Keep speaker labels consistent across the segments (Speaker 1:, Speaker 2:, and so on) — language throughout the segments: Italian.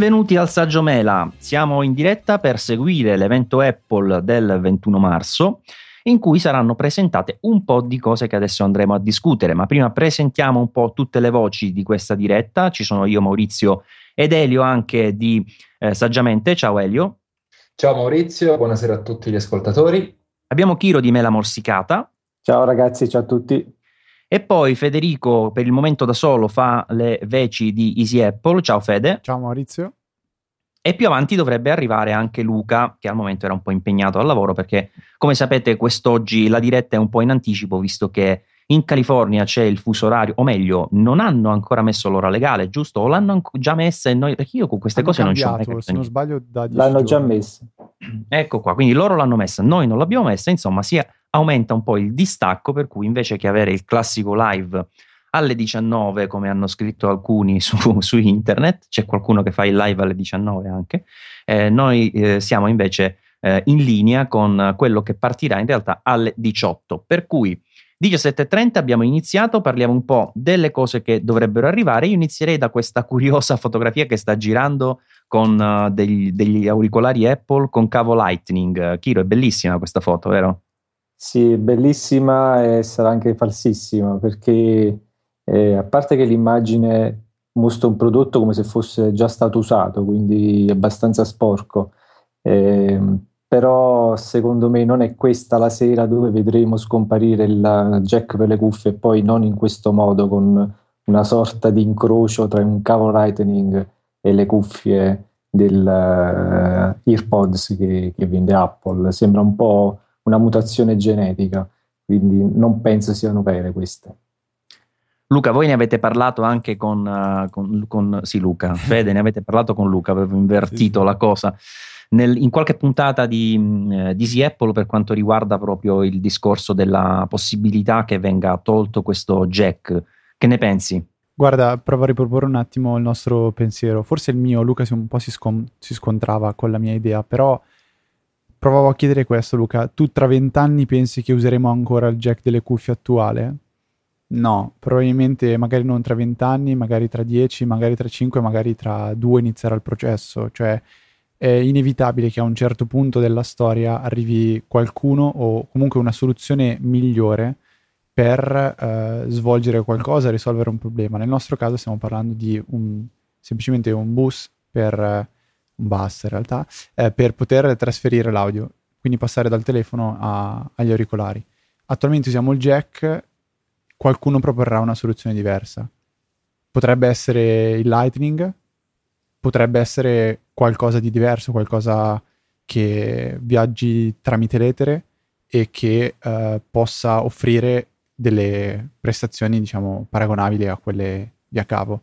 Speaker 1: Benvenuti al Saggio Mela. Siamo in diretta per seguire l'evento Apple del 21 marzo in cui saranno presentate un po' di cose che adesso andremo a discutere, ma prima presentiamo un po' tutte le voci di questa diretta. Ci sono io, Maurizio ed Elio anche di eh, Saggiamente. Ciao Elio.
Speaker 2: Ciao Maurizio, buonasera a tutti gli ascoltatori.
Speaker 1: Abbiamo Chiro di Mela Morsicata.
Speaker 3: Ciao ragazzi, ciao a tutti.
Speaker 1: E poi Federico, per il momento da solo, fa le veci di Easy Apple. Ciao Fede.
Speaker 4: Ciao Maurizio.
Speaker 1: E più avanti dovrebbe arrivare anche Luca, che al momento era un po' impegnato al lavoro, perché come sapete quest'oggi la diretta è un po' in anticipo, visto che in California c'è il fuso orario, o meglio, non hanno ancora messo l'ora legale, giusto? O l'hanno già messa e noi, perché io con queste
Speaker 4: hanno
Speaker 1: cose
Speaker 4: cambiato,
Speaker 1: non ci ho mai
Speaker 4: Se non sbaglio, da
Speaker 3: L'hanno
Speaker 4: giorni.
Speaker 3: già messa.
Speaker 1: Ecco qua, quindi loro l'hanno messa, noi non l'abbiamo messa, insomma si aumenta un po' il distacco, per cui invece che avere il classico live alle 19, come hanno scritto alcuni su, su internet, c'è qualcuno che fa il live alle 19 anche, eh, noi eh, siamo invece eh, in linea con quello che partirà in realtà alle 18, per cui 17.30 abbiamo iniziato, parliamo un po' delle cose che dovrebbero arrivare. Io inizierei da questa curiosa fotografia che sta girando con uh, degli, degli, auricolari Apple con cavo Lightning. Kiro, è bellissima questa foto, vero?
Speaker 3: Sì, bellissima e sarà anche falsissima perché eh, a parte che l'immagine mostra un prodotto come se fosse già stato usato, quindi abbastanza sporco. Eh, però secondo me non è questa la sera dove vedremo scomparire il jack per le cuffie e poi non in questo modo con una sorta di incrocio tra un cavo Lightning e le cuffie del uh, EarPods che, che vende Apple. Sembra un po' una mutazione genetica, quindi non penso siano vere queste.
Speaker 1: Luca, voi ne avete parlato anche con, uh, con, con sì, Luca, Fede, ne avete parlato con Luca, avevo invertito sì. la cosa. Nel, in qualche puntata di, eh, di Easy Apple per quanto riguarda proprio il discorso della possibilità che venga tolto questo jack. Che ne pensi?
Speaker 4: Guarda, provo a riproporre un attimo il nostro pensiero. Forse il mio, Luca, si un po' si, scom- si scontrava con la mia idea, però provavo a chiedere questo, Luca. Tu tra vent'anni pensi che useremo ancora il jack delle cuffie attuale? No, probabilmente magari non tra vent'anni, magari tra dieci, magari tra cinque, magari tra due inizierà il processo. Cioè, è inevitabile che a un certo punto della storia arrivi qualcuno o comunque una soluzione migliore per eh, svolgere qualcosa, risolvere un problema. Nel nostro caso stiamo parlando di un, semplicemente un bus per un bus in realtà eh, per poter trasferire l'audio, quindi passare dal telefono a, agli auricolari. Attualmente usiamo il jack, qualcuno proporrà una soluzione diversa. Potrebbe essere il Lightning, potrebbe essere qualcosa di diverso, qualcosa che viaggi tramite l'etere e che eh, possa offrire delle prestazioni, diciamo, paragonabili a quelle via cavo.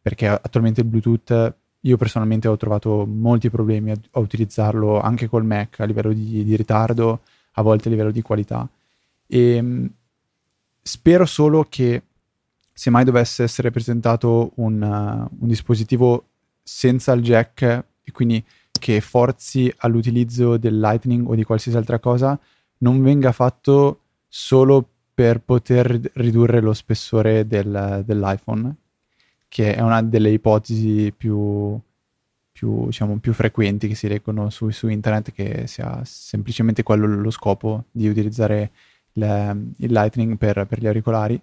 Speaker 4: Perché attualmente il Bluetooth, io personalmente ho trovato molti problemi a, a utilizzarlo anche col Mac a livello di, di, ritardo, a volte a livello di qualità. E mh, spero solo che se mai dovesse essere presentato un, uh, un dispositivo senza il jack e quindi che forzi all'utilizzo del Lightning o di qualsiasi altra cosa non venga fatto solo per poter ridurre lo spessore del, dell'iPhone, che è una delle ipotesi più, più, diciamo, più frequenti che si leggono su, su, internet, che sia semplicemente quello lo scopo di utilizzare il, il Lightning per, per gli auricolari.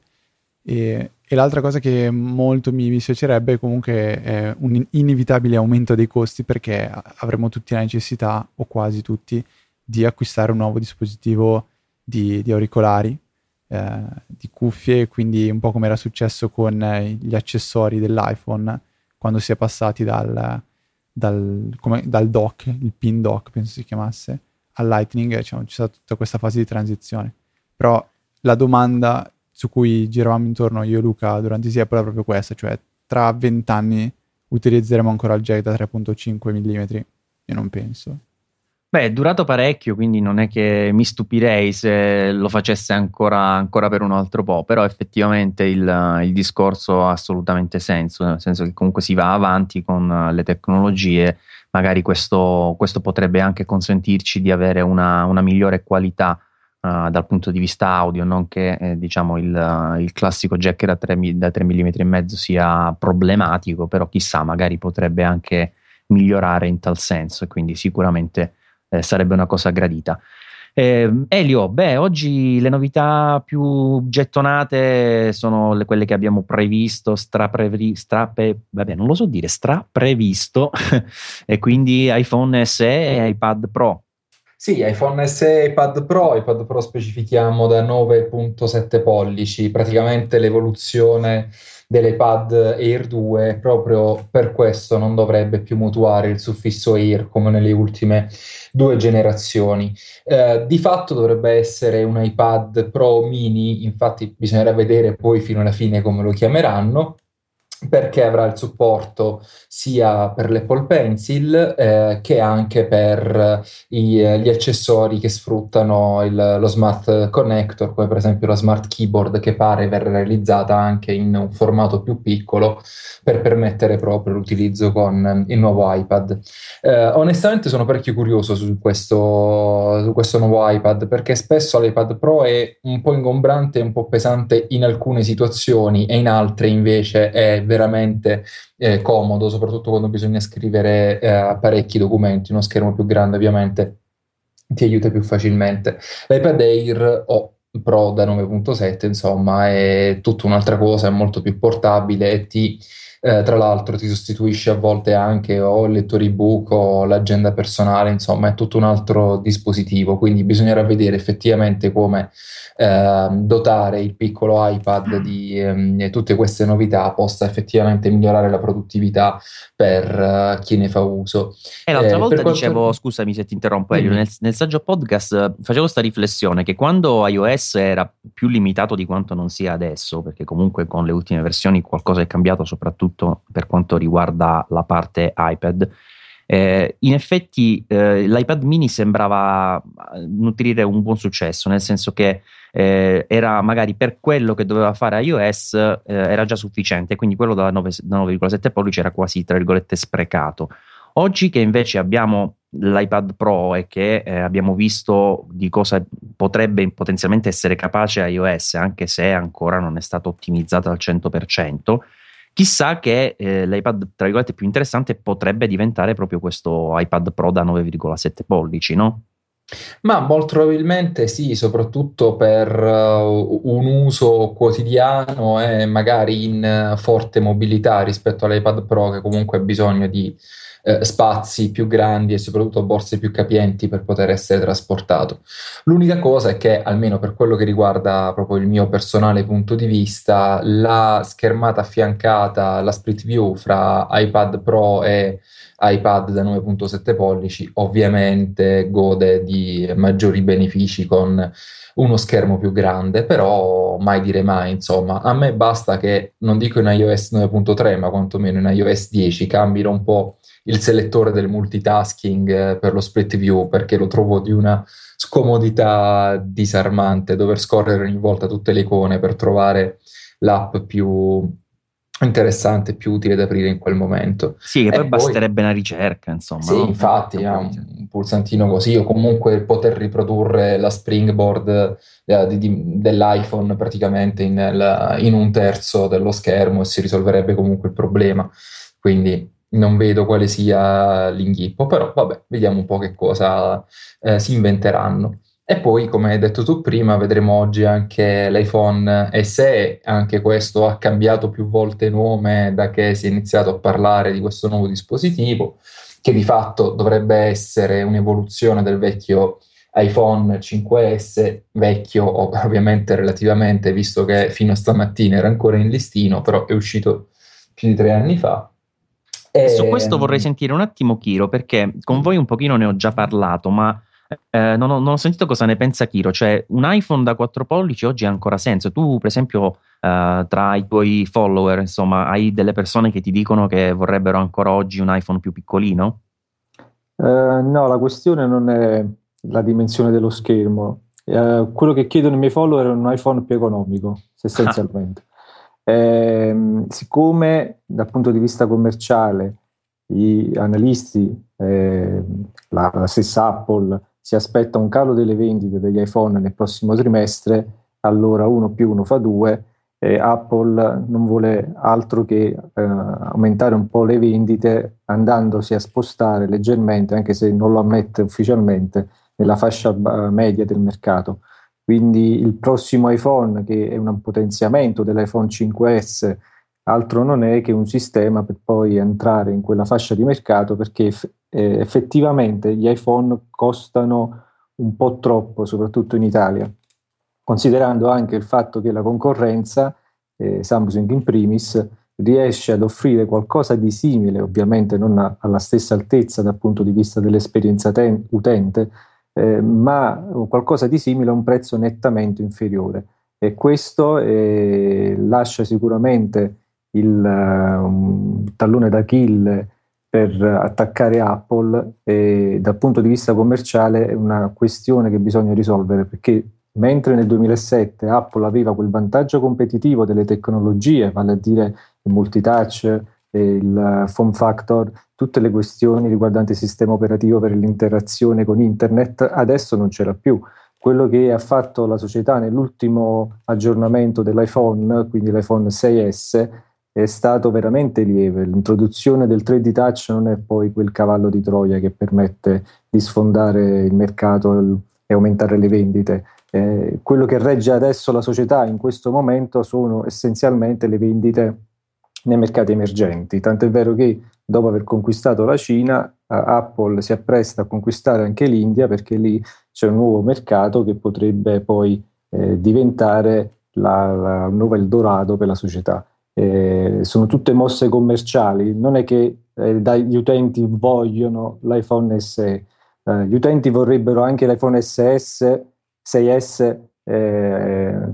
Speaker 4: E, e, l'altra cosa che molto mi dispiacerebbe comunque è un inevitabile aumento dei costi perché avremo tutti la necessità, o quasi tutti, di acquistare un nuovo dispositivo di, di auricolari, eh, di cuffie, quindi un po' come era successo con gli accessori dell'iPhone quando si è passati dal, dal, come, dal dock, il pin dock penso si chiamasse, al Lightning, diciamo, c'è stata tutta questa fase di transizione. Però la domanda su cui giravamo intorno io e Luca durante Easy Apple è proprio questa, cioè tra vent'anni utilizzeremo ancora il jack da 3.5 mm? Io non penso.
Speaker 1: Beh, è durato parecchio, quindi non è che mi stupirei se lo facesse ancora, ancora per un altro po', però effettivamente il, il, discorso ha assolutamente senso, nel senso che comunque si va avanti con le tecnologie, magari questo, questo potrebbe anche consentirci di avere una, una migliore qualità Uh, dal punto di vista audio, non che eh, diciamo il, uh, il, classico jack da 3, da 3 mm e mezzo sia problematico, però chissà, magari potrebbe anche migliorare in tal senso quindi sicuramente eh, sarebbe una cosa gradita. Eh, Elio, beh, oggi le novità più gettonate sono le, quelle che abbiamo previsto, straprevi, strape, vabbè, non lo so dire, straprevisto, e quindi iPhone SE e iPad Pro.
Speaker 2: Sì, iPhone SE iPad Pro, iPad Pro specifichiamo da 9.7 pollici, praticamente l'evoluzione dell'iPad Air 2, proprio per questo non dovrebbe più mutuare il suffisso Air come nelle ultime due generazioni. Eh, di fatto dovrebbe essere un iPad Pro mini, infatti bisognerà vedere poi fino alla fine come lo chiameranno perché avrà il supporto sia per l'Apple Pencil eh, che anche per i, gli accessori che sfruttano il, lo smart connector, come per esempio la smart keyboard che pare verrà realizzata anche in un formato più piccolo per permettere proprio l'utilizzo con il nuovo iPad. Eh, onestamente sono parecchio curioso su questo, su questo nuovo iPad perché spesso l'iPad Pro è un po' ingombrante un po' pesante in alcune situazioni e in altre invece è veramente eh, comodo, soprattutto quando bisogna scrivere eh, parecchi documenti, uno schermo più grande ovviamente ti aiuta più facilmente. L'iPad Air o Pro da 9.7 insomma è tutta un'altra cosa, è molto più portabile e ti eh, tra l'altro ti sostituisce a volte anche o il lettore ebook o l'agenda personale, insomma è tutto un altro dispositivo, quindi bisognerà vedere effettivamente come eh, dotare il piccolo iPad di eh, tutte queste novità possa effettivamente migliorare la produttività per uh, chi ne fa uso.
Speaker 1: E l'altra eh, volta dicevo, quanto... scusami se ti interrompo, Elio, mm. nel, nel, saggio podcast eh, facevo questa riflessione che quando iOS era più limitato di quanto non sia adesso, perché comunque con le ultime versioni qualcosa è cambiato soprattutto soprattutto per quanto riguarda la parte iPad. Eh, in effetti eh, l'iPad mini sembrava eh, nutrire un buon successo, nel senso che eh, era magari per quello che doveva fare iOS eh, era già sufficiente, quindi quello da, 9, da 9,7 pollici era quasi tra virgolette sprecato. Oggi che invece abbiamo l'iPad Pro e che eh, abbiamo visto di cosa potrebbe potenzialmente essere capace iOS, anche se ancora non è stato ottimizzato al 100%, Chissà che eh, l'iPad, tra virgolette, più interessante potrebbe diventare proprio questo iPad Pro da 9,7 pollici, no?
Speaker 2: Ma molto probabilmente sì, soprattutto per uh, un uso quotidiano e magari in uh, forte mobilità rispetto all'iPad Pro che comunque ha bisogno di eh, spazi più grandi e soprattutto borse più capienti per poter essere trasportato. L'unica cosa è che, almeno per quello che riguarda proprio il mio personale punto di vista, la schermata affiancata, la split view fra iPad Pro e iPad da 9.7 pollici ovviamente gode di maggiori benefici con uno schermo più grande, però mai dire mai, insomma, a me basta che non dico in iOS 9.3, ma quantomeno in iOS 10 cambino un po' il selettore del multitasking eh, per lo split view perché lo trovo di una scomodità disarmante dover scorrere ogni volta tutte le icone per trovare l'app più interessante, più utile da aprire in quel momento.
Speaker 1: Sì, che poi, poi basterebbe una ricerca, insomma.
Speaker 2: Sì, no? infatti, ha un pulsantino così o comunque poter riprodurre la springboard eh, di, di, dell'iPhone praticamente in, la, in un terzo dello schermo e si risolverebbe comunque il problema. Quindi non vedo quale sia l'inghippo, però vabbè, vediamo un po' che cosa eh, si inventeranno. E poi, come hai detto tu prima, vedremo oggi anche l'iPhone SE, anche questo ha cambiato più volte nome da che si è iniziato a parlare di questo nuovo dispositivo, che di fatto dovrebbe essere un'evoluzione del vecchio iPhone 5S, vecchio ovviamente relativamente, visto che fino a stamattina era ancora in listino, però è uscito più di tre anni fa
Speaker 1: e... Su questo vorrei sentire un attimo Kiro, perché con voi un pochino ne ho già parlato, ma eh, non, ho, non, ho, sentito cosa ne pensa Kiro. Cioè, un iPhone da 4 pollici oggi ha ancora senso. Tu, per esempio, eh, tra i tuoi follower, insomma, hai delle persone che ti dicono che vorrebbero ancora oggi un iPhone più piccolino?
Speaker 3: Uh, no, la questione non è la dimensione dello schermo. Uh, quello che chiedono i miei follower è un iPhone più economico, essenzialmente. Eh, siccome dal punto di vista commerciale gli analisti, eh, la, la, stessa Apple, si aspetta un calo delle vendite degli iPhone nel prossimo trimestre, allora 1 più 1 fa 2 eh, Apple non vuole altro che eh, aumentare un po' le vendite andandosi a spostare leggermente, anche se non lo ammette ufficialmente, nella fascia media del mercato. Quindi il prossimo iPhone, che è un potenziamento dell'iPhone 5S, altro non è che un sistema per poi entrare in quella fascia di mercato perché eh, effettivamente gli iPhone costano un po' troppo, soprattutto in Italia. Considerando anche il fatto che la concorrenza, eh, Samsung in primis, riesce ad offrire qualcosa di simile, ovviamente non alla stessa altezza dal punto di vista dell'esperienza ten- utente, eh, ma qualcosa di simile a un prezzo nettamente inferiore. E questo eh, lascia sicuramente il um, tallone d'Achille per attaccare Apple e dal punto di vista commerciale è una questione che bisogna risolvere perché Mentre nel 2007 Apple aveva quel vantaggio competitivo delle tecnologie, vale a dire il multitouch, il form factor, tutte le questioni riguardanti il sistema operativo per l'interazione con internet, adesso non c'era più. Quello che ha fatto la società nell'ultimo aggiornamento dell'iPhone, quindi l'iPhone 6S, è stato veramente lieve. L'introduzione del 3D Touch non è poi quel cavallo di Troia che permette di sfondare il mercato e aumentare le vendite. Eh, quello che regge adesso la società in questo momento sono essenzialmente le vendite nei mercati emergenti, tanto è vero che dopo aver conquistato la Cina, Apple si appresta a conquistare anche l'India perché lì c'è un nuovo mercato che potrebbe poi eh, diventare la, la nuova Eldorado per la società. Eh, sono tutte mosse commerciali, non è che eh, gli utenti vogliono l'iPhone SE, eh, gli utenti vorrebbero anche l'iPhone SS 6S eh,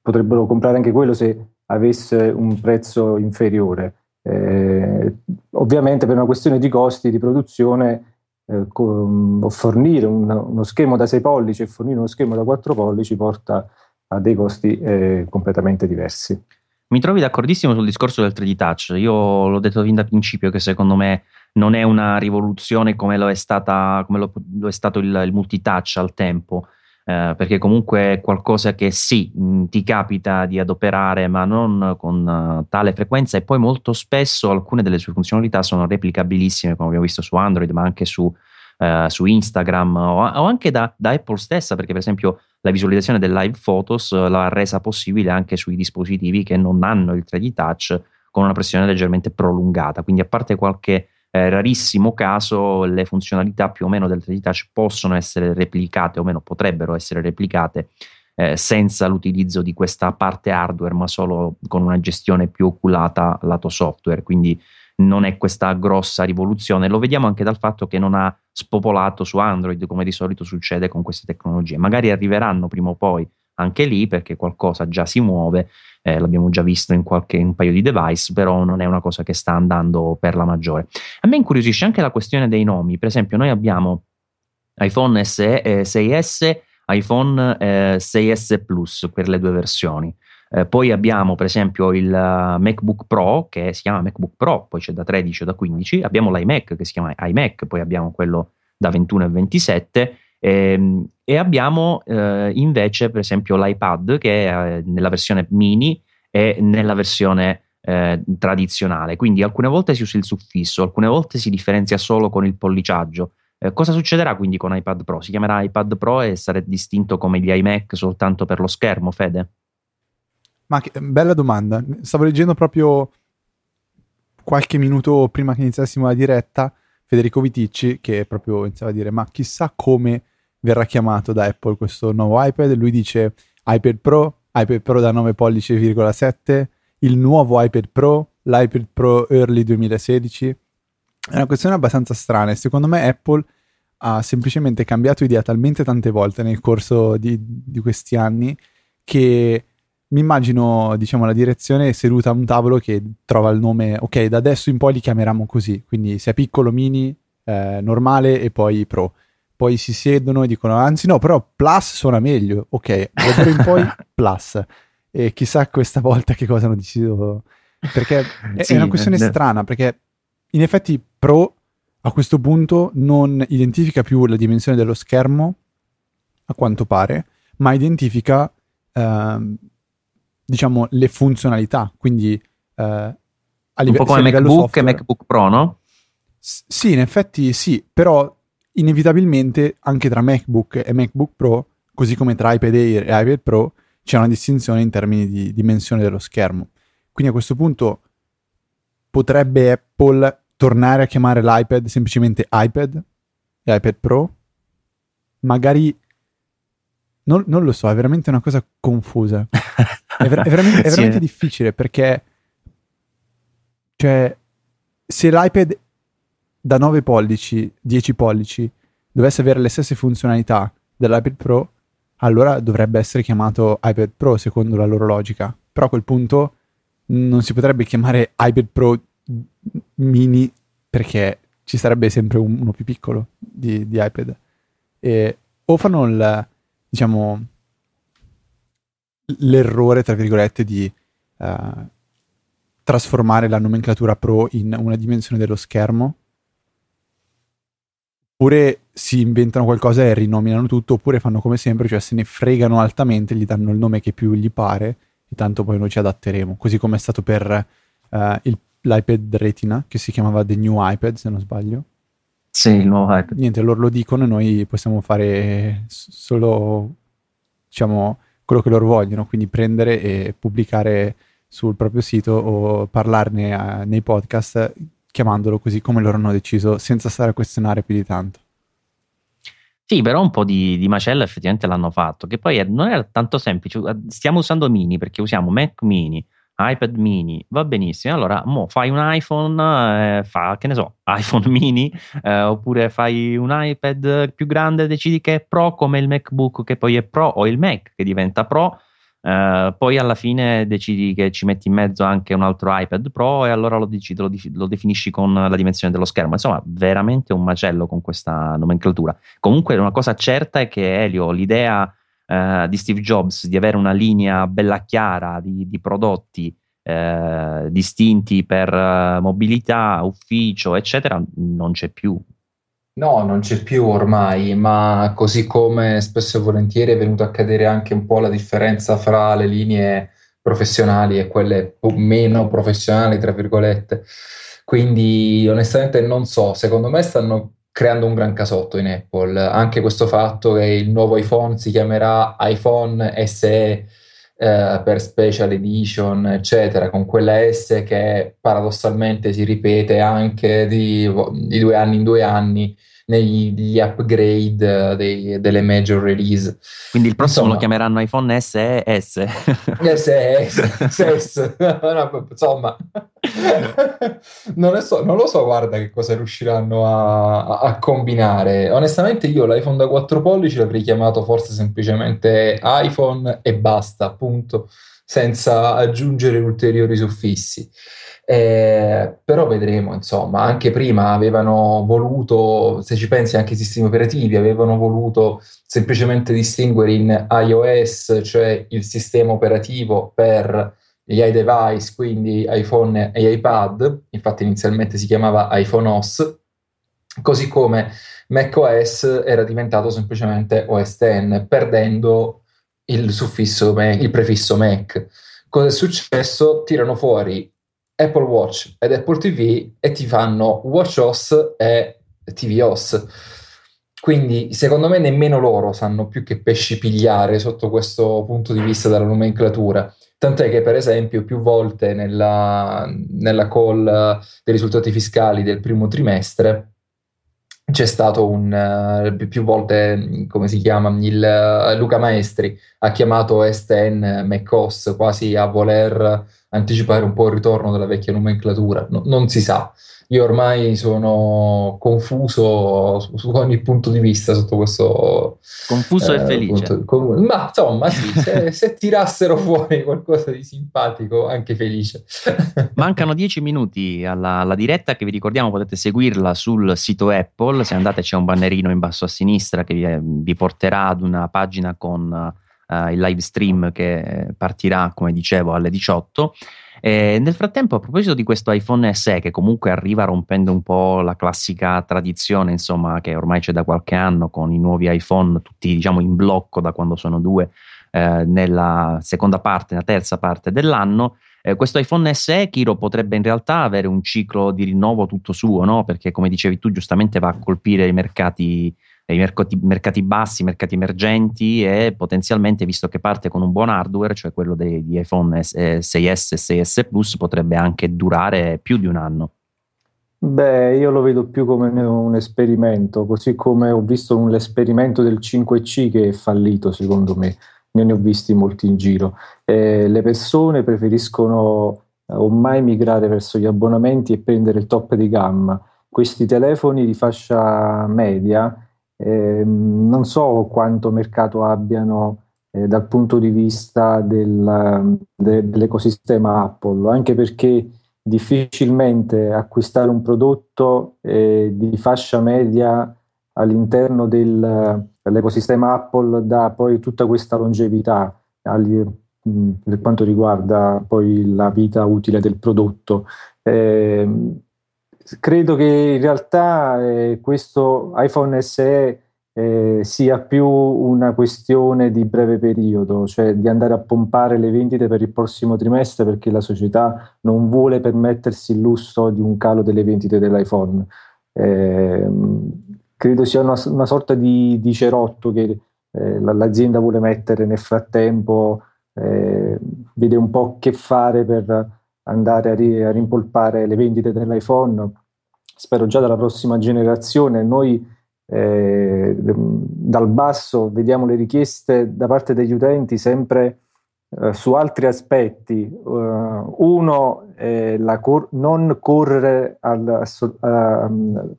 Speaker 3: potrebbero comprare anche quello se avesse un prezzo inferiore. Eh, ovviamente per una questione di costi di produzione eh, con, fornire un, uno schermo da 6 pollici e fornire uno schermo da 4 pollici porta a dei costi eh, completamente diversi.
Speaker 1: Mi trovi d'accordissimo sul discorso del 3D Touch. Io l'ho detto fin da principio che secondo me non è una rivoluzione come lo è, stata, come lo, lo è stato il, il multitouch al tempo eh, perché comunque è qualcosa che sì, mh, ti capita di adoperare, ma non con uh, tale frequenza e poi molto spesso alcune delle sue funzionalità sono replicabilissime, come abbiamo visto su Android, ma anche su, uh, su Instagram o, o anche da, da, Apple stessa, perché per esempio la visualizzazione del live photos l'ha resa possibile anche sui dispositivi che non hanno il 3D touch con una pressione leggermente prolungata. Quindi a parte qualche eh, rarissimo caso le funzionalità più o meno del 3D Touch possono essere replicate o meno potrebbero essere replicate eh, senza l'utilizzo di questa parte hardware ma solo con una gestione più oculata lato software. Quindi non è questa grossa rivoluzione. Lo vediamo anche dal fatto che non ha spopolato su Android come di solito succede con queste tecnologie. Magari arriveranno prima o poi anche lì perché qualcosa già si muove eh, l'abbiamo già visto in qualche un paio di device, però non è una cosa che sta andando per la maggiore. A me incuriosisce anche la questione dei nomi, per esempio noi abbiamo iPhone SE, eh, 6S, iPhone eh, 6S Plus per le due versioni. Eh, poi abbiamo per esempio il uh, MacBook Pro che si chiama MacBook Pro, poi c'è da 13 o da 15, abbiamo l'iMac che si chiama iMac, poi abbiamo quello da 21 e 27 e, ehm, e abbiamo eh, invece, per esempio, l'iPad che è eh, nella versione mini e nella versione eh, tradizionale. Quindi alcune volte si usa il suffisso, alcune volte si differenzia solo con il polliciaggio. Eh, cosa succederà quindi con iPad Pro? Si chiamerà iPad Pro e sarà distinto come gli iMac soltanto per lo schermo, Fede?
Speaker 4: Ma che bella domanda. Stavo leggendo proprio qualche minuto prima che iniziassimo la diretta Federico Viticci che proprio iniziava a dire ma chissà come verrà chiamato da Apple questo nuovo iPad. Lui dice iPad Pro, iPad Pro da 9 pollici,7, il nuovo iPad Pro, l'iPad Pro Early 2016. È una questione abbastanza strana e secondo me Apple ha semplicemente cambiato idea talmente tante volte nel corso di, di questi anni che mi immagino, diciamo, la direzione seduta a un tavolo che trova il nome, ok, da adesso in poi li chiameranno così, quindi sia piccolo, mini, eh, normale e poi pro. Poi si siedono e dicono, anzi no, però plus suona meglio, ok, d'ora in poi plus. E chissà questa volta che cosa hanno deciso, perché è, sì, è una questione eh, strana, perché in effetti pro a questo punto non identifica più la dimensione dello schermo, a quanto pare, ma identifica... Uh, diciamo, le funzionalità, quindi eh,
Speaker 1: a livello, Un po' come MacBook software, e MacBook Pro, no?
Speaker 4: S- sì, in effetti sì, però inevitabilmente anche tra MacBook e MacBook Pro, così come tra iPad Air e iPad Pro, c'è una distinzione in termini di dimensione dello schermo. Quindi a questo punto potrebbe Apple tornare a chiamare l'iPad semplicemente iPad e iPad Pro? Magari non, non, lo so, è veramente una cosa confusa. È, ver- è veramente, è veramente sì. difficile perché, cioè, se l'iPad da 9 pollici, 10 pollici, dovesse avere le stesse funzionalità dell'iPad Pro, allora dovrebbe essere chiamato iPad Pro secondo la loro logica. Però a quel punto non si potrebbe chiamare iPad Pro mini perché ci sarebbe sempre uno più piccolo di, di iPad. E, o fanno il, diciamo, l'errore, tra virgolette, di uh, trasformare la nomenclatura Pro in una dimensione dello schermo, oppure si inventano qualcosa e rinominano tutto, oppure fanno come sempre, cioè se ne fregano altamente, gli danno il nome che più gli pare, e tanto poi noi ci adatteremo, così come è stato per uh, il, l'iPad Retina, che si chiamava The New iPad, se non sbaglio.
Speaker 1: Sì, il nuovo iPad.
Speaker 4: Niente, loro lo dicono e noi possiamo fare solo, diciamo, quello che loro vogliono, quindi prendere e pubblicare sul proprio sito o parlarne a, nei podcast chiamandolo così come loro hanno deciso, senza stare a questionare più di tanto.
Speaker 1: Sì, però un po' di, di macella effettivamente l'hanno fatto, che poi è, non era tanto semplice. Stiamo usando mini perché usiamo Mac mini, iPad mini, va benissimo. Allora, mo fai un iPhone, eh, fa che ne so, iPhone mini, eh, oppure fai un iPad più grande, decidi che è Pro come il MacBook che poi è Pro o il Mac che diventa Pro. Eh, poi alla fine decidi che ci metti in mezzo anche un altro iPad Pro e allora lo, decidi, lo, lo definisci con la dimensione dello schermo. Insomma, veramente un macello con questa nomenclatura. Comunque, una cosa certa è che Elio, l'idea eh, di Steve Jobs di avere una linea bella chiara di, di prodotti eh, distinti per uh, mobilità, ufficio, eccetera, non c'è più.
Speaker 2: No, non c'è più ormai, ma così come spesso e volentieri è venuto a cadere anche un po' la differenza fra le linee professionali e quelle meno professionali, tra virgolette. Quindi onestamente non so, secondo me stanno creando un gran casotto in Apple. Anche questo fatto che il nuovo iPhone si chiamerà iPhone SE eh, per special edition, eccetera, con quella S che paradossalmente si ripete anche di, di due anni in due anni negli upgrade dei, delle major release.
Speaker 1: Quindi il prossimo Insomma, lo chiameranno iPhone SE S.
Speaker 2: SE S. Insomma, non, so, non, lo so, guarda che cosa riusciranno a, a, combinare. Onestamente io l'iPhone da 4 pollici l'avrei chiamato forse semplicemente iPhone e basta, appunto, senza aggiungere ulteriori suffissi. Eh, però vedremo, insomma, anche prima avevano voluto, se ci pensi anche i sistemi operativi, avevano voluto semplicemente distinguere in iOS, cioè il sistema operativo per gli iDevice, quindi iPhone e iPad, infatti inizialmente si chiamava iPhone OS, così come macOS era diventato semplicemente OS X, perdendo il suffisso, il prefisso Mac. Cosa è successo? Tirano fuori Apple Watch ed Apple TV e ti fanno WatchOS e tvOS. Quindi secondo me nemmeno loro sanno più che pesci pigliare sotto questo punto di vista della nomenclatura. Tant'è che, per esempio, più volte nella, nella call dei risultati fiscali del primo trimestre c'è stato un uh, più volte, come si chiama, il, uh, Luca Maestri ha chiamato STN MacOS quasi a voler anticipare un po' il ritorno della vecchia nomenclatura, no, non si sa. Io ormai sono confuso su, ogni punto di vista sotto questo...
Speaker 1: Confuso eh, e felice.
Speaker 2: Punto, ma insomma, sì, se, se, tirassero fuori qualcosa di simpatico, anche felice.
Speaker 1: Mancano dieci minuti alla, alla, diretta che vi ricordiamo potete seguirla sul sito Apple, se andate c'è un bannerino in basso a sinistra che vi, vi porterà ad una pagina con uh, il live stream che partirà, come dicevo, alle 18. E nel frattempo, a proposito di questo iPhone SE, che comunque arriva rompendo un po' la classica tradizione, insomma, che ormai c'è da qualche anno con i nuovi iPhone, tutti diciamo in blocco da quando sono due, eh, nella seconda parte, nella terza parte dell'anno. Eh, questo iPhone SE, Kiro, potrebbe in realtà avere un ciclo di rinnovo tutto suo, no? perché come dicevi tu giustamente va a colpire i mercati, i mercati, mercati bassi, mercati emergenti e potenzialmente, visto che parte con un buon hardware, cioè quello dei, di iPhone 6S e 6S Plus, potrebbe anche durare più di un anno.
Speaker 3: Beh, io lo vedo più come un esperimento, così come ho visto un esperimento del 5C che è fallito, secondo me ne ho visti molti in giro. Eh, le persone preferiscono eh, ormai migrare verso gli abbonamenti e prendere il top di gamma. Questi telefoni di fascia media eh, non so quanto mercato abbiano eh, dal punto di vista del, de, dell'ecosistema Apple, anche perché difficilmente acquistare un prodotto eh, di fascia media all'interno del, dell'ecosistema Apple dà poi tutta questa longevità agli, mh, per quanto riguarda poi la vita utile del prodotto. Eh, credo che in realtà eh, questo iPhone SE eh, sia più una questione di breve periodo, cioè di andare a pompare le vendite per il prossimo trimestre perché la società non vuole permettersi il lusso di un calo delle vendite dell'iPhone. Eh, credo sia una, una sorta di, di, cerotto che eh, l'azienda vuole mettere nel frattempo, eh, vede un po' che fare per andare a, ri, a, rimpolpare le vendite dell'iPhone. Spero già dalla prossima generazione. Noi eh, dal basso vediamo le richieste da parte degli utenti sempre eh, su altri aspetti. Uh, uno è la cor- non correre al, a,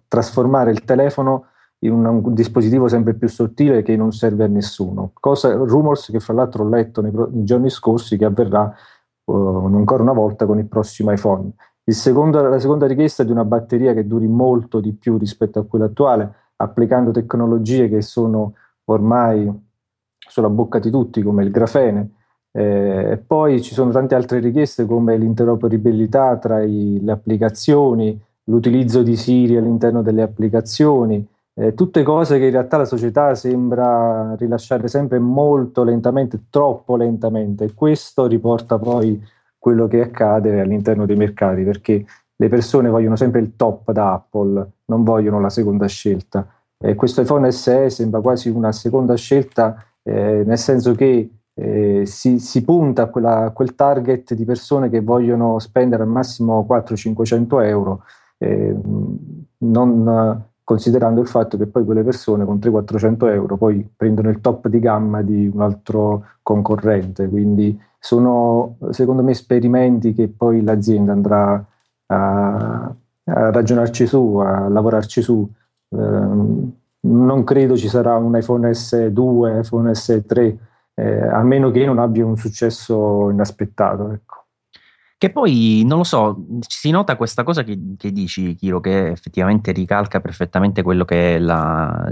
Speaker 3: trasformare il telefono in un, un, dispositivo sempre più sottile che non serve a nessuno. Cosa, rumors che fra l'altro ho letto nei, nei giorni scorsi che avverrà ancora una volta con il prossimo iPhone. Secondo, la seconda richiesta è di una batteria che duri molto di più rispetto a quella attuale, applicando tecnologie che sono ormai sulla bocca di tutti, come il grafene, eh, poi ci sono tante altre richieste come l'interoperabilità tra i, le applicazioni, l'utilizzo di Siri all'interno delle applicazioni, eh, tutte cose che in realtà la società sembra rilasciare sempre molto lentamente, troppo lentamente e questo riporta poi quello che accade all'interno dei mercati perché le persone vogliono sempre il top da Apple, non vogliono la seconda scelta. Eh, questo iPhone SE sembra quasi una seconda scelta, eh, nel senso che eh, si, si, punta a, quella, a, quel target di persone che vogliono spendere al massimo 400-500 euro, eh, non considerando il fatto che poi quelle persone con 300-400 euro poi prendono il top di gamma di un altro concorrente. Quindi sono secondo me esperimenti che poi l'azienda andrà a, a ragionarci su, a lavorarci su. Eh, non credo ci sarà un iPhone S2, iPhone S3 eh, a meno che non abbia un successo inaspettato. Ecco.
Speaker 1: Che poi, non lo so, si nota questa cosa che, che dici, Chiro, che effettivamente ricalca perfettamente quello che è la,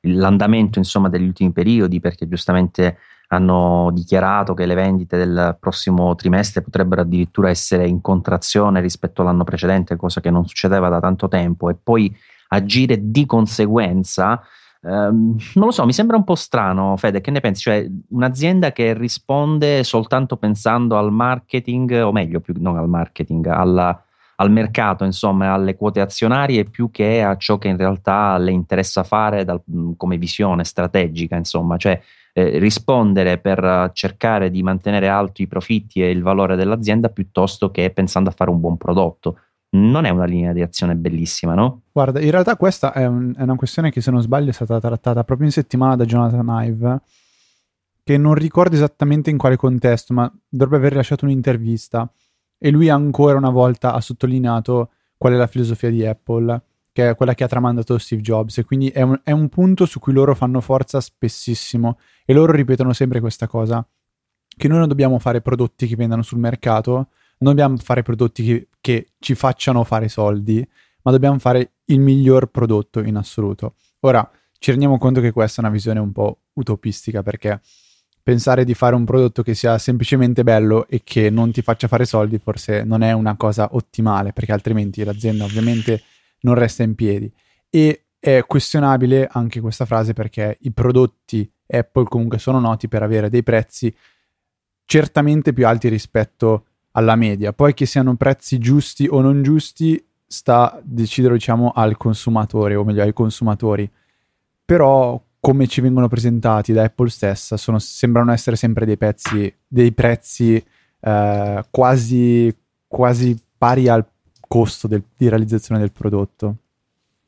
Speaker 1: l'andamento insomma, degli ultimi periodi, perché giustamente hanno dichiarato che le vendite del prossimo trimestre potrebbero addirittura essere in contrazione rispetto all'anno precedente, cosa che non succedeva da tanto tempo, e poi agire di conseguenza Um, non lo so, mi sembra un po' strano, Fede, che ne pensi? Cioè, un'azienda che risponde soltanto pensando al marketing, o meglio, più, non al marketing, alla, al mercato, insomma, alle quote azionarie, più che a ciò che in realtà le interessa fare dal, come visione strategica, insomma, cioè eh, rispondere per cercare di mantenere alti i profitti e il valore dell'azienda piuttosto che pensando a fare un buon prodotto non è una linea di azione bellissima, no?
Speaker 4: Guarda, in realtà questa è, un, è, una questione che se non sbaglio è stata trattata proprio in settimana da Jonathan Ive, che non ricordo esattamente in quale contesto, ma dovrebbe aver rilasciato un'intervista. E lui ancora una volta ha sottolineato qual è la filosofia di Apple, che è quella che ha tramandato Steve Jobs, e quindi è un, è un punto su cui loro fanno forza spessissimo. E loro ripetono sempre questa cosa, che noi non dobbiamo fare prodotti che vendano sul mercato, non dobbiamo fare prodotti che, che ci facciano fare soldi, ma dobbiamo fare il miglior prodotto in assoluto. Ora, ci rendiamo conto che questa è una visione un po' utopistica perché pensare di fare un prodotto che sia semplicemente bello e che non ti faccia fare soldi forse non è una cosa ottimale perché altrimenti l'azienda ovviamente non resta in piedi e è questionabile anche questa frase perché i prodotti Apple comunque sono noti per avere dei prezzi certamente più alti rispetto alla media. Poi che siano prezzi giusti o non giusti sta a decidere diciamo al consumatore o meglio ai consumatori. Però come ci vengono presentati da Apple stessa sono, sembrano essere sempre dei, pezzi, dei prezzi eh, quasi, quasi pari al costo del, di realizzazione del prodotto.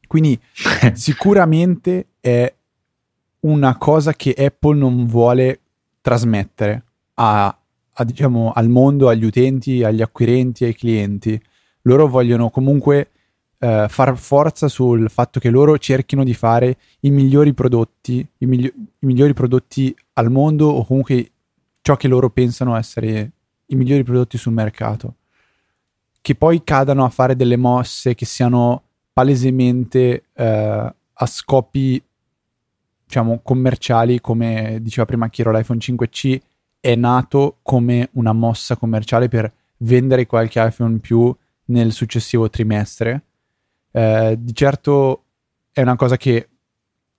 Speaker 4: Quindi sicuramente è una cosa che Apple non vuole trasmettere a, a, diciamo, al mondo, agli utenti, agli acquirenti, ai clienti. Loro vogliono comunque eh, far forza sul fatto che loro cerchino di fare i migliori prodotti, i, migli- i migliori prodotti al mondo o comunque ciò che loro pensano essere i migliori prodotti sul mercato. Che poi cadano a fare delle mosse che siano palesemente eh, a scopi diciamo commerciali come diceva prima Chiro l'iPhone 5C è nato come una mossa commerciale per vendere qualche iPhone più nel successivo trimestre. Eh, di certo è una cosa che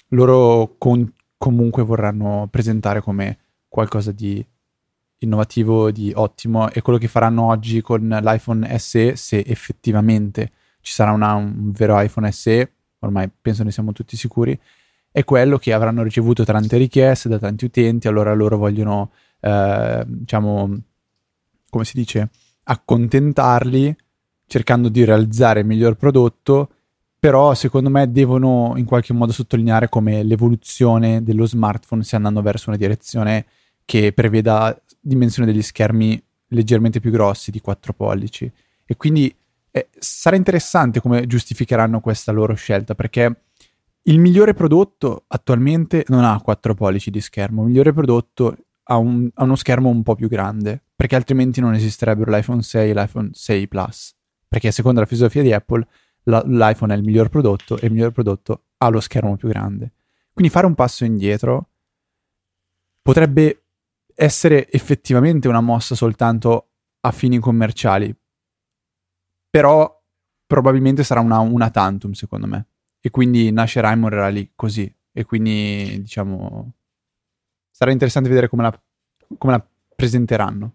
Speaker 4: loro con- comunque vorranno presentare come qualcosa di innovativo, di ottimo e quello che faranno oggi con l'iPhone SE, se effettivamente ci sarà una, un vero iPhone SE, ormai penso ne siamo tutti sicuri, è quello che avranno ricevuto tante richieste da tanti utenti, allora loro vogliono, eh, diciamo, come si dice, accontentarli cercando di realizzare il miglior prodotto, però secondo me devono in qualche modo sottolineare come l'evoluzione dello smartphone stia andando verso una direzione che preveda dimensioni degli schermi leggermente più grossi di 4 pollici. E quindi eh, sarà interessante come giustificheranno questa loro scelta, perché il migliore prodotto attualmente non ha 4 pollici di schermo, il migliore prodotto ha, un, ha uno schermo un po' più grande, perché altrimenti non esisterebbero l'iPhone 6 e l'iPhone 6 Plus. Perché secondo la filosofia di Apple la, l'iPhone è il miglior prodotto e il miglior prodotto ha lo schermo più grande. Quindi fare un passo indietro potrebbe essere effettivamente una mossa soltanto a fini commerciali, però probabilmente sarà una, una tantum secondo me. E quindi nascerà e morirà lì così. E quindi diciamo sarà interessante vedere come la, come la presenteranno.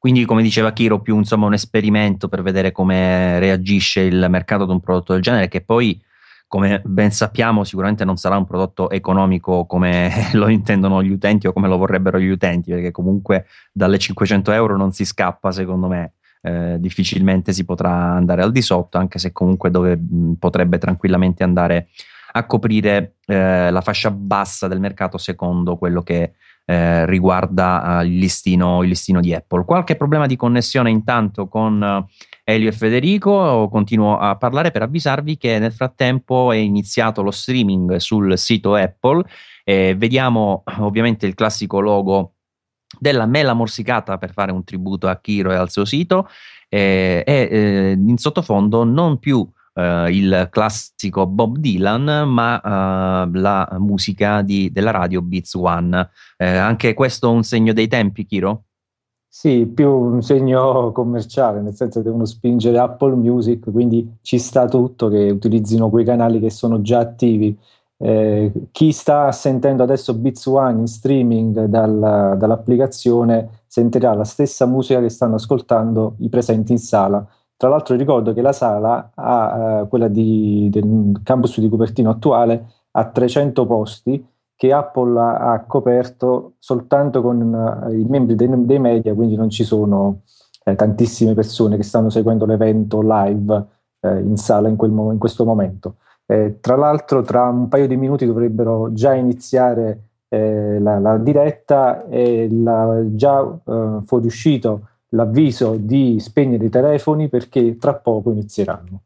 Speaker 1: Quindi, come diceva Kiro, più insomma un esperimento per vedere come reagisce il mercato ad un prodotto del genere, che poi, come ben sappiamo, sicuramente non sarà un prodotto economico come lo intendono gli utenti o come lo vorrebbero gli utenti, perché comunque dalle 500 euro non si scappa, secondo me. Eh, difficilmente si potrà andare al di sotto, anche se comunque dove, potrebbe tranquillamente andare a coprire eh, la fascia bassa del mercato secondo quello che eh, riguarda uh, il, listino, il, listino, di Apple. Qualche problema di connessione intanto con uh, Elio e Federico, continuo a parlare per avvisarvi che nel frattempo è iniziato lo streaming sul sito Apple vediamo ovviamente il classico logo della mela morsicata per fare un tributo a Kiro e al suo sito e, e eh, in sottofondo non più Uh, il classico Bob Dylan, ma uh, la musica di, della radio Beats One. Uh, anche questo un segno dei tempi, Kiro?
Speaker 3: Sì, più un segno commerciale, nel senso che devono spingere Apple Music, quindi ci sta tutto che utilizzino quei canali che sono già attivi. Eh, chi sta sentendo adesso Beats One in streaming dal, dall'applicazione sentirà la stessa musica che stanno ascoltando i presenti in sala tra l'altro ricordo che la sala, ha, eh, quella di, del campus di Cupertino attuale, ha 300 posti che Apple ha, coperto soltanto con uh, i membri dei, dei, media, quindi non ci sono eh, tantissime persone che stanno seguendo l'evento live eh, in sala in, mo- in questo momento. Eh, tra l'altro tra un paio di minuti dovrebbero già iniziare eh, la, la, diretta e la, già fuoriuscito l'avviso di spegnere i telefoni perché tra poco inizieranno.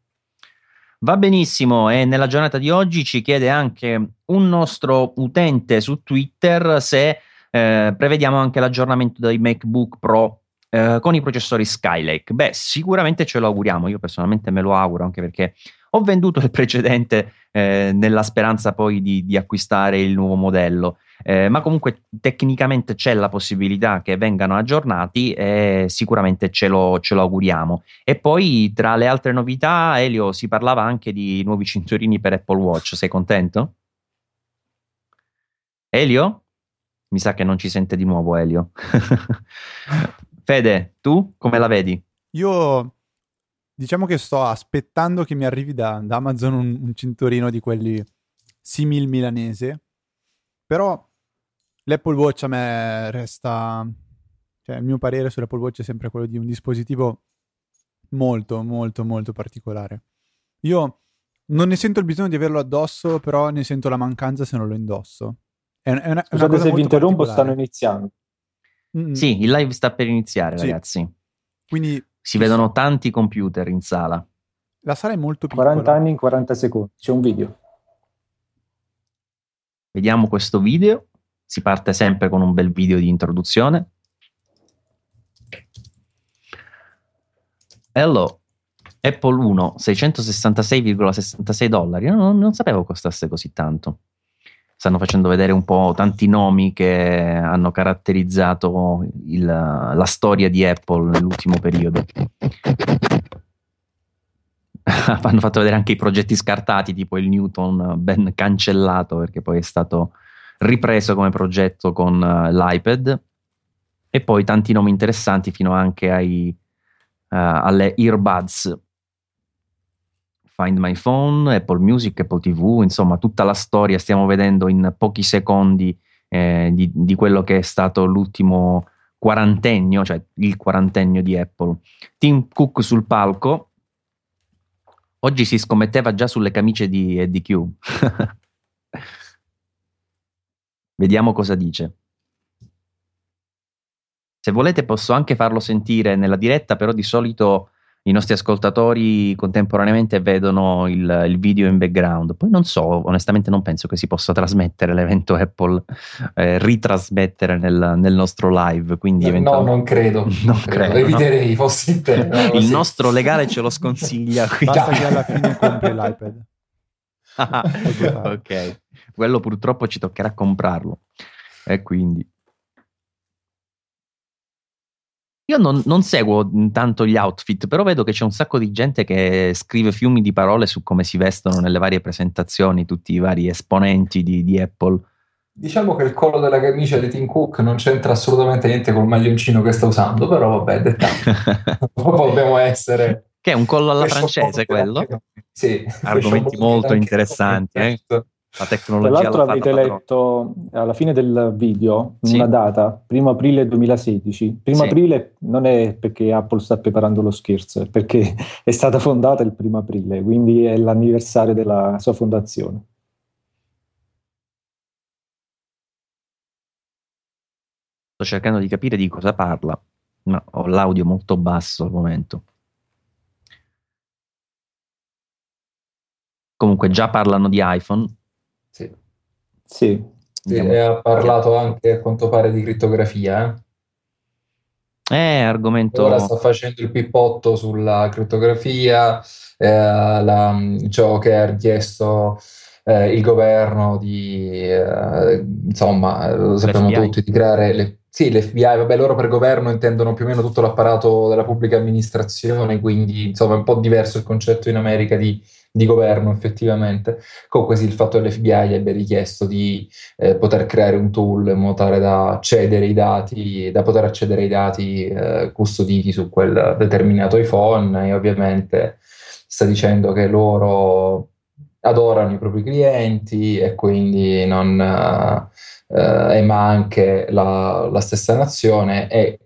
Speaker 1: Va benissimo e nella giornata di oggi ci chiede anche un nostro utente su Twitter se eh, prevediamo anche l'aggiornamento dei MacBook Pro eh, con i processori Skylake. Beh, sicuramente ce lo auguriamo, io personalmente me lo auguro anche perché ho venduto il precedente eh, nella speranza poi di, di, acquistare il nuovo modello. Eh, ma comunque tecnicamente c'è la possibilità che vengano aggiornati e sicuramente ce lo, ce lo, auguriamo. E poi tra le altre novità, Elio, si parlava anche di nuovi cinturini per Apple Watch, sei contento? Elio? Mi sa che non ci sente di nuovo Elio. Fede, tu come la vedi?
Speaker 4: Io diciamo che sto aspettando che mi arrivi da, da Amazon un, un, cinturino di quelli simil milanese, però l'Apple Watch a me resta, cioè il mio parere sull'Apple Watch è sempre quello di un dispositivo molto, molto, molto particolare. Io non ne sento il bisogno di averlo addosso, però ne sento la mancanza se non lo indosso.
Speaker 3: È, è una, Scusate se vi interrompo, stanno iniziando.
Speaker 1: Mm-hmm. Sì, il live sta per iniziare, sì. ragazzi.
Speaker 4: Quindi
Speaker 1: si vedono tanti computer in sala.
Speaker 4: La sala è molto piccola.
Speaker 3: 40 anni in 40 secondi. C'è un video.
Speaker 1: Vediamo questo video. Si parte sempre con un bel video di introduzione. Hello, Apple 1 666,66 dollari. Non, non sapevo costasse così tanto stanno facendo vedere un po' tanti nomi che hanno caratterizzato il, la storia di Apple nell'ultimo periodo. hanno fatto vedere anche i progetti scartati, tipo il Newton ben cancellato perché poi è stato ripreso come progetto con uh, l'iPad e poi tanti nomi interessanti fino anche ai, uh, alle earbuds Find My Phone, Apple Music, Apple TV, insomma tutta la storia stiamo vedendo in pochi secondi eh, di, di, quello che è stato l'ultimo quarantennio, cioè il quarantennio di Apple. Tim Cook sul palco, oggi si scommetteva già sulle camicie di Eddie Q. Vediamo cosa dice. Se volete posso anche farlo sentire nella diretta, però di solito i nostri ascoltatori contemporaneamente vedono il, il, video in background. Poi non so, onestamente non penso che si possa trasmettere l'evento Apple, eh, ritrasmettere nel, nel, nostro live. Quindi
Speaker 2: no, no, non credo. Non credo. Eviterei, no. fossi te.
Speaker 1: No, il sì. nostro legale ce lo sconsiglia.
Speaker 4: Quindi... Basta che alla fine compri l'iPad.
Speaker 1: Ah, ok, quello purtroppo ci toccherà comprarlo. E quindi Io non, non, seguo tanto gli outfit, però vedo che c'è un sacco di gente che scrive fiumi di parole su come si vestono nelle varie presentazioni, tutti i vari esponenti di, di Apple.
Speaker 2: Diciamo che il collo della camicia di Tim Cook non c'entra assolutamente niente col maglioncino che sta usando, però vabbè, dettaglio. Dobbiamo essere...
Speaker 1: Che è un collo alla francese quello?
Speaker 2: Sì.
Speaker 1: Argomenti molto interessanti. Eh? La tecnologia.
Speaker 3: Tra l'altro avete letto alla fine del video sì. una data, primo aprile 2016. Primo sì. aprile non è perché Apple sta preparando lo scherzo, è perché è stata fondata il primo aprile, quindi è l'anniversario della sua fondazione.
Speaker 1: Sto cercando di capire di cosa parla, ma ho l'audio molto basso al momento. Comunque già parlano di iPhone.
Speaker 2: Sì.
Speaker 3: sì
Speaker 2: ha parlato anche a quanto pare di crittografia.
Speaker 1: Eh, eh argomento.
Speaker 2: Ora sta facendo il pippotto sulla crittografia, eh, la, ciò che ha richiesto eh, il governo di, eh, insomma, lo sappiamo L'FBI. tutti, di creare le, sì, l'FBI, vabbè, loro per governo intendono più o meno tutto l'apparato della pubblica amministrazione, quindi insomma è un po' diverso il concetto in America di di governo effettivamente. Comunque sì, il fatto che l'FBI abbia richiesto di eh, poter creare un tool in modo tale da dati, da poter accedere ai dati eh, custoditi su quel determinato iPhone e ovviamente sta dicendo che loro adorano i propri clienti e quindi non eh, ma anche la, la stessa nazione e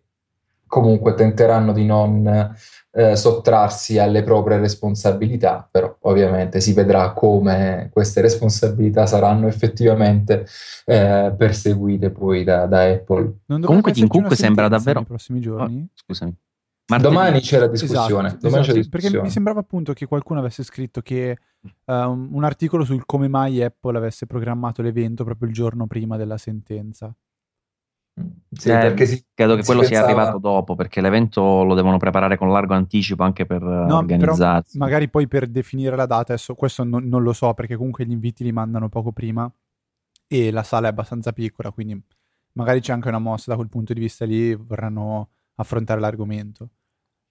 Speaker 2: comunque tenteranno di non eh, sottrarsi alle proprie responsabilità, però ovviamente si vedrà come queste responsabilità saranno effettivamente eh, perseguite poi da, da Apple.
Speaker 1: Comunque Tim Cook sembra davvero...
Speaker 4: Nei prossimi giorni?
Speaker 1: Oh, scusami.
Speaker 2: Martedì. Domani c'è la discussione.
Speaker 4: Esatto,
Speaker 2: Domani
Speaker 4: esatto,
Speaker 2: c'è discussione.
Speaker 4: Perché mi sembrava appunto che qualcuno avesse scritto che uh, un articolo sul come mai Apple avesse programmato l'evento proprio il giorno prima della sentenza.
Speaker 1: Sì, eh, si, credo che quello pensava... sia arrivato dopo perché l'evento lo devono preparare con largo anticipo anche per no, organizzarsi.
Speaker 4: magari poi per definire la data, adesso questo non, non, lo so perché comunque gli inviti li mandano poco prima e la sala è abbastanza piccola, quindi magari c'è anche una mossa da quel punto di vista lì, vorranno affrontare l'argomento.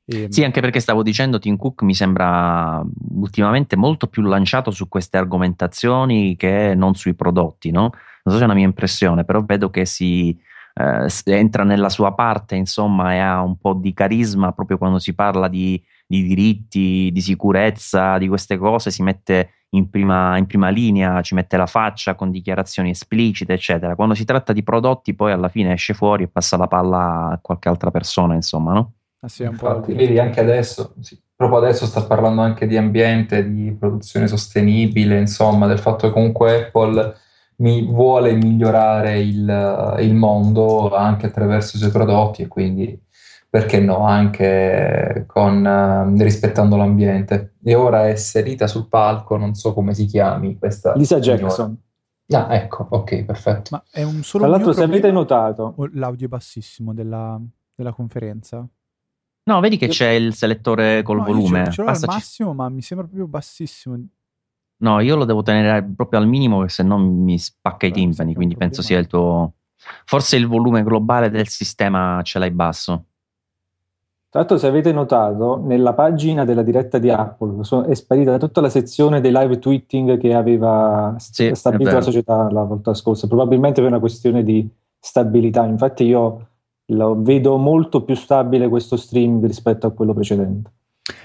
Speaker 1: E... Sì, anche perché stavo dicendo, Tim Cook mi sembra ultimamente molto più lanciato su queste argomentazioni che non sui prodotti, no? so se è una mia impressione, però vedo che si eh, entra nella sua parte, insomma, e ha un po' di carisma proprio quando si parla di, di diritti, di sicurezza, di queste cose, si mette in prima, in prima, linea, ci mette la faccia con dichiarazioni esplicite, eccetera. Quando si tratta di prodotti, poi alla fine esce fuori e passa la palla a qualche altra persona, insomma, no?
Speaker 2: Ah, sì, Infatti, vedi, anche adesso, sì, proprio adesso sta parlando anche di ambiente, di produzione sostenibile, insomma, del fatto che comunque Apple mi vuole migliorare il, il mondo anche attraverso i suoi prodotti e quindi perché no, anche con, uh, rispettando l'ambiente. E ora è salita sul palco, non so come si chiami questa.
Speaker 3: Lisa Jackson.
Speaker 2: Ah, ecco, ok, perfetto.
Speaker 4: Ma è un solo
Speaker 3: Tra l'altro, se avete notato,
Speaker 4: l'audio è bassissimo della, della, conferenza.
Speaker 1: No, vedi che c'è il selettore col
Speaker 4: no,
Speaker 1: volume.
Speaker 4: Ce l'ho al massimo, ma mi sembra proprio bassissimo.
Speaker 1: No, io lo devo tenere proprio al minimo, se no mi spacca i timpani. Quindi penso sia il tuo. Forse il volume globale del sistema ce l'hai basso.
Speaker 3: Tra l'altro, se avete notato, nella pagina della diretta di Apple è sparita tutta la sezione dei live tweeting che aveva sì, stabilito la società la volta scorsa, probabilmente per una questione di stabilità. Infatti, io lo vedo molto più stabile questo streaming rispetto a quello precedente.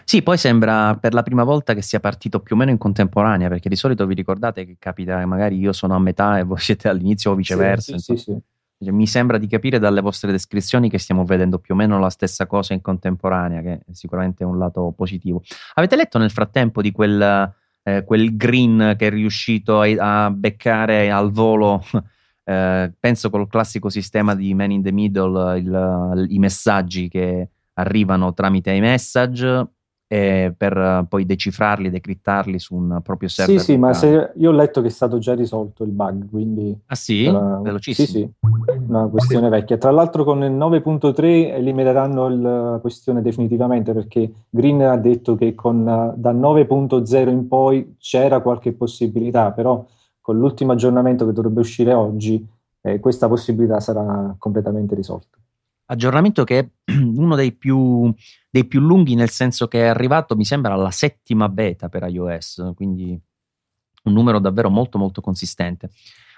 Speaker 1: Sì, poi sembra per la prima volta che sia partito più o meno in contemporanea, perché di solito vi ricordate che capita che magari io sono a metà e voi siete all'inizio o viceversa.
Speaker 3: Sì, sì, sì,
Speaker 1: cioè, Mi sembra di capire dalle vostre descrizioni che stiamo vedendo più o meno la stessa cosa in contemporanea, che è sicuramente un lato positivo. Avete letto nel frattempo di quel, eh, quel green che è riuscito a, a beccare al volo? Eh, penso col classico sistema di Man in the Middle, il, i messaggi che arrivano tramite iMessage eh, per poi decifrarli, decrittarli su un proprio server.
Speaker 3: Sì, sì, ma se, io ho letto che è stato già risolto il bug, quindi...
Speaker 1: Ah sì? Era, Velocissimo.
Speaker 3: Sì, sì, una questione vecchia. Tra l'altro con il 9.3 elimineranno la questione definitivamente perché Green ha detto che con, da 9.0 in poi c'era qualche possibilità, però con l'ultimo aggiornamento che dovrebbe uscire oggi eh, questa possibilità sarà completamente risolta
Speaker 1: aggiornamento che è uno dei più, dei più, lunghi, nel senso che è arrivato, mi sembra, alla settima beta per iOS, quindi un numero davvero molto molto consistente.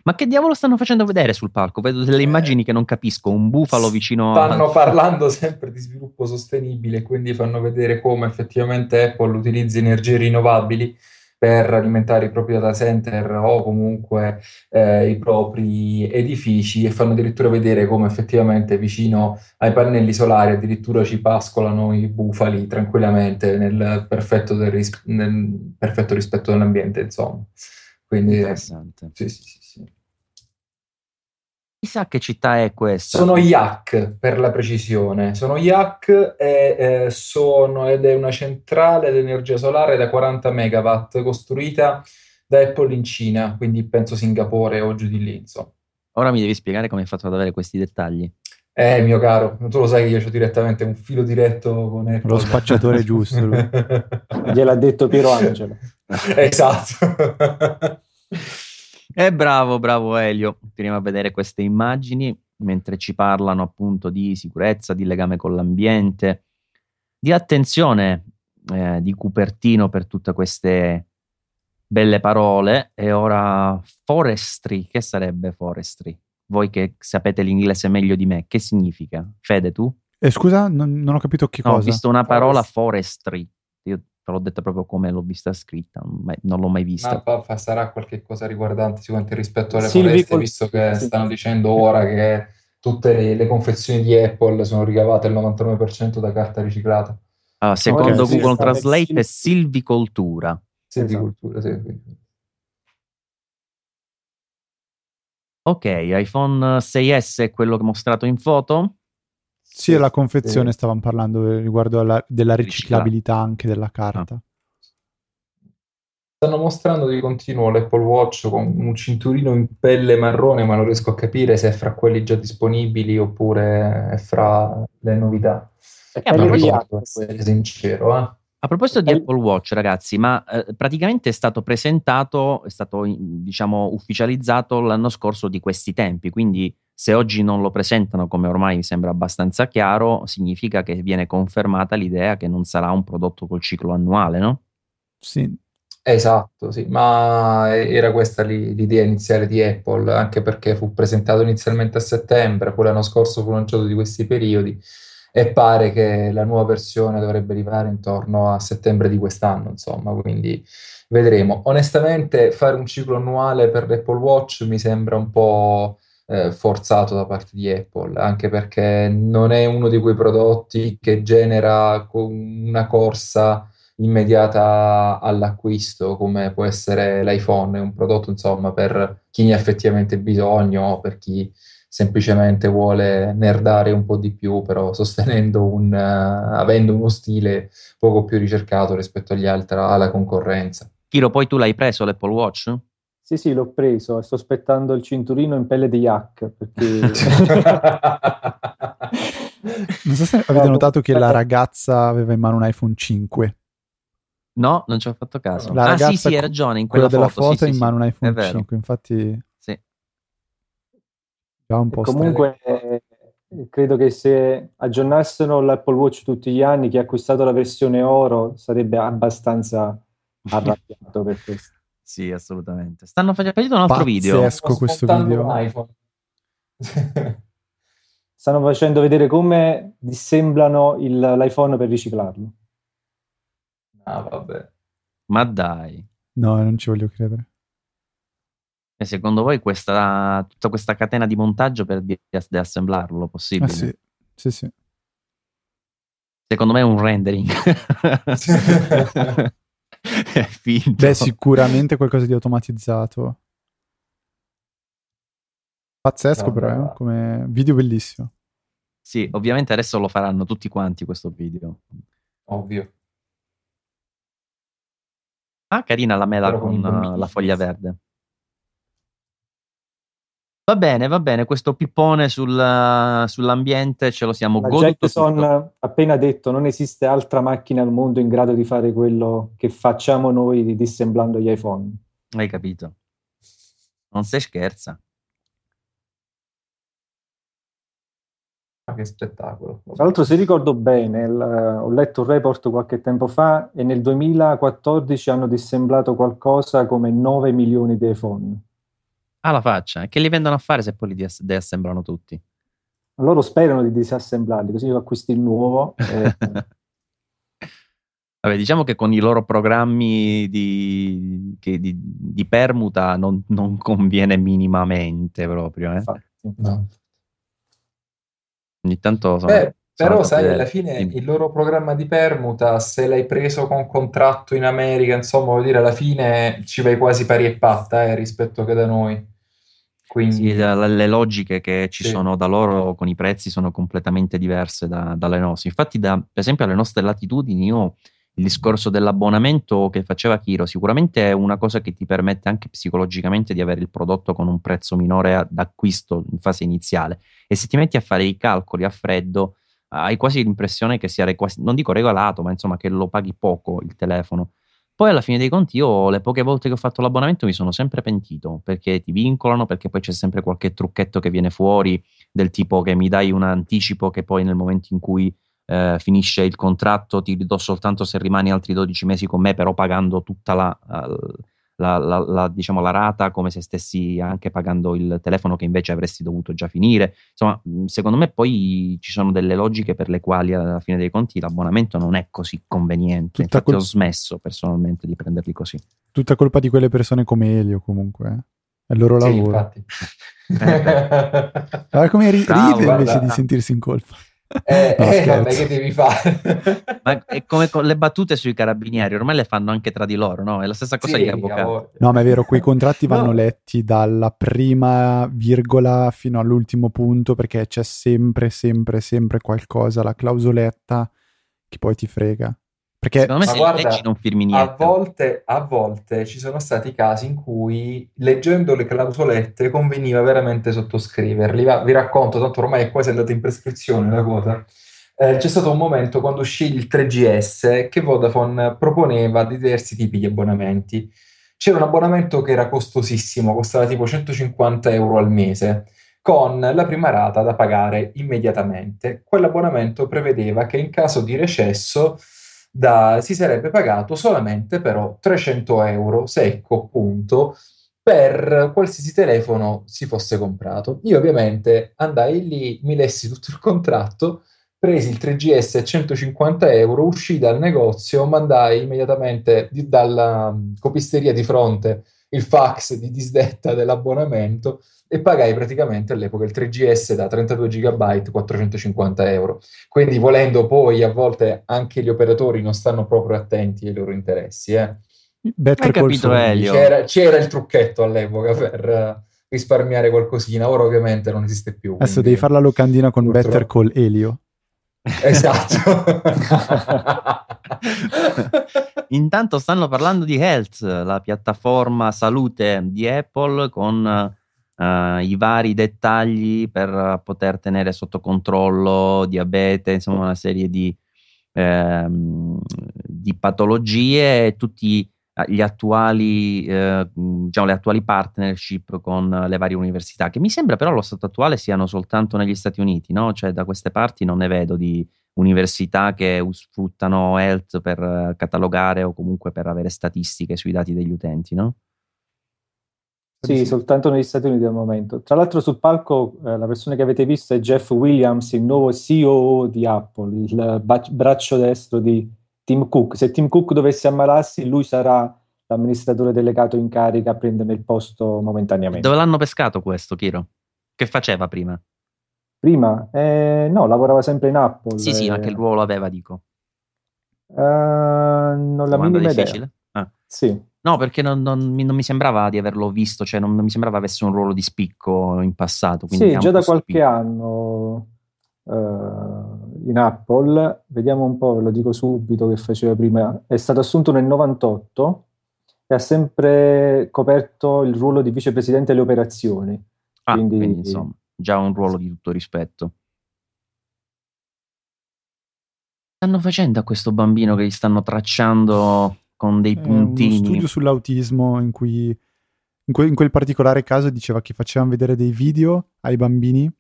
Speaker 1: Ma che diavolo stanno facendo vedere sul palco? Vedo delle immagini che non capisco, un bufalo vicino
Speaker 2: a... Stanno parlando sempre di sviluppo sostenibile, quindi fanno vedere come effettivamente Apple utilizza energie rinnovabili per alimentare i propri data center o comunque eh, i propri edifici e fanno addirittura vedere come effettivamente vicino ai pannelli solari addirittura ci pascolano i bufali tranquillamente nel perfetto, ris- nel perfetto rispetto dell'ambiente, insomma. Quindi,
Speaker 1: Interessante.
Speaker 2: Sì, sì, sì.
Speaker 1: Chissà che città è questa.
Speaker 2: Sono Yak per la precisione. Sono Yak e, eh, sono, ed è una centrale di energia solare da 40 megawatt costruita da Apple in Cina, quindi penso Singapore o giù di lì. Insomma.
Speaker 1: Ora mi devi spiegare come hai fatto ad avere questi dettagli.
Speaker 2: Eh, mio caro, tu lo sai che io ho direttamente un filo diretto con Apple.
Speaker 4: Lo spacciatore giusto.
Speaker 3: Gliel'ha detto Piero Angelo.
Speaker 2: esatto.
Speaker 1: Eh, bravo, bravo Elio. Teniamo a vedere queste immagini mentre ci parlano appunto di sicurezza, di legame con l'ambiente, di attenzione eh, di Cupertino per tutte queste belle parole. E ora forestry, che sarebbe forestry? Voi che sapete l'inglese meglio di me, che significa? Fede, tu?
Speaker 4: Eh, scusa, non, non, ho capito che cosa.
Speaker 1: ho visto una parola forestry. L'ho detta proprio come l'ho vista scritta, non l'ho mai vista.
Speaker 2: Ma sarà qualche cosa riguardante sicuramente rispetto alle Silvi foreste, visto che sì. stanno dicendo ora che tutte le, le, confezioni di Apple sono ricavate il 99% da carta riciclata.
Speaker 1: Ah, secondo okay, Google sì, Translate è silvicoltura.
Speaker 2: Silvicoltura, esatto. sì.
Speaker 1: Ok, iPhone 6S è quello che ho mostrato in foto?
Speaker 4: Sì, la confezione sì. stavamo parlando riguardo alla, della riciclabilità anche della carta. Ah.
Speaker 2: Stanno mostrando di continuo l'Apple Watch con un cinturino in pelle marrone, ma non riesco a capire se è fra quelli già disponibili oppure è fra le novità.
Speaker 3: È eh, proposito,
Speaker 2: sincero, eh.
Speaker 1: A proposito di Apple Watch, ragazzi, ma eh, praticamente è stato presentato, è stato diciamo ufficializzato l'anno scorso di questi tempi, quindi se oggi non lo presentano, come ormai mi sembra abbastanza chiaro, significa che viene confermata l'idea che non sarà un prodotto col ciclo annuale, no?
Speaker 4: Sì.
Speaker 2: Esatto, sì, ma era questa l'idea iniziale di Apple, anche perché fu presentato inizialmente a settembre, poi l'anno scorso fu lanciato di questi periodi e pare che la nuova versione dovrebbe arrivare intorno a settembre di quest'anno, insomma, quindi vedremo. Onestamente fare un ciclo annuale per l'Apple Watch mi sembra un po' eh, forzato da parte di Apple, anche perché non è uno di quei prodotti che genera una corsa immediata all'acquisto, come può essere l'iPhone, è un prodotto insomma per chi ne ha effettivamente bisogno o per chi semplicemente vuole nerdare un po' di più, però sostenendo un, uh, avendo uno stile poco più ricercato rispetto agli altri, alla concorrenza.
Speaker 1: Chiro, poi tu l'hai preso l'Apple Watch?
Speaker 3: Sì, sì, l'ho preso sto aspettando il cinturino in pelle di yak perché...
Speaker 4: non so se avete notato che la ragazza aveva in mano un iPhone 5.
Speaker 1: No, non ci ho fatto caso.
Speaker 4: La
Speaker 1: ah, sì, sì, hai ragione. In
Speaker 4: quella,
Speaker 1: quella
Speaker 4: della foto,
Speaker 1: sì,
Speaker 4: in
Speaker 1: sì,
Speaker 4: mano un iPhone
Speaker 1: è vero.
Speaker 4: 5. Infatti,
Speaker 1: Sì.
Speaker 4: già un po'
Speaker 3: Comunque, eh, credo che se aggiornassero l'Apple Watch tutti gli anni, chi ha acquistato la versione oro sarebbe abbastanza arrabbiato per questo.
Speaker 1: Sì, assolutamente. Stanno facendo un altro video.
Speaker 4: Pazzesco questo video.
Speaker 2: un iPhone.
Speaker 3: Stanno facendo vedere come dissemblano il- l'iPhone per riciclarlo.
Speaker 2: Ah, vabbè.
Speaker 1: Ma dai.
Speaker 4: No, non ci voglio credere.
Speaker 1: E secondo voi questa, tutta questa catena di montaggio per di- deassemblarlo
Speaker 4: Ah,
Speaker 1: possibile?
Speaker 4: sì, sì, sì.
Speaker 1: Secondo me è un rendering. è finto.
Speaker 4: Beh, sicuramente qualcosa di automatizzato. Pazzesco,
Speaker 2: No,
Speaker 4: però,
Speaker 2: no.
Speaker 4: eh, come video bellissimo.
Speaker 1: Sì, ovviamente adesso lo faranno tutti quanti questo video.
Speaker 2: Ovvio.
Speaker 1: Ah, carina la mela
Speaker 2: Però con
Speaker 1: con la foglia verde. Va bene, va bene, questo pippone sul- sull'ambiente ce lo siamo
Speaker 3: La
Speaker 1: goduto
Speaker 3: Jackson ha appena detto non esiste altra macchina al mondo in grado di fare quello che facciamo noi dissemblando gli iPhone.
Speaker 1: Hai capito? Non si scherza.
Speaker 2: Ma che spettacolo.
Speaker 3: Tra l'altro, se ricordo bene, il- ho letto un report qualche tempo fa e nel 2014 hanno dissemblato qualcosa come 9 milioni di iPhone.
Speaker 1: Alla faccia, che li vendono a fare se poi li dis- deassemblano tutti?
Speaker 3: Loro sperano di disassemblarli, così acquisti il nuovo. e-
Speaker 1: Vabbè, diciamo che con i loro programmi di, che di- di permuta non, non conviene minimamente proprio. eh.
Speaker 3: infatti.
Speaker 2: No.
Speaker 1: Ogni tanto sono,
Speaker 2: Beh,
Speaker 1: sono
Speaker 2: però sai,
Speaker 1: vedere.
Speaker 2: alla fine
Speaker 1: Dimmi.
Speaker 2: il loro programma di permuta, se l'hai preso con contratto in America, insomma, vuol dire, alla fine ci vai quasi pari e patta, eh, rispetto che da noi. Quindi,
Speaker 1: Sì, la- le logiche che ci
Speaker 2: Sì.
Speaker 1: sono da loro con i prezzi sono completamente diverse da- dalle nostre. Infatti, da- per esempio, alle nostre latitudini, io il discorso dell'abbonamento che faceva Kiro sicuramente è una cosa che ti permette anche psicologicamente di avere il prodotto con un prezzo minore a- d'acquisto in fase iniziale. E se ti metti a fare i calcoli a freddo, hai quasi l'impressione che sia, quasi- non dico regalato, ma insomma che lo paghi poco il telefono. Poi alla fine dei conti io le poche volte che ho fatto l'abbonamento mi sono sempre pentito perché ti vincolano, perché poi c'è sempre qualche trucchetto che viene fuori del tipo che mi dai un anticipo che poi nel momento in cui eh, finisce il contratto ti ridò soltanto se rimani altri 12 mesi con me, però pagando tutta la, la- la- la- diciamo, la rata come se stessi anche pagando il telefono che invece avresti dovuto già finire. Insomma, secondo me poi ci sono delle logiche per le quali alla fine dei conti l'abbonamento non è così conveniente.
Speaker 4: Tutta
Speaker 1: Infatti
Speaker 4: quel-
Speaker 1: ho smesso personalmente di prenderli così.
Speaker 4: Tutta colpa di quelle persone come Elio, comunque. eh. È il loro
Speaker 2: sì,
Speaker 4: lavoro.
Speaker 2: infatti.
Speaker 4: Guarda come ri- ride invece
Speaker 2: guarda.
Speaker 4: di sentirsi in colpa.
Speaker 2: Eh,
Speaker 4: No,
Speaker 2: eh, vabbè, che devi fare?
Speaker 1: Ma è come con le battute sui carabinieri, ormai le fanno anche tra di loro, no? È la stessa cosa
Speaker 2: Sì,
Speaker 1: gli avvocati.
Speaker 4: No, ma è vero, quei contratti vanno
Speaker 2: No.
Speaker 4: letti dalla prima virgola fino all'ultimo punto perché c'è sempre, sempre, sempre qualcosa, la clausoletta che poi ti frega. Perché
Speaker 1: Secondo me se
Speaker 2: guarda,
Speaker 1: leggi non firmi
Speaker 2: A
Speaker 1: niente.
Speaker 2: volte, a volte ci sono stati casi in cui leggendo le clausolette conveniva veramente sottoscriverli. Va- vi racconto, tanto ormai è quasi andata in prescrizione la cosa. Eh, c'è stato un momento quando uscì il 3GS che Vodafone proponeva diversi tipi di abbonamenti. C'era un abbonamento che era costosissimo, costava tipo 150 euro al mese, con la prima rata da pagare immediatamente. Quell'abbonamento prevedeva che in caso di recesso da, si sarebbe pagato solamente però 300 euro secco, appunto, per qualsiasi telefono si fosse comprato. Io ovviamente andai lì, mi lessi tutto il contratto, presi il 3GS a 150 euro, uscii dal negozio, mandai immediatamente di, dalla mm, copisteria di fronte il fax di disdetta dell'abbonamento e pagai praticamente all'epoca il 3GS da 32 GB 450 euro. Quindi volendo poi a volte anche gli operatori non stanno proprio attenti ai loro interessi. Eh.
Speaker 1: Better Hai capito, Elio?
Speaker 2: C'era, c'era, il trucchetto all'epoca per uh, risparmiare qualcosina, ora ovviamente non esiste più.
Speaker 4: Adesso devi fare la locandina con purtroppo. Better Call Elio.
Speaker 2: Esatto.
Speaker 1: Intanto stanno parlando di Health, la piattaforma salute di Apple con uh, i vari dettagli per poter tenere sotto controllo diabete, insomma una serie di, ehm, di patologie e tutti gli attuali, eh, diciamo, le attuali partnership con le varie università, che mi sembra però allo stato attuale siano soltanto negli Stati Uniti, no? Cioè da queste parti non ne vedo di università che sfruttano health per catalogare o comunque per avere statistiche sui dati degli utenti, no?
Speaker 3: Sì, soltanto negli Stati Uniti al momento. Tra l'altro sul palco eh, la persona che avete visto è Jeff Williams, il nuovo CEO di Apple, il braccio destro di Tim Cook. Se Tim Cook dovesse ammalarsi, lui sarà l'amministratore delegato in carica a prendere il posto momentaneamente.
Speaker 1: Dove l'hanno pescato questo, Kiro? Che faceva prima?
Speaker 3: Prima? Eh, no, lavorava sempre in Apple.
Speaker 1: Sì, sì, ma che ruolo aveva, dico?
Speaker 3: Uh, non la minima
Speaker 1: difficile?
Speaker 3: idea. Ah. Sì.
Speaker 1: No, perché non, non, non, mi sembrava di averlo visto, cioè non, non, mi sembrava avesse un ruolo di spicco in passato.
Speaker 3: Sì, già da qualche anno uh, in Apple, vediamo un po', ve lo dico subito che faceva prima, è stato assunto nel 98 e ha sempre coperto il ruolo di vicepresidente delle operazioni.
Speaker 1: Ah, quindi, quindi insomma, già un ruolo di tutto rispetto. Stanno facendo a questo bambino che gli stanno tracciando con dei puntini.
Speaker 4: uno studio sull'autismo in cui in, que- in, quel particolare caso diceva che facevano vedere dei video ai bambini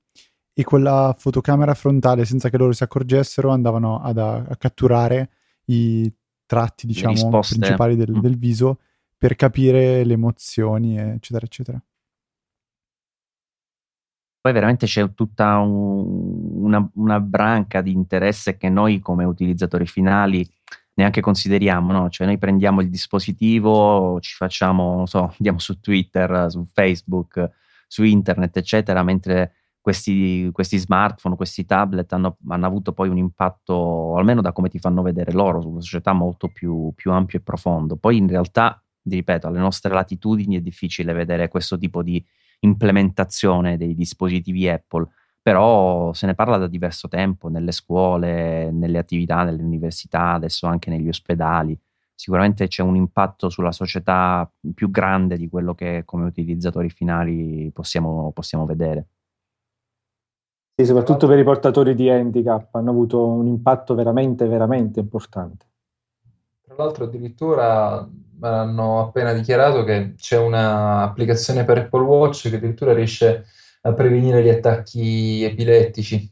Speaker 4: e con la fotocamera frontale, senza che loro si accorgessero, andavano ad, a, a catturare i tratti, diciamo, principali del, mm. del, viso per capire le emozioni, eccetera, eccetera.
Speaker 1: Poi veramente c'è tutta un, una, una branca di interesse che noi come utilizzatori finali neanche consideriamo, no? Cioè noi prendiamo il dispositivo, ci facciamo, non so, andiamo su Twitter, su Facebook, su internet, eccetera, mentre questi, questi smartphone, questi tablet hanno, hanno, avuto poi un impatto, almeno da come ti fanno vedere loro, sulla società molto più, più ampio e profondo. Poi in realtà, ti ripeto, alle nostre latitudini è difficile vedere questo tipo di implementazione dei dispositivi Apple però se ne parla da diverso tempo nelle scuole, nelle attività, nelle università, adesso anche negli ospedali. Sicuramente c'è un impatto sulla società più grande di quello che come utilizzatori finali possiamo, possiamo vedere.
Speaker 3: Sì, soprattutto per i portatori di handicap hanno avuto un impatto veramente, veramente importante.
Speaker 2: Tra l'altro addirittura hanno appena dichiarato che c'è un'applicazione per Apple Watch che addirittura riesce a prevenire gli attacchi epilettici.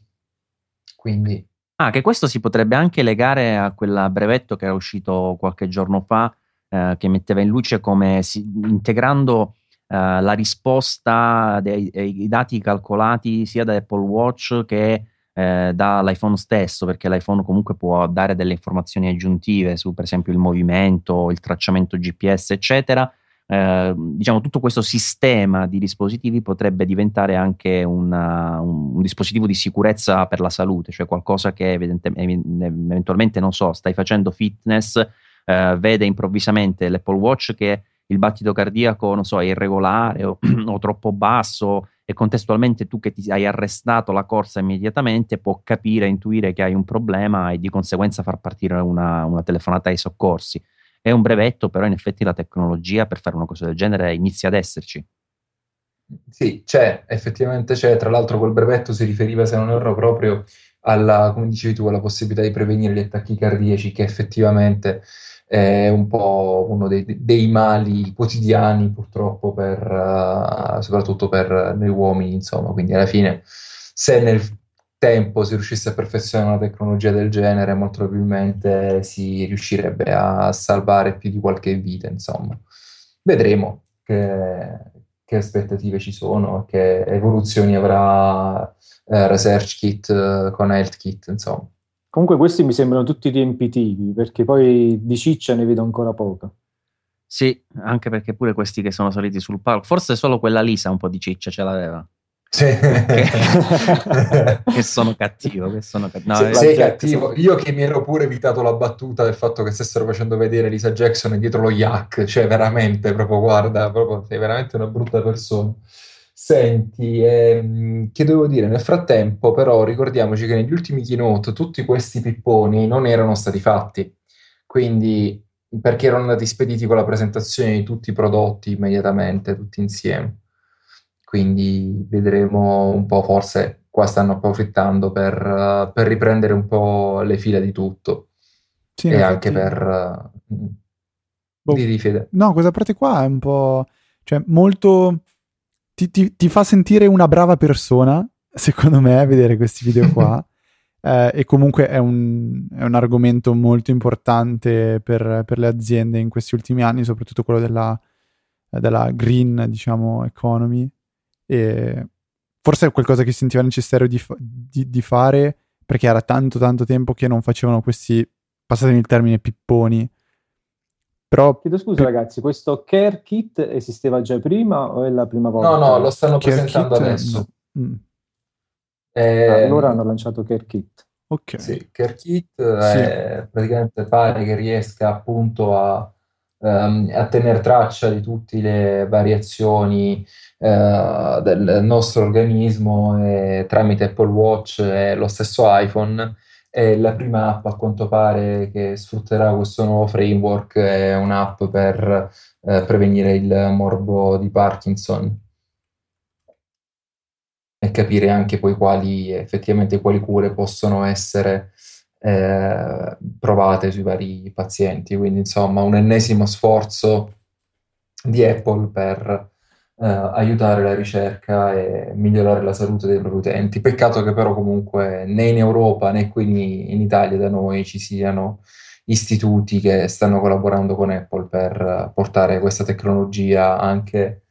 Speaker 2: Quindi...
Speaker 1: Ah, che questo si potrebbe anche legare a quel brevetto che era uscito qualche giorno fa, eh, che metteva in luce come si, integrando eh, la risposta dei, dei, dati calcolati sia da Apple Watch che eh, dall'iPhone stesso, perché l'iPhone comunque può dare delle informazioni aggiuntive su, per esempio, il movimento, il tracciamento GPS, eccetera eh, diciamo, tutto questo sistema di dispositivi potrebbe diventare anche una, un, un, dispositivo di sicurezza per la salute, cioè qualcosa che eventualmente, non so, stai facendo fitness, eh, vede improvvisamente l'Apple Watch che il battito cardiaco, non so, è irregolare o, o troppo basso e contestualmente tu che ti hai arrestato la corsa immediatamente può capire, intuire che hai un problema e di conseguenza far partire una, una telefonata ai soccorsi. È un brevetto, però in effetti la tecnologia per fare una cosa del genere inizia ad esserci.
Speaker 2: Sì, c'è, effettivamente c'è. Tra l'altro quel brevetto si riferiva, se non erro, proprio alla, come dicevi tu, alla possibilità di prevenire gli attacchi cardiaci, che effettivamente è un po' uno dei, dei mali quotidiani, purtroppo, per, uh, soprattutto per noi uomini, insomma. Quindi alla fine, se nel tempo si riuscisse a perfezionare una tecnologia del genere, molto probabilmente si riuscirebbe a salvare più di qualche vita, insomma. Vedremo che, che aspettative ci sono, che evoluzioni avrà eh, Research Kit eh, con Health Kit, insomma.
Speaker 3: Comunque questi mi sembrano tutti riempitivi, perché poi di ciccia ne vedo ancora poca.
Speaker 1: Sì, anche perché pure questi che sono saliti sul palco, forse solo quella Lisa un po' di ciccia ce l'aveva.
Speaker 2: Sì.
Speaker 1: che, che sono cattivo, che sono cattivo.
Speaker 2: No, sei cattivo. Io che mi ero pure evitato la battuta del fatto che stessero facendo vedere Lisa Jackson dietro lo yak, cioè veramente, proprio guarda, proprio, sei veramente una brutta persona. Senti, ehm, che devo dire? Nel frattempo, però, ricordiamoci che negli ultimi keynote tutti questi pipponi non erano stati fatti. Quindi, perché erano andati spediti con la presentazione di tutti i prodotti immediatamente, tutti insieme. Quindi vedremo un po', forse qua stanno approfittando per, per riprendere un po' le fila di tutto. Sì, e infatti... anche per... Uh, boh. di rifede.
Speaker 4: No, questa parte qua è un po'... cioè molto ti, ti, ti, fa sentire una brava persona, secondo me, vedere questi video qua. eh, e comunque è un, è un, argomento molto importante per, per, le aziende in questi ultimi anni, soprattutto quello della, della green, diciamo, economy. E forse è qualcosa che sentiva necessario di, di, di fare perché era tanto tanto tempo che non facevano questi, passatemi il termine, pipponi però...
Speaker 3: Chiedo scusa ragazzi, questo care kit esisteva già prima o è la prima volta?
Speaker 2: No, no, lo stanno care presentando kit? adesso. Mm.
Speaker 3: Eh, allora hanno lanciato Care Kit.
Speaker 4: Ok.
Speaker 2: Sì, Care Kit sì. È, praticamente pare che riesca appunto a, um, a tenere traccia di tutte le variazioni uh, del nostro organismo e, tramite Apple Watch e lo stesso iPhone è la prima app a quanto pare che sfrutterà questo nuovo framework, è un'app per eh, prevenire il morbo di Parkinson. E capire anche poi quali effettivamente quali cure possono essere eh, provate sui vari pazienti. Quindi, insomma, un ennesimo sforzo di Apple per eh, aiutare la ricerca e migliorare la salute dei propri utenti. Peccato che però comunque né in Europa né qui in, Italia da noi ci siano istituti che stanno collaborando con Apple per portare questa tecnologia anche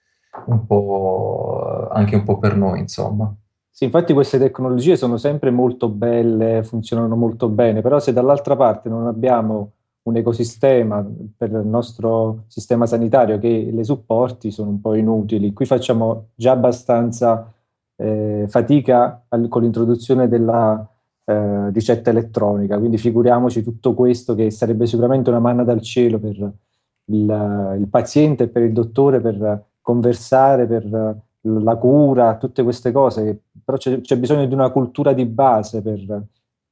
Speaker 2: un po', anche un po per noi, insomma.
Speaker 3: Sì, infatti queste tecnologie sono sempre molto belle, funzionano molto bene, però se dall'altra parte non abbiamo un ecosistema per il nostro sistema sanitario che le supporti sono un po' inutili. Qui facciamo già abbastanza eh, fatica al, con l'introduzione della eh, ricetta elettronica, quindi figuriamoci tutto questo che sarebbe sicuramente una manna dal cielo per il, il paziente e per il dottore per conversare, per la cura, tutte queste cose, però c'è, c'è bisogno di una cultura di base per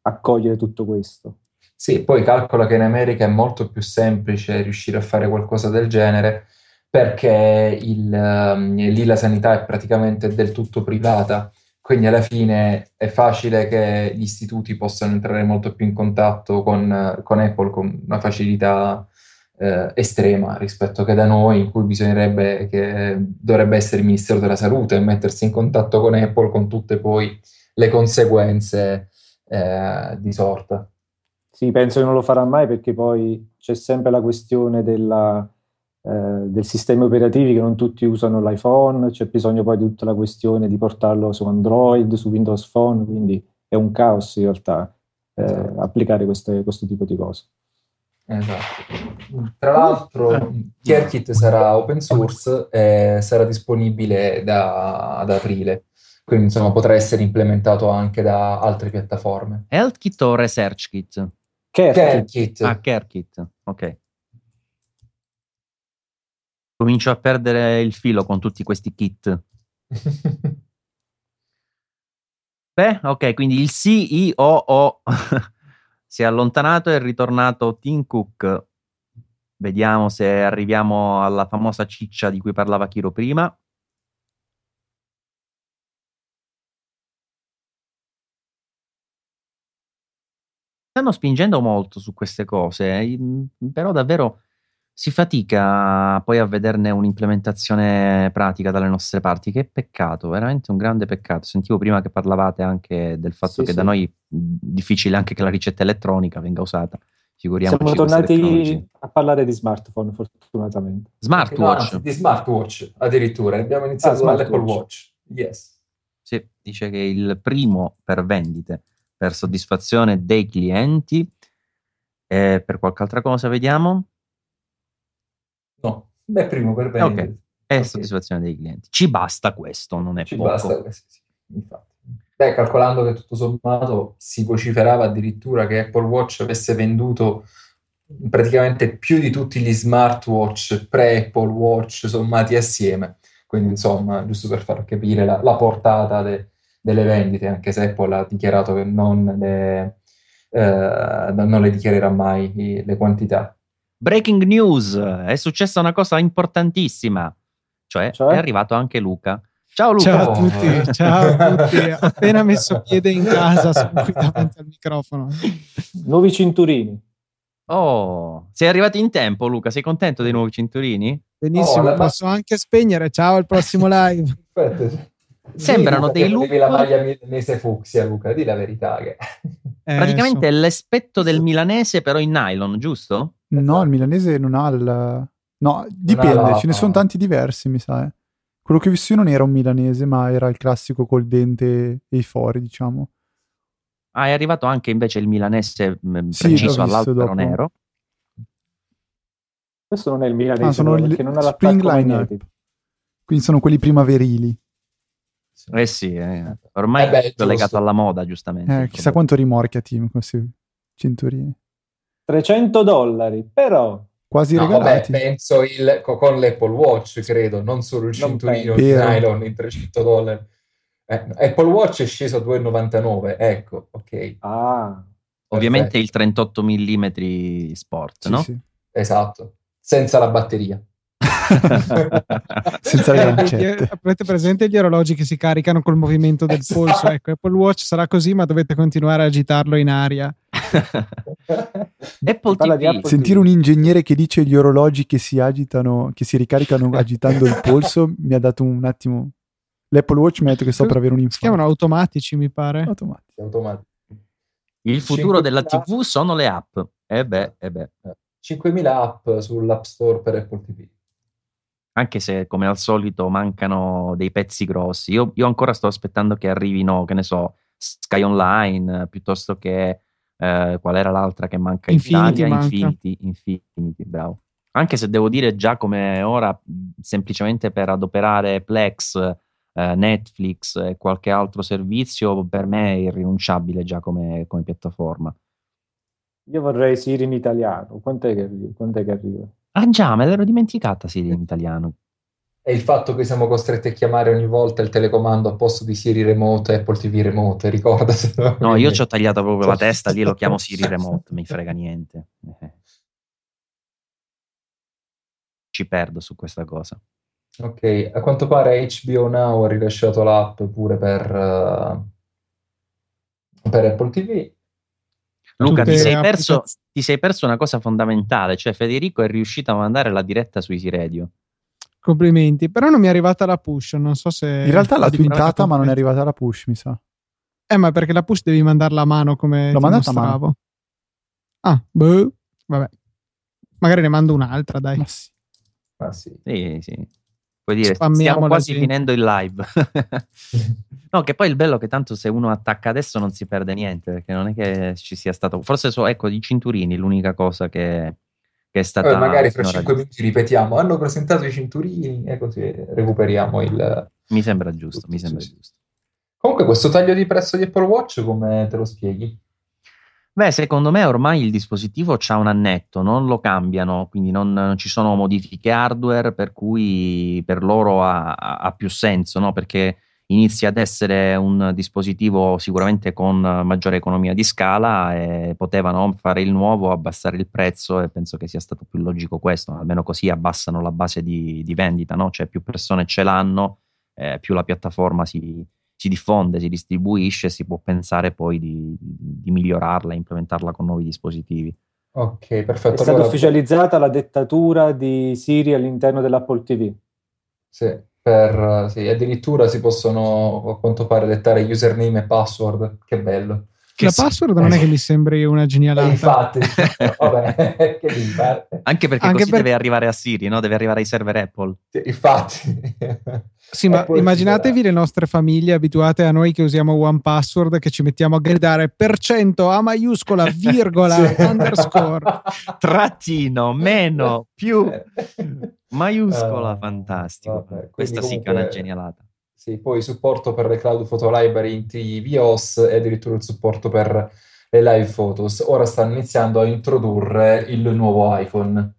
Speaker 3: accogliere tutto questo.
Speaker 2: Sì, poi calcola che in America è molto più semplice riuscire a fare qualcosa del genere perché il, um, lì la sanità è praticamente del tutto privata, quindi alla fine è facile che gli istituti possano entrare molto più in contatto con, con Apple con una facilità eh, estrema rispetto che da noi, in cui bisognerebbe che dovrebbe essere il Ministero della Salute a mettersi in contatto con Apple con tutte poi le conseguenze eh, di sorta.
Speaker 3: Sì, penso che non lo farà mai perché poi c'è sempre la questione della, eh, del sistema operativi che non tutti usano l'iPhone, c'è bisogno poi di tutta la questione di portarlo su Android, su Windows Phone, quindi è un caos in realtà eh, esatto. applicare queste, questo tipo di cose.
Speaker 2: Esatto. Tra l'altro, CareKit sarà open source e sarà disponibile da, ad aprile, quindi insomma potrà essere implementato anche da altre piattaforme.
Speaker 1: HealthKit o ResearchKit?
Speaker 2: CareKit.
Speaker 1: Ah, CareKit, ok. Comincio a perdere il filo con tutti questi kit. Beh, ok, quindi il CEO si è allontanato e è ritornato Tim Cook. Vediamo se arriviamo alla famosa ciccia di cui parlava Chiro prima. stanno spingendo molto su queste cose, però davvero si fatica poi a vederne un'implementazione pratica dalle nostre parti. Che peccato, veramente un grande peccato. Sentivo prima che parlavate anche del fatto sì, che sì. da noi è difficile anche che la ricetta elettronica venga usata. Figuriamoci
Speaker 3: Siamo tornati a parlare di smartphone, fortunatamente.
Speaker 1: Smartwatch.
Speaker 2: No, di smartwatch addirittura. Abbiamo iniziato ah, dall'Apple Watch. Yes.
Speaker 1: Sì, dice che è il primo per vendite, per soddisfazione dei clienti. E per qualche altra cosa vediamo?
Speaker 2: No, beh, primo per vendere. Ok,
Speaker 1: è okay. soddisfazione dei clienti. Ci basta questo, non è
Speaker 2: Ci
Speaker 1: poco.
Speaker 2: basta questo, sì, infatti. Beh, calcolando che tutto sommato si vociferava addirittura che Apple Watch avesse venduto praticamente più di tutti gli smartwatch pre-Apple Watch sommati assieme. Quindi, insomma, giusto per far capire la, la portata de, delle vendite, anche se Apple ha dichiarato che non le, eh, non le dichiarerà mai le quantità.
Speaker 1: Breaking news, è successa una cosa importantissima, cioè, cioè? è arrivato anche Luca. Ciao Luca.
Speaker 5: Ciao a tutti, ciao a tutti. Appena messo piede in casa, sono qui davanti al microfono.
Speaker 3: Nuovi cinturini.
Speaker 1: Oh, sei arrivato in tempo Luca, sei contento dei nuovi cinturini?
Speaker 5: Benissimo, oh, posso ma... anche spegnere. Ciao al prossimo live.
Speaker 2: Aspetta.
Speaker 1: Sembrano dei look.
Speaker 2: la maglia milanese fucsia, Luca, di la verità. Che...
Speaker 1: Eh, Praticamente so. è l'aspetto del milanese, però in nylon, giusto?
Speaker 4: No, il milanese non ha il... No, dipende, ce ne sono tanti diversi, mi sa. Eh. Quello che ho visto io non era un milanese, ma era il classico col dente e i fori, diciamo.
Speaker 1: Ah, è arrivato anche invece il milanese mm, sì, preciso all'albero nero.
Speaker 3: Questo non è il milanese,
Speaker 4: ah, sono
Speaker 3: il
Speaker 4: non ha spring line Quindi sono quelli primaverili.
Speaker 1: Eh sì, eh. ormai eh beh, è legato alla moda, giustamente.
Speaker 4: Eh, chissà quanto rimorchia Team questi cinturini.
Speaker 3: 300 dollari, però
Speaker 4: quasi no, regalati.
Speaker 2: Vabbè, penso il, con l'Apple Watch, credo, non solo il cinturino di nylon in 300 dollari. Eh, Apple Watch è sceso a 2,99, ecco, ok.
Speaker 3: Ah,
Speaker 1: Ovviamente il 38 mm sport,
Speaker 4: sì,
Speaker 1: no?
Speaker 4: Sì.
Speaker 2: Esatto, senza la batteria.
Speaker 4: senza le lancette.
Speaker 5: Avete presente gli orologi che si caricano col movimento del esatto. polso? Ecco, Apple Watch sarà così, ma dovete continuare a agitarlo in aria.
Speaker 1: Apple TV.
Speaker 4: Sentire un ingegnere che dice gli orologi che si agitano, che si ricaricano agitando il polso, mi ha dato un attimo. L'Apple Watch mi ha detto che sto per avere un infarto.
Speaker 5: Si chiamano automatici, mi pare.
Speaker 4: Automatici.
Speaker 2: automatici.
Speaker 1: Il futuro della TV sono le app. Eh beh, eh beh.
Speaker 2: 5.000 app sull'App Store per Apple TV
Speaker 1: anche se come al solito mancano dei pezzi grossi. Io, io ancora sto aspettando che arrivino, che ne so, Sky Online, piuttosto che eh, qual era l'altra che manca
Speaker 5: Infinity
Speaker 1: in Italia?
Speaker 5: manca.
Speaker 1: Infinity, Infinity, bravo. Anche se devo dire già come ora, semplicemente per adoperare Plex, eh, Netflix e qualche altro servizio, per me è irrinunciabile già come, come piattaforma.
Speaker 3: Io vorrei Siri in italiano. Quant'è che, quant'è che arriva?
Speaker 1: Ah già, me l'ero dimenticata Siri in italiano.
Speaker 2: E il fatto che siamo costretti a chiamare ogni volta il telecomando a posto di Siri Remote, Apple TV Remote, ricorda?
Speaker 1: No, io ci ho tagliato proprio la testa, lì lo chiamo Siri Remote, mi frega niente. Eh. Ci perdo su questa cosa.
Speaker 2: Ok, a quanto pare HBO Now ha rilasciato l'app pure per, uh, per Apple TV.
Speaker 1: Luca, ti sei, perso, ti sei, perso, una cosa fondamentale, cioè Federico è riuscito a mandare la diretta su Easy Radio.
Speaker 5: Complimenti, però non mi è arrivata la push, non so se...
Speaker 4: In realtà l'ha twintata ma non è arrivata la push, mi sa.
Speaker 5: Eh, ma perché la push devi mandarla a mano come
Speaker 4: L'ho mandata
Speaker 5: a
Speaker 4: mano.
Speaker 5: Ah, boh, vabbè. Magari ne mando un'altra, dai.
Speaker 2: Ma sì. Ma sì.
Speaker 1: sì, sì. Puoi dire, stiamo quasi finendo il live. no, che poi il bello è che tanto se uno attacca adesso non si perde niente, perché non è che ci sia stato... Forse so, ecco, i cinturini, l'unica cosa che, che è stata...
Speaker 2: Eh, magari fra cinque minuti ripetiamo, hanno presentato i cinturini e così recuperiamo il...
Speaker 1: Mi sembra giusto, mi sembra giusto.
Speaker 2: Comunque questo taglio di prezzo di Apple Watch come te lo spieghi?
Speaker 1: Beh, secondo me ormai il dispositivo ha un annetto, non lo cambiano, quindi non, non ci sono modifiche hardware, per cui per loro ha, ha più senso, no? perché inizia ad essere un dispositivo sicuramente con maggiore economia di scala e potevano fare il nuovo, abbassare il prezzo e penso che sia stato più logico questo, almeno così abbassano la base di, di vendita, no? cioè più persone ce l'hanno, eh, più la piattaforma si, si diffonde, si distribuisce, si può pensare poi di, di migliorarla, implementarla con nuovi dispositivi.
Speaker 2: Ok,
Speaker 3: È
Speaker 2: perfetto.
Speaker 3: stata
Speaker 2: Allora,
Speaker 3: ufficializzata la dettatura di Siri all'interno dell'Apple TV.
Speaker 2: sì, per, sì, addirittura si possono a quanto pare dettare username e password. Che bello.
Speaker 1: Che
Speaker 5: la
Speaker 1: sì.
Speaker 5: password non è che mi sembri una genialata.
Speaker 2: infatti, vabbè, che?
Speaker 1: Anche perché
Speaker 5: Anche
Speaker 1: così
Speaker 5: per-
Speaker 1: deve arrivare a Siri, no? Deve arrivare ai server Apple.
Speaker 2: Sì, Infatti.
Speaker 5: Sì, ma immaginatevi le nostre famiglie abituate a noi che usiamo One Password che ci mettiamo a gridare per cento A maiuscola, virgola,
Speaker 2: Sì.
Speaker 5: underscore.
Speaker 1: Trattino, meno, più, maiuscola,
Speaker 2: Ah,
Speaker 1: fantastico.
Speaker 2: vabbè,
Speaker 1: Questa sì che è una genialata.
Speaker 2: Sì, poi supporto per le cloud photo library in tvOS e addirittura il supporto per le live photos. Ora stanno iniziando a introdurre il nuovo iPhone.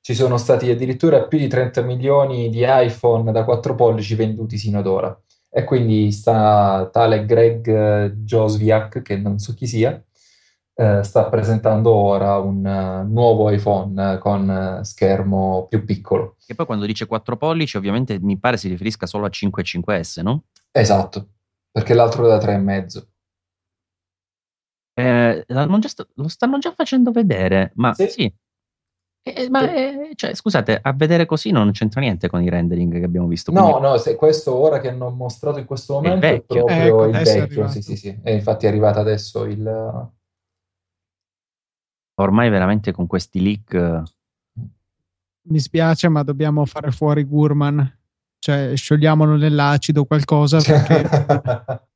Speaker 2: Ci sono stati addirittura più di 30 milioni di iPhone da 4 pollici venduti sino ad ora. E quindi sta tale Greg Joswiak, che non so chi sia, eh, sta presentando ora un nuovo iPhone eh, con eh, schermo più piccolo.
Speaker 1: E poi quando dice 4 pollici, ovviamente mi pare si riferisca solo a 5 e 5S, no?
Speaker 2: Esatto, perché l'altro è da 3,5.
Speaker 1: Eh, sta- lo stanno già facendo vedere, ma
Speaker 2: Sì.
Speaker 1: sì. Eh, ma
Speaker 2: Sì.
Speaker 1: eh, cioè, scusate, a vedere così non c'entra niente con i rendering che abbiamo visto.
Speaker 2: No,
Speaker 1: quindi-
Speaker 2: no, se questo ora che hanno mostrato in questo
Speaker 1: È
Speaker 2: momento è,
Speaker 1: vecchio.
Speaker 2: proprio
Speaker 5: Ecco,
Speaker 2: il
Speaker 5: è
Speaker 2: vecchio, sì, sì, sì. E infatti è arrivato adesso il...
Speaker 1: Ormai veramente con questi leak eh,
Speaker 5: Mi spiace, ma dobbiamo fare fuori Gurman. Cioè, sciogliamolo nell'acido o qualcosa perché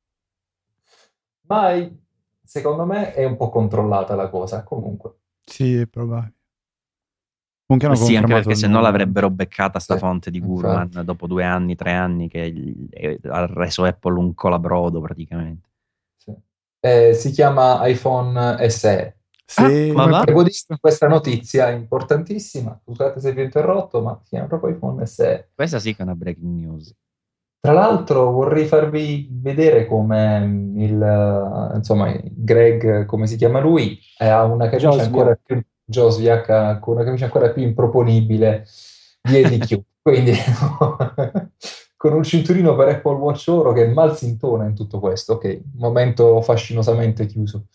Speaker 2: Ma secondo me è un po' controllata la cosa, comunque.
Speaker 4: Sì, è probabile. Comunque hanno
Speaker 1: sì, anche perché se no l'avrebbero beccata sta
Speaker 2: Sì,
Speaker 1: fonte di
Speaker 2: infatti.
Speaker 1: Gurman dopo due anni, tre anni che ha reso Apple un colabrodo praticamente.
Speaker 2: Sì. Eh, si chiama iPhone SE.
Speaker 4: Sì,
Speaker 5: Ah,
Speaker 1: ma va?
Speaker 5: Previsto.
Speaker 2: questa notizia importantissima, scusate se vi ho interrotto, ma si chiama proprio iPhone SE.
Speaker 1: Questa sì che è una breaking news.
Speaker 2: Tra l'altro vorrei farvi vedere come il, insomma, Greg, come si chiama lui, ha una camicia
Speaker 3: Josviak.
Speaker 2: ancora più, Josviak ha con una camicia ancora più improponibile di Eddie Q. Quindi con un cinturino per Apple Watch oro che mal si intona in tutto questo. Ok, momento fascinosamente chiuso.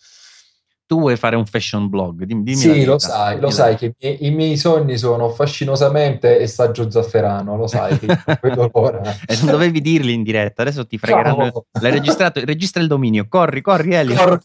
Speaker 1: Tu vuoi fare un fashion blog? Dimmi, dimmi
Speaker 2: Sì, lo sai, lo sai che i miei, i miei sogni sono fascinosamente e saggio zafferano, lo sai che l'ora.
Speaker 1: E non dovevi dirli in diretta, adesso ti fregheranno.
Speaker 2: Ciao.
Speaker 1: L'hai registrato, registra il dominio, corri, corri Elio.
Speaker 2: Cor-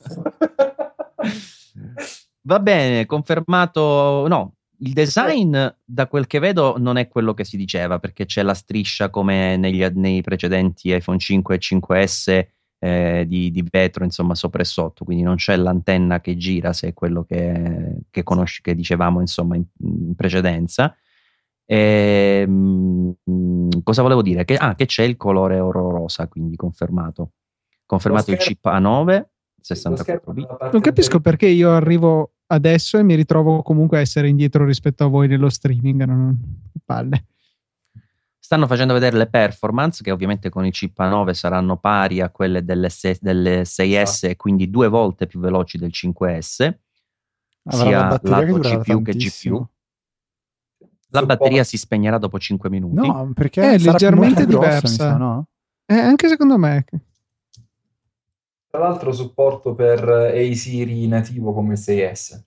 Speaker 1: Va bene, confermato. No, il design, da quel che vedo, non è quello che si diceva, perché c'è la striscia come negli- nei precedenti iPhone 5 e 5S eh, di, di vetro, insomma, sopra e sotto, quindi non c'è l'antenna che gira, se è quello che, che conosci, che dicevamo, insomma, in, in precedenza. Ehm, cosa volevo dire? Che, ah, che c'è il colore oro rosa, quindi confermato. Confermato il chip A9,
Speaker 2: Lo
Speaker 1: 64
Speaker 2: schermo
Speaker 1: bit.
Speaker 5: Non capisco perché io arrivo adesso e mi ritrovo comunque a essere indietro rispetto a voi nello streaming. Non... Palle.
Speaker 1: Stanno facendo vedere le performance che ovviamente con il chip A9 saranno pari a quelle delle, se- delle 6S e quindi due volte più veloci del 5S,
Speaker 4: Avrà
Speaker 1: sia
Speaker 4: la batteria che
Speaker 1: lato
Speaker 4: durerà
Speaker 1: CPU che
Speaker 4: tantissimo.
Speaker 1: GPU. La batteria si spegnerà dopo 5 minuti.
Speaker 4: No, perché
Speaker 5: È
Speaker 4: sarà
Speaker 5: leggermente
Speaker 4: grossa,
Speaker 5: diversa.
Speaker 4: sa, no?
Speaker 5: Eh, anche secondo me.
Speaker 2: Tra l'altro supporto per eh, Siri nativo come il 6S,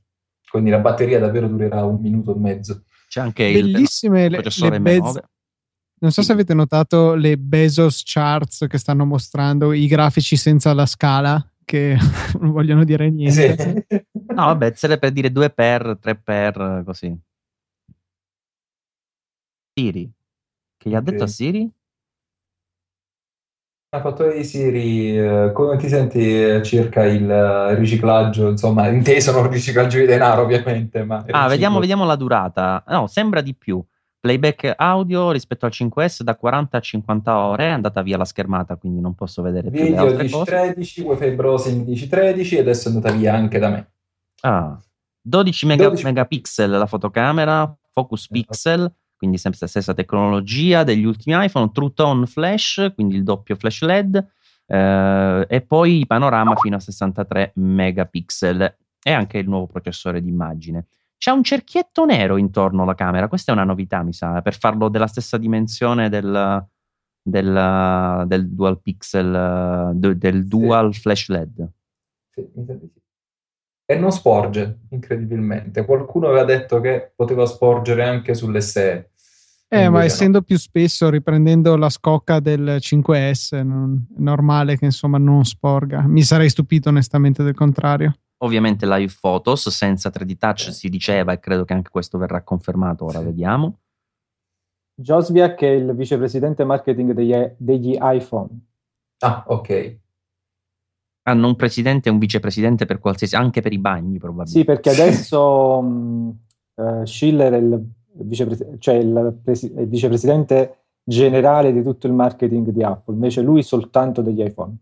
Speaker 2: quindi la batteria davvero durerà un minuto e mezzo.
Speaker 1: C'è anche il
Speaker 5: Bellissime le,
Speaker 1: processore
Speaker 5: le
Speaker 1: M9.
Speaker 5: Bez- Non so se avete notato le Bezos charts che stanno mostrando i grafici senza la scala, che non vogliono dire niente.
Speaker 2: Sì.
Speaker 1: No, vabbè, sarebbe per dire 2 per, 3 per, così. Siri. Che gli ha detto a
Speaker 2: Sì.
Speaker 1: Siri?
Speaker 2: Ha fatto di Siri, eh, come ti senti eh, circa il eh, riciclaggio, insomma, inteso non il riciclaggio di denaro ovviamente, ma
Speaker 1: Ah, vediamo, vediamo la durata. No, sembra di più. Playback audio rispetto al 5S da 40 a 50 ore è andata via la schermata, quindi non posso vedere più le
Speaker 2: Video
Speaker 1: altre cose.
Speaker 2: 10-13, Wi-Fi browsing 10-13 e adesso è andata via anche da me.
Speaker 1: Ah, 12, mega-
Speaker 2: 12
Speaker 1: megapixel la fotocamera, focus
Speaker 2: Esatto.
Speaker 1: pixel, quindi sempre la stessa tecnologia degli ultimi iPhone, True Tone Flash, quindi il doppio flash LED, eh, e poi panorama fino a 63 megapixel e anche il nuovo processore d'immagine. C'è un cerchietto nero intorno alla camera, questa è una novità, mi sa, per farlo della stessa dimensione del, del, del dual pixel, de- del
Speaker 2: Sì.
Speaker 1: dual flash LED.
Speaker 2: Sì, mi sa di sì. E non sporge, incredibilmente. Qualcuno aveva detto che poteva sporgere anche sulle SE.
Speaker 5: Eh, ma essendo no. più spesso riprendendo la scocca del 5S, non, è normale che insomma non sporga. Mi sarei stupito onestamente del contrario.
Speaker 1: Ovviamente live photos senza 3D touch si diceva e credo che anche questo verrà confermato, ora vediamo.
Speaker 3: Josviak è il vicepresidente marketing degli, degli iPhone.
Speaker 2: Ah, ok.
Speaker 1: Hanno un presidente e un vicepresidente per qualsiasi, anche per i bagni probabilmente.
Speaker 3: Sì, perché adesso um, uh, Schiller è il, vicepres- cioè il, presi- il vicepresidente generale di tutto il marketing di Apple, invece lui soltanto degli iPhone.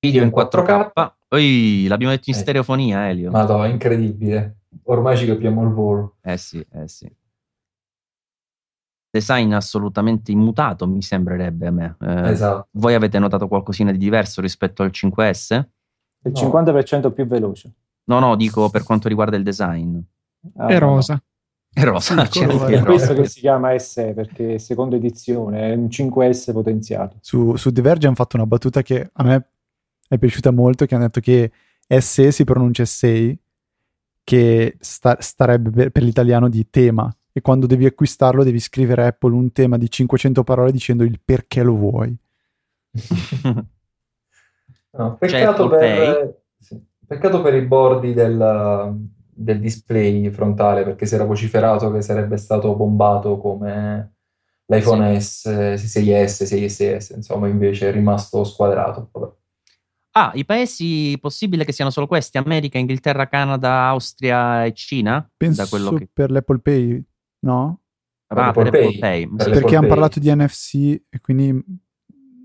Speaker 1: Video in 4K. Poi l'abbiamo detto in eh. stereofonia, Elio.
Speaker 2: Madonna, incredibile. Ormai ci capiamo il volo.
Speaker 1: Eh sì, eh sì design assolutamente immutato, mi sembrerebbe a me.
Speaker 2: Eh, esatto.
Speaker 1: Voi avete notato qualcosina di diverso rispetto al 5S?
Speaker 3: Il no. 50% più veloce.
Speaker 1: No, no, dico per quanto riguarda il design.
Speaker 5: Ah, è rosa. No.
Speaker 1: È rosa.
Speaker 3: Sì, cioè, è questo che si chiama SE perché è seconda edizione, è un 5S potenziato.
Speaker 4: Su, su Diverge hanno fatto una battuta che a me è piaciuta molto, che hanno detto che SE si pronuncia SEI, che sta, starebbe per, per l'italiano di tema, e quando devi acquistarlo devi scrivere a Apple un tema di 500 parole dicendo il perché lo vuoi.
Speaker 2: no, peccato, per, sì, peccato, per, i bordi del, del, display frontale perché si era vociferato che sarebbe stato bombato come l'iPhone sì. S, 6S, 6SS, insomma invece è rimasto squadrato. Vabbè.
Speaker 1: Ah, i paesi possibile che siano solo questi? America, Inghilterra, Canada, Austria e Cina?
Speaker 4: Penso che... per l'Apple Pay No?
Speaker 1: Ah, per, per Apple Pay.
Speaker 4: Per perché hanno parlato di NFC e quindi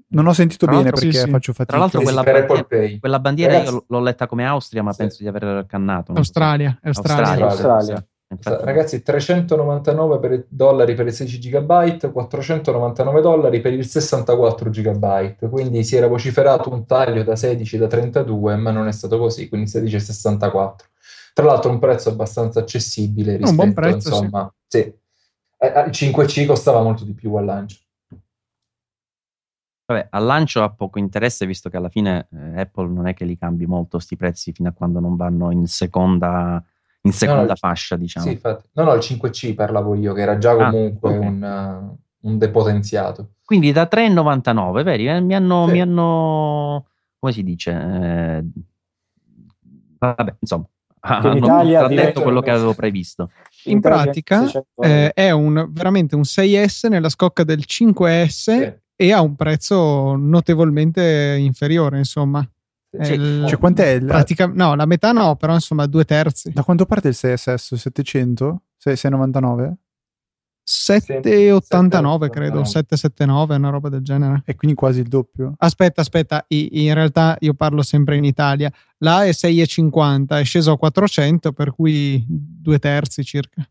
Speaker 4: non ho sentito tra bene perché sì, faccio fatica.
Speaker 1: Tra l'altro quella, bandiera, quella bandiera io l'ho letta come Austria, ma sì. penso di aver cannato.
Speaker 5: Australia,
Speaker 2: so. Australia. Australia. Australia. Infatti, Ragazzi, 399 per dollari per il 16 GB, 499 dollari per il 64 GB. Quindi si era vociferato un taglio da 16 da 32, ma non è stato così, quindi 16 e 64. Tra l'altro un prezzo abbastanza accessibile rispetto, un buon prezzo, insomma, sì. sì. Eh, il 5C costava molto di più al lancio.
Speaker 1: Vabbè, al lancio ha poco interesse visto che alla fine eh, Apple non è che li cambi molto sti prezzi fino a quando non vanno in seconda, in seconda no, no, fascia, diciamo.
Speaker 2: Sì, infatti. No, no, il 5C parlavo io, che era già ah, comunque ah, okay. un, uh, un, depotenziato.
Speaker 1: Quindi da 3,99, veri? Eh, mi, hanno, sì. mi hanno, come si dice? Eh, vabbè, insomma,
Speaker 3: in Italia
Speaker 1: ha detto quello che avevo previsto.
Speaker 5: In, in pratica eh, è un, veramente un 6S nella scocca del 5S sì. e ha un prezzo notevolmente inferiore, insomma.
Speaker 4: Sì. Il, cioè, quant'è? Il,
Speaker 5: pratica, no, la metà no, però insomma due terzi.
Speaker 4: Da quanto parte il 6S? 700? 699?
Speaker 5: 789 credo, 779, una roba del genere.
Speaker 4: E quindi quasi il doppio.
Speaker 5: Aspetta, aspetta, in realtà io parlo sempre in Italia. La è 6,50, è sceso a 400, per cui due terzi circa.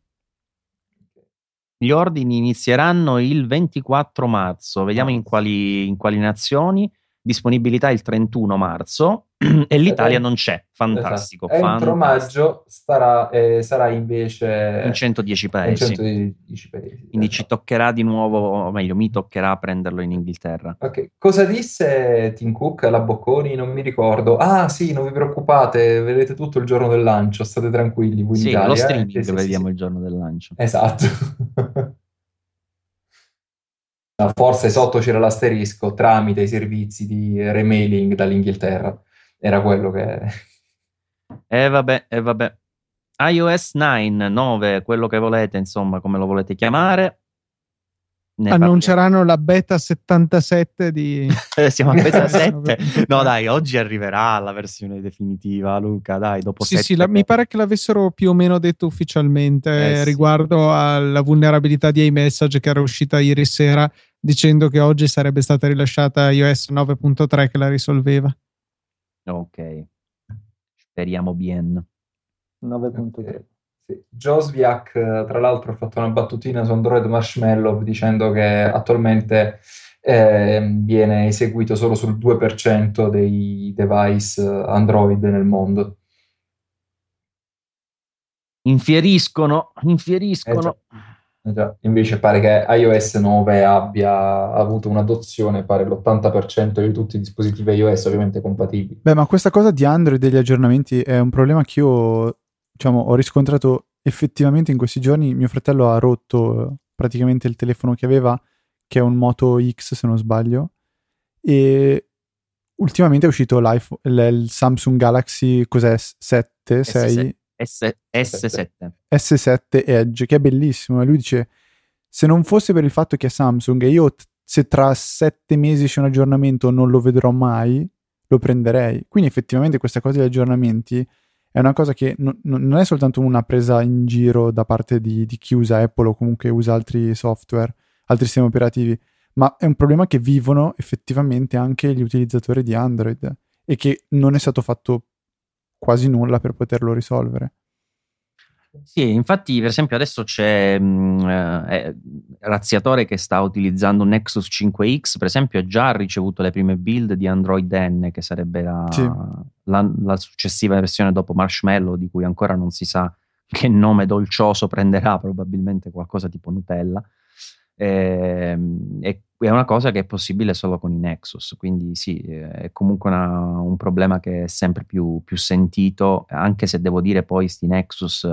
Speaker 1: Gli ordini inizieranno il 24 marzo, vediamo in quali, in quali nazioni disponibilità il 31 marzo e l'Italia non c'è. Fantastico.
Speaker 2: Esatto. Entro maggio starà, eh, sarà invece
Speaker 1: in 110 paesi.
Speaker 2: In 110 paesi
Speaker 1: Quindi esatto. ci toccherà di nuovo, o meglio, mi toccherà prenderlo in Inghilterra.
Speaker 2: Ok, cosa disse Tim Cook alla Bocconi? Non mi ricordo. Ah, sì, non vi preoccupate, vedete tutto il giorno del lancio, state tranquilli. Voi
Speaker 1: sì,
Speaker 2: Italia,
Speaker 1: lo streaming
Speaker 2: eh?
Speaker 1: sì, vediamo sì, il giorno del lancio.
Speaker 2: Esatto. Forse sotto c'era l'asterisco tramite i servizi di remailing dall'Inghilterra. Era quello che...
Speaker 1: E eh vabbè, e eh vabbè. iOS 9, 9, quello che volete, insomma, come lo volete chiamare.
Speaker 5: Ne Annunceranno parliamo. la beta 77 di...
Speaker 1: Siamo a beta 7? no dai, oggi arriverà la versione definitiva, Luca, dai, dopo
Speaker 5: Sì, sì, la, mi pare che l'avessero più o meno detto ufficialmente eh, riguardo sì. alla vulnerabilità di iMessage che era uscita ieri sera dicendo che oggi sarebbe stata rilasciata iOS 9.3 che la risolveva.
Speaker 1: Ok, speriamo bien.
Speaker 3: 9.3.
Speaker 2: Sì. Josviak, tra l'altro, ha fatto una battutina su Android Marshmallow dicendo che attualmente eh, viene eseguito solo sul 2% dei device Android nel mondo.
Speaker 1: Infieriscono, infieriscono.
Speaker 2: Eh Invece pare che iOS 9 abbia avuto un'adozione, pare l'80% di tutti i dispositivi iOS ovviamente compatibili.
Speaker 4: Beh, ma questa cosa di Android e degli aggiornamenti è un problema che io diciamo, ho riscontrato effettivamente in questi giorni. Mio fratello ha rotto praticamente il telefono che aveva, che è un Moto X se non sbaglio, e ultimamente è uscito il Samsung Galaxy cos'è? 7, 6?
Speaker 1: S- S7.
Speaker 4: S7 Edge, che è bellissimo. E lui dice: Se non fosse per il fatto che è Samsung e io, t- se tra sette mesi c'è un aggiornamento, non lo vedrò mai, lo prenderei. Quindi, effettivamente, questa cosa degli aggiornamenti è una cosa che non, non è soltanto una presa in giro da parte di, di chi usa Apple o comunque usa altri software, altri sistemi operativi, ma è un problema che vivono effettivamente anche gli utilizzatori di Android e che non è stato fatto quasi nulla per poterlo risolvere.
Speaker 1: Sì, infatti, per esempio, adesso c'è mh, eh, Razziatore che sta utilizzando un Nexus 5X, per esempio, ha già ricevuto le prime build di Android N, che sarebbe la, sì. la, la, successiva versione dopo Marshmallow, di cui ancora non si sa che nome dolcioso prenderà, probabilmente qualcosa tipo Nutella. E, ehm, e è una cosa che è possibile solo con i Nexus, quindi sì, è comunque una, un problema che è sempre più, più, sentito, anche se devo dire poi questi Nexus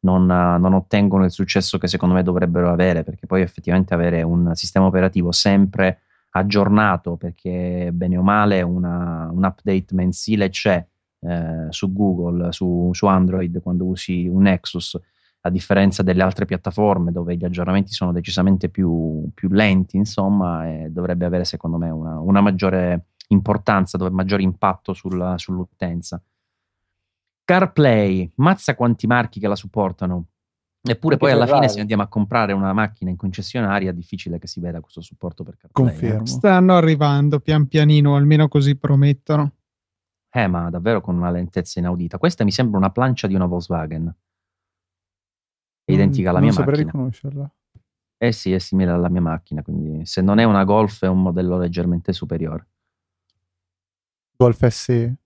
Speaker 1: non, non, ottengono il successo che secondo me dovrebbero avere, perché poi effettivamente avere un sistema operativo sempre aggiornato, perché bene o male una, un update mensile c'è eh, su Google, su, su Android quando usi un Nexus a differenza delle altre piattaforme dove gli aggiornamenti sono decisamente più, più lenti, insomma, e dovrebbe avere secondo me una, una maggiore importanza, dove maggiore impatto sulla, sull'utenza. CarPlay, mazza quanti marchi che la supportano. Eppure poi alla fine se andiamo a comprare una macchina in concessionaria è difficile che si veda questo supporto per CarPlay.
Speaker 4: Eh. Confermo. Eh.
Speaker 5: Stanno arrivando pian pianino, almeno così promettono.
Speaker 1: Eh, ma davvero con una lentezza inaudita. Questa mi sembra una plancia di una Volkswagen è identica alla
Speaker 4: non
Speaker 1: mia
Speaker 4: saprei
Speaker 1: macchina.
Speaker 4: riconoscerla.
Speaker 1: Eh sì, è simile alla mia macchina, quindi se non è una Golf è un modello leggermente superiore.
Speaker 4: Golf SE.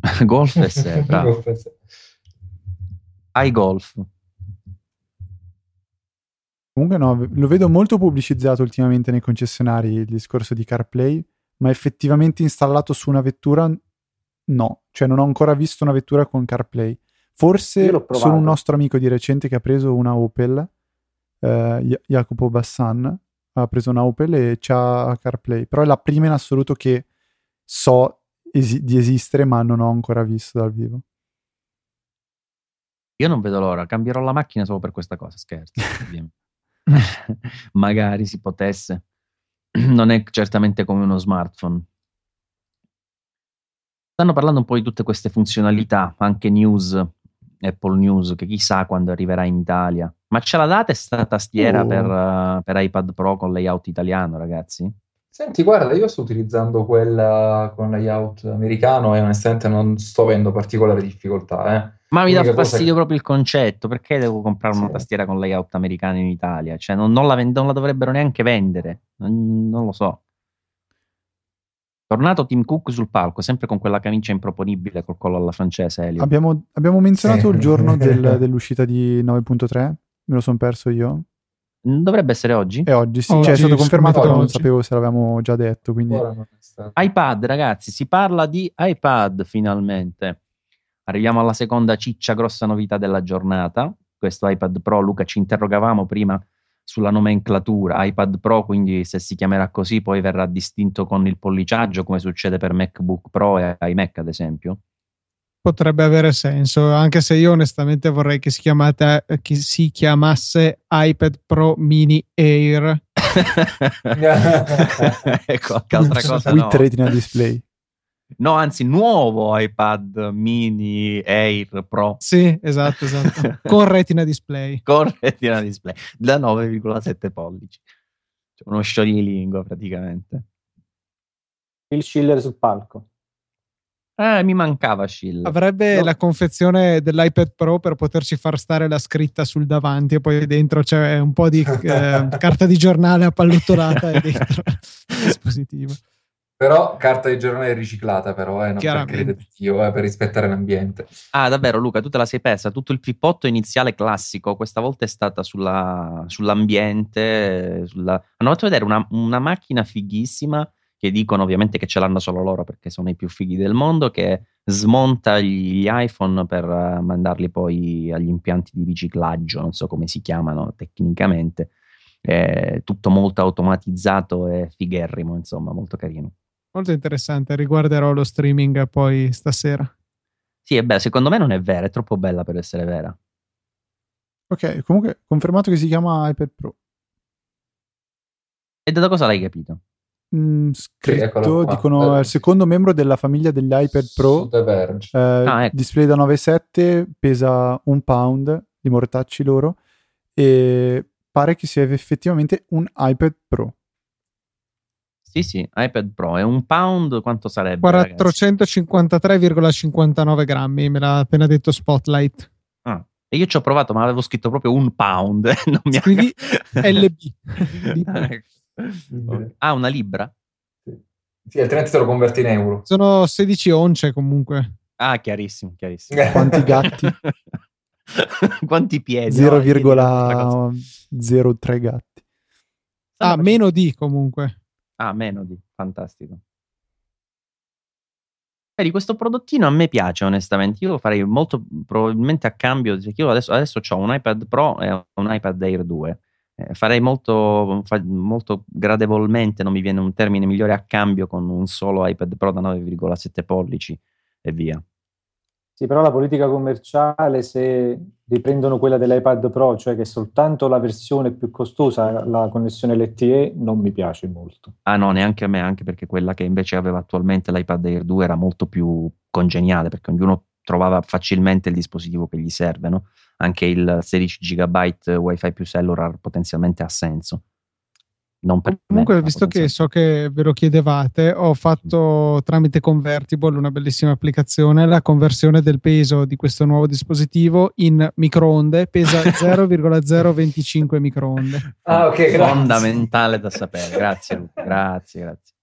Speaker 1: Golf SE, bravo.
Speaker 2: Golf SE.
Speaker 1: iGolf.
Speaker 4: Comunque no, lo vedo molto pubblicizzato ultimamente nei concessionari il discorso di CarPlay, ma effettivamente installato su una vettura no, cioè non ho ancora visto una vettura con CarPlay. Forse solo un nostro amico di recente che ha preso una Opel, eh, Ja- Jacopo Bassan, ha preso una Opel e c'ha CarPlay, però è la prima in assoluto che so esi- di esistere ma non ho ancora visto dal vivo.
Speaker 1: Io non vedo l'ora, cambierò la macchina solo per questa cosa, scherzo. Magari si potesse. Non è certamente come uno smartphone. Stanno parlando un po' di tutte queste funzionalità, anche news, Apple News, che chissà quando arriverà in Italia. Ma ce la date sta tastiera
Speaker 3: Oh.
Speaker 1: per, uh, per iPad Pro con layout italiano, ragazzi?
Speaker 2: Senti, guarda, io sto utilizzando quella con layout americano e onestamente non sto avendo particolari difficoltà, eh.
Speaker 1: Ma mi dà fastidio
Speaker 2: che-
Speaker 1: proprio il concetto, perché devo comprare una
Speaker 2: Sì.
Speaker 1: tastiera con layout americano in Italia? Cioè, non, non la, non la dovrebbero neanche vendere, non, non lo so. Tornato Tim Cook sul palco, sempre con quella camicia improponibile col collo alla francese, Elio.
Speaker 4: Abbiamo, abbiamo menzionato
Speaker 2: Sì.
Speaker 4: il giorno del- dell'uscita di 9.3, me lo sono perso io.
Speaker 1: Dovrebbe essere oggi?
Speaker 4: E oggi sì,
Speaker 5: Oggi,
Speaker 4: cioè è stato confermato, però non sapevo se l'avevamo già detto, quindi
Speaker 2: è
Speaker 1: iPad, ragazzi, si parla di iPad finalmente. Arriviamo alla seconda ciccia grossa novità della giornata. Questo iPad Pro, Luca, ci interrogavamo prima sulla nomenclatura iPad Pro, quindi se si chiamerà così poi verrà distinto con il polliciaggio, come succede per MacBook Pro e iMac, ad esempio.
Speaker 5: Potrebbe avere senso, anche se io onestamente vorrei che si, chiamate, che si chiamasse iPad Pro Mini Air.
Speaker 1: ecco, che altra cosa
Speaker 4: with
Speaker 1: no.
Speaker 4: retina display.
Speaker 1: No, anzi, nuovo iPad mini Air Pro
Speaker 5: Sì, esatto, esatto. Con retina display.
Speaker 1: con retina display da 9,7 pollici. Cioè, uno scioglilingua praticamente.
Speaker 3: Il Schiller sul palco.
Speaker 1: Eh, mi mancava Shield.
Speaker 5: Avrebbe
Speaker 3: No.
Speaker 5: la confezione dell'iPad Pro per poterci far stare la scritta sul davanti e poi dentro c'è un po' di eh, carta di giornale appallottolata e dentro il dispositivo.
Speaker 2: Però carta di giornale riciclata, però, eh, non per creditio, eh, per rispettare l'ambiente.
Speaker 1: Ah, davvero, Luca, tu te la sei persa. Tutto il pippotto iniziale classico, questa volta è stata sulla, sull'ambiente. Sulla... Hanno fatto vedere una, una, macchina fighissima che dicono ovviamente che ce l'hanno solo loro perché sono i più fighi del mondo, che smonta gli iPhone per uh, mandarli poi agli impianti di riciclaggio, non so come si chiamano tecnicamente. È tutto molto automatizzato e figherrimo, insomma, molto carino.
Speaker 5: Molto interessante, riguarderò lo streaming poi stasera.
Speaker 1: Sì, è bella, secondo me non è vera, è troppo bella per essere vera.
Speaker 4: Ok, comunque confermato che si chiama iPad Pro.
Speaker 1: E da cosa l'hai capito?
Speaker 4: Mm, scritto, sì, dicono, è il secondo membro della famiglia degli iPad Pro. Eh, ah, ecco. Display da 9,7, pesa un pound, di mortacci loro, e pare che sia effettivamente un iPad Pro.
Speaker 1: Sì, sì, iPad Pro è un pound, quanto sarebbe?
Speaker 5: 453,59 grammi, me l'ha appena detto Spotlight.
Speaker 1: Ah, e io ci ho provato, ma avevo scritto proprio un pound. non mi
Speaker 5: Quindi LB.
Speaker 1: ah, una libra?
Speaker 2: Sì. sì, altrimenti te lo converti in euro.
Speaker 5: Sono 16 once comunque.
Speaker 1: Ah, chiarissimo, chiarissimo.
Speaker 4: Quanti gatti?
Speaker 1: Quanti piedi?
Speaker 4: 0,03 gatti.
Speaker 5: Ah, meno di comunque.
Speaker 1: Ah, meno di, fantastico. Vedi, questo prodottino a me piace onestamente, io lo farei molto probabilmente a cambio, io adesso, adesso ho un iPad Pro e un iPad Air 2, eh, farei molto, fa, molto gradevolmente, non mi viene un termine migliore, a cambio con un solo iPad Pro da 9,7 pollici e via.
Speaker 3: Sì, però la politica commerciale, se riprendono quella dell'iPad Pro, cioè che soltanto la versione più costosa, la connessione LTE, non mi piace molto.
Speaker 1: Ah no, neanche a me, anche perché quella che invece aveva attualmente l'iPad Air 2 era molto più congeniale, perché ognuno trovava facilmente il dispositivo che gli serve, no? Anche il 16 GB WiFi più cellular potenzialmente ha senso.
Speaker 5: Non per Comunque, me, visto che so che ve lo chiedevate, ho fatto tramite Convertible una bellissima applicazione, la conversione del peso di questo nuovo dispositivo in microonde, pesa 0,025 microonde.
Speaker 1: Ah, ok, grazie. Fondamentale da sapere, grazie Luca, grazie, grazie.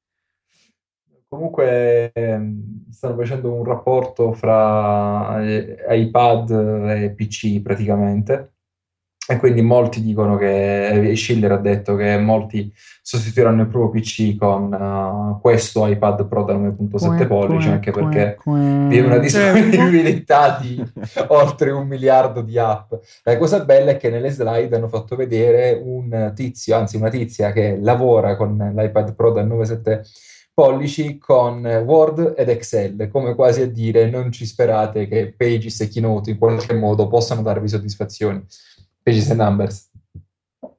Speaker 2: Comunque ehm, stanno facendo un rapporto fra eh, iPad e PC praticamente e quindi molti dicono che Schiller ha detto che molti sostituiranno il proprio PC con uh, questo iPad Pro da 9.7 pollici, anche perché vi è una disponibilità di oltre un miliardo di app. La cosa bella è che nelle slide hanno fatto vedere un tizio, anzi una tizia che lavora con l'iPad Pro da 9.7 pollici con Word ed Excel, come quasi a dire non ci sperate che Pages e Keynote in qualche modo possano darvi soddisfazioni. Pages and Numbers.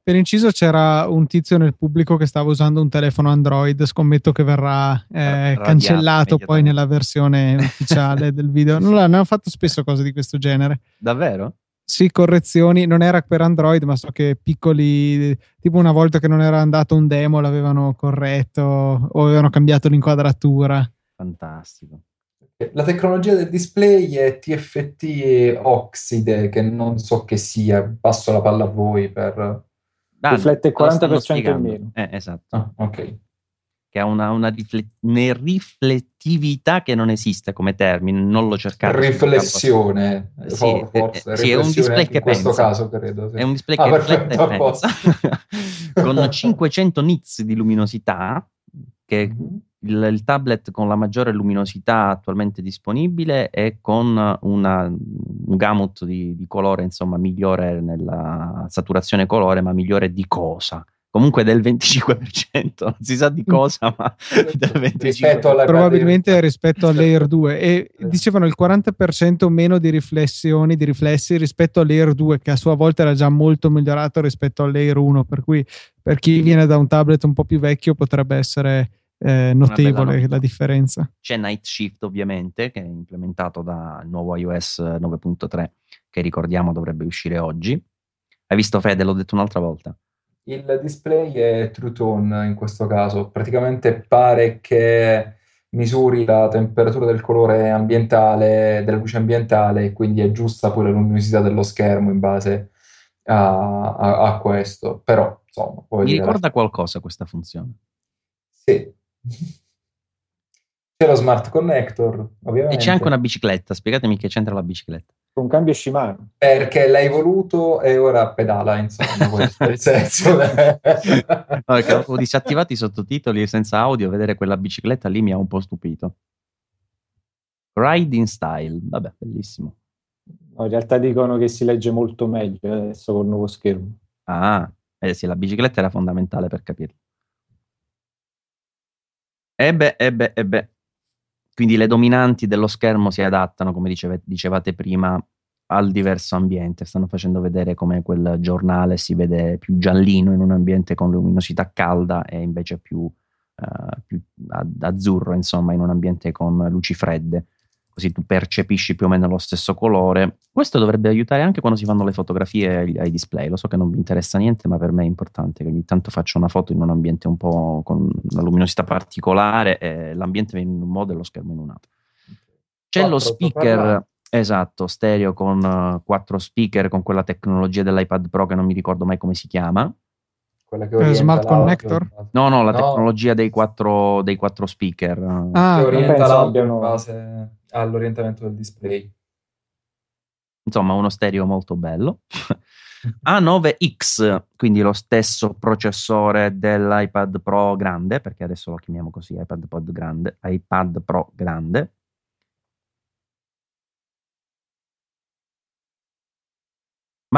Speaker 5: Per inciso c'era un tizio nel pubblico che stava usando un telefono Android, scommetto che verrà eh, cancellato poi nella versione ufficiale del video. Non hanno fatto spesso cose di questo genere.
Speaker 1: Davvero?
Speaker 5: Sì, correzioni, non era per Android, ma so che piccoli, tipo una volta che non era andato un demo l'avevano corretto o avevano cambiato l'inquadratura.
Speaker 1: Fantastico.
Speaker 2: La tecnologia del display è TFT oxide, che non so che sia, passo la palla a voi per...
Speaker 3: Ah, Riflette il 40% in meno.
Speaker 1: Eh, esatto.
Speaker 2: Ah, ok.
Speaker 1: Che ha una, una, rifle- una, riflettività che non esiste come termine, non lo cercate.
Speaker 2: Riflessione,
Speaker 1: eh, sì, forse. Eh, sì, è un display che
Speaker 2: in
Speaker 1: pensa.
Speaker 2: questo caso, credo. Sì.
Speaker 1: È un display ah, che riflette e pensa. Con 500 nits di luminosità, che mm-hmm il, il, tablet con la maggiore luminosità attualmente disponibile e con una, un gamut di, di, colore insomma migliore nella saturazione colore ma migliore di cosa? Comunque del 25% non si sa di cosa ma del 25%
Speaker 5: rispetto probabilmente rispetto all'Air 2 e dicevano il 40% meno di riflessioni di riflessi rispetto all'Air 2 che a sua volta era già molto migliorato rispetto all'Air 1 per cui per chi viene da un tablet un po' più vecchio potrebbe essere eh, notevole la differenza.
Speaker 1: C'è Night Shift ovviamente che è implementato dal nuovo iOS 9.3 che ricordiamo dovrebbe uscire oggi. Hai visto Fede? L'ho detto un'altra volta.
Speaker 2: Il display è True Tone in questo caso, praticamente pare che misuri la temperatura del colore ambientale, della luce ambientale e quindi aggiusta poi la luminosità dello schermo in base a, a, a questo. Però, insomma,
Speaker 1: mi ricorda qualcosa questa funzione?
Speaker 2: Sì, C'è lo smart connector, ovviamente.
Speaker 1: E c'è anche una bicicletta. Spiegatemi che c'entra la bicicletta.
Speaker 3: Con cambio Shimano.
Speaker 2: Perché l'hai voluto e ora pedala, insomma, questo è il senso. no,
Speaker 1: ho disattivato i sottotitoli senza audio, vedere quella bicicletta lì mi ha un po' stupito. Ride in style, vabbè, bellissimo.
Speaker 3: No, in realtà dicono che si legge molto meglio adesso col nuovo schermo.
Speaker 1: Ah, eh sì, la bicicletta era fondamentale per capirlo. E beh, e beh, e beh. Quindi le dominanti dello schermo si adattano, come diceve, dicevate prima, al diverso ambiente. Stanno facendo vedere come quel giornale si vede più giallino in un ambiente con luminosità calda e invece più, uh, più azzurro, insomma, in un ambiente con luci fredde così tu percepisci più o meno lo stesso colore. Questo dovrebbe aiutare anche quando si fanno le fotografie ai, ai, display. Lo so che non vi interessa niente, ma per me è importante che ogni tanto faccio una foto in un ambiente un po' con una luminosità particolare e l'ambiente viene in un modo e lo schermo in un altro. C'è quattro, lo speaker, esatto, stereo con uh, quattro speaker con quella tecnologia dell'iPad Pro che non mi ricordo mai come si chiama.
Speaker 2: Quella che eh,
Speaker 5: Smart Connector?
Speaker 1: No, no, la no. tecnologia dei quattro, dei quattro speaker.
Speaker 2: Ah, che orienta l'audio in base all'orientamento del display.
Speaker 1: Insomma, uno stereo molto bello. A9X, quindi lo stesso processore dell'iPad Pro grande, perché adesso lo chiamiamo così, iPad Pro grande, iPad Pro grande.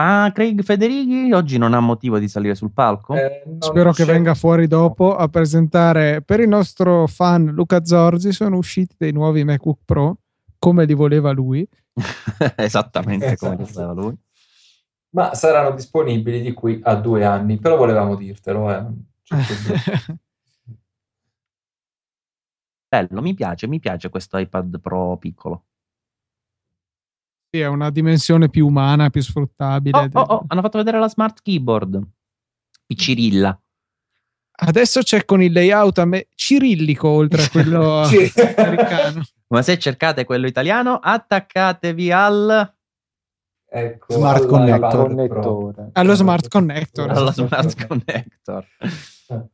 Speaker 1: Ma Craig Federighi oggi non ha motivo di salire sul palco? Eh,
Speaker 5: Spero che venga fuori dopo a presentare per il nostro fan Luca Zorzi. Sono usciti dei nuovi MacBook Pro come li voleva lui.
Speaker 1: Esattamente esatto. come li voleva lui.
Speaker 2: Ma saranno disponibili di qui a due anni, però volevamo dirtelo. Eh.
Speaker 1: Bello, mi piace, mi piace questo iPad Pro piccolo.
Speaker 5: Sì, è una dimensione più umana, più sfruttabile.
Speaker 1: Oh, oh, oh, hanno fatto vedere la smart keyboard. Cirilla.
Speaker 5: Adesso c'è con il layout a me cirillico oltre a quello americano.
Speaker 1: Ma se cercate quello italiano, attaccatevi al
Speaker 2: ecco,
Speaker 3: smart connector.
Speaker 5: Allo smart connector.
Speaker 1: Allo smart connector.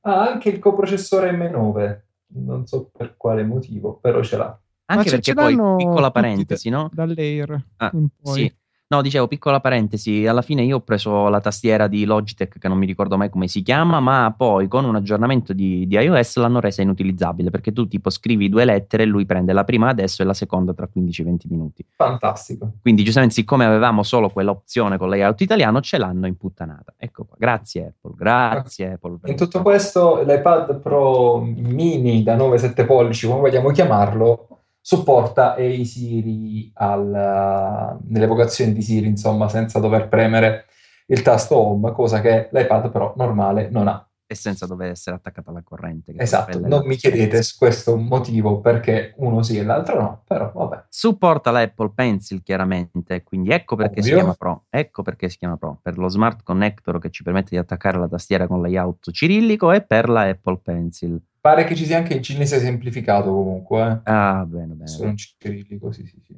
Speaker 2: Ha anche il coprocessore M9. Non so per quale motivo, però ce l'ha.
Speaker 1: Anche perché poi, piccola parentesi, no?
Speaker 5: Dall'Air
Speaker 1: ah, Sì. No, dicevo, piccola parentesi, alla fine io ho preso la tastiera di Logitech che non mi ricordo mai come si chiama, ma poi con un aggiornamento di, di iOS l'hanno resa inutilizzabile perché tu tipo scrivi due lettere e lui prende la prima adesso e la seconda tra 15-20 minuti.
Speaker 2: Fantastico.
Speaker 1: Quindi giustamente siccome avevamo solo quell'opzione con layout italiano ce l'hanno imputtanata. Ecco qua, grazie Apple, grazie Apple.
Speaker 2: In tutto questo l'iPad Pro mini da 9-7 pollici, come vogliamo chiamarlo, supporta e Siri al, nelle vocazioni di Siri, insomma, senza dover premere il tasto home, cosa che l'iPad Pro normale non ha.
Speaker 1: E senza dover essere attaccata alla corrente.
Speaker 2: Esatto, non mi chiedete questo motivo perché uno sì e l'altro no, però vabbè.
Speaker 1: Supporta l'Apple Pencil chiaramente, quindi ecco perché Ovvio. si chiama Pro. Ecco perché si chiama Pro, per lo smart connector che ci permette di attaccare la tastiera con layout cirillico e per la Apple Pencil.
Speaker 2: Pare che ci sia anche il cinese semplificato comunque. Eh.
Speaker 1: Ah, bene, bene.
Speaker 2: Solo un cirillico, sì, sì, sì.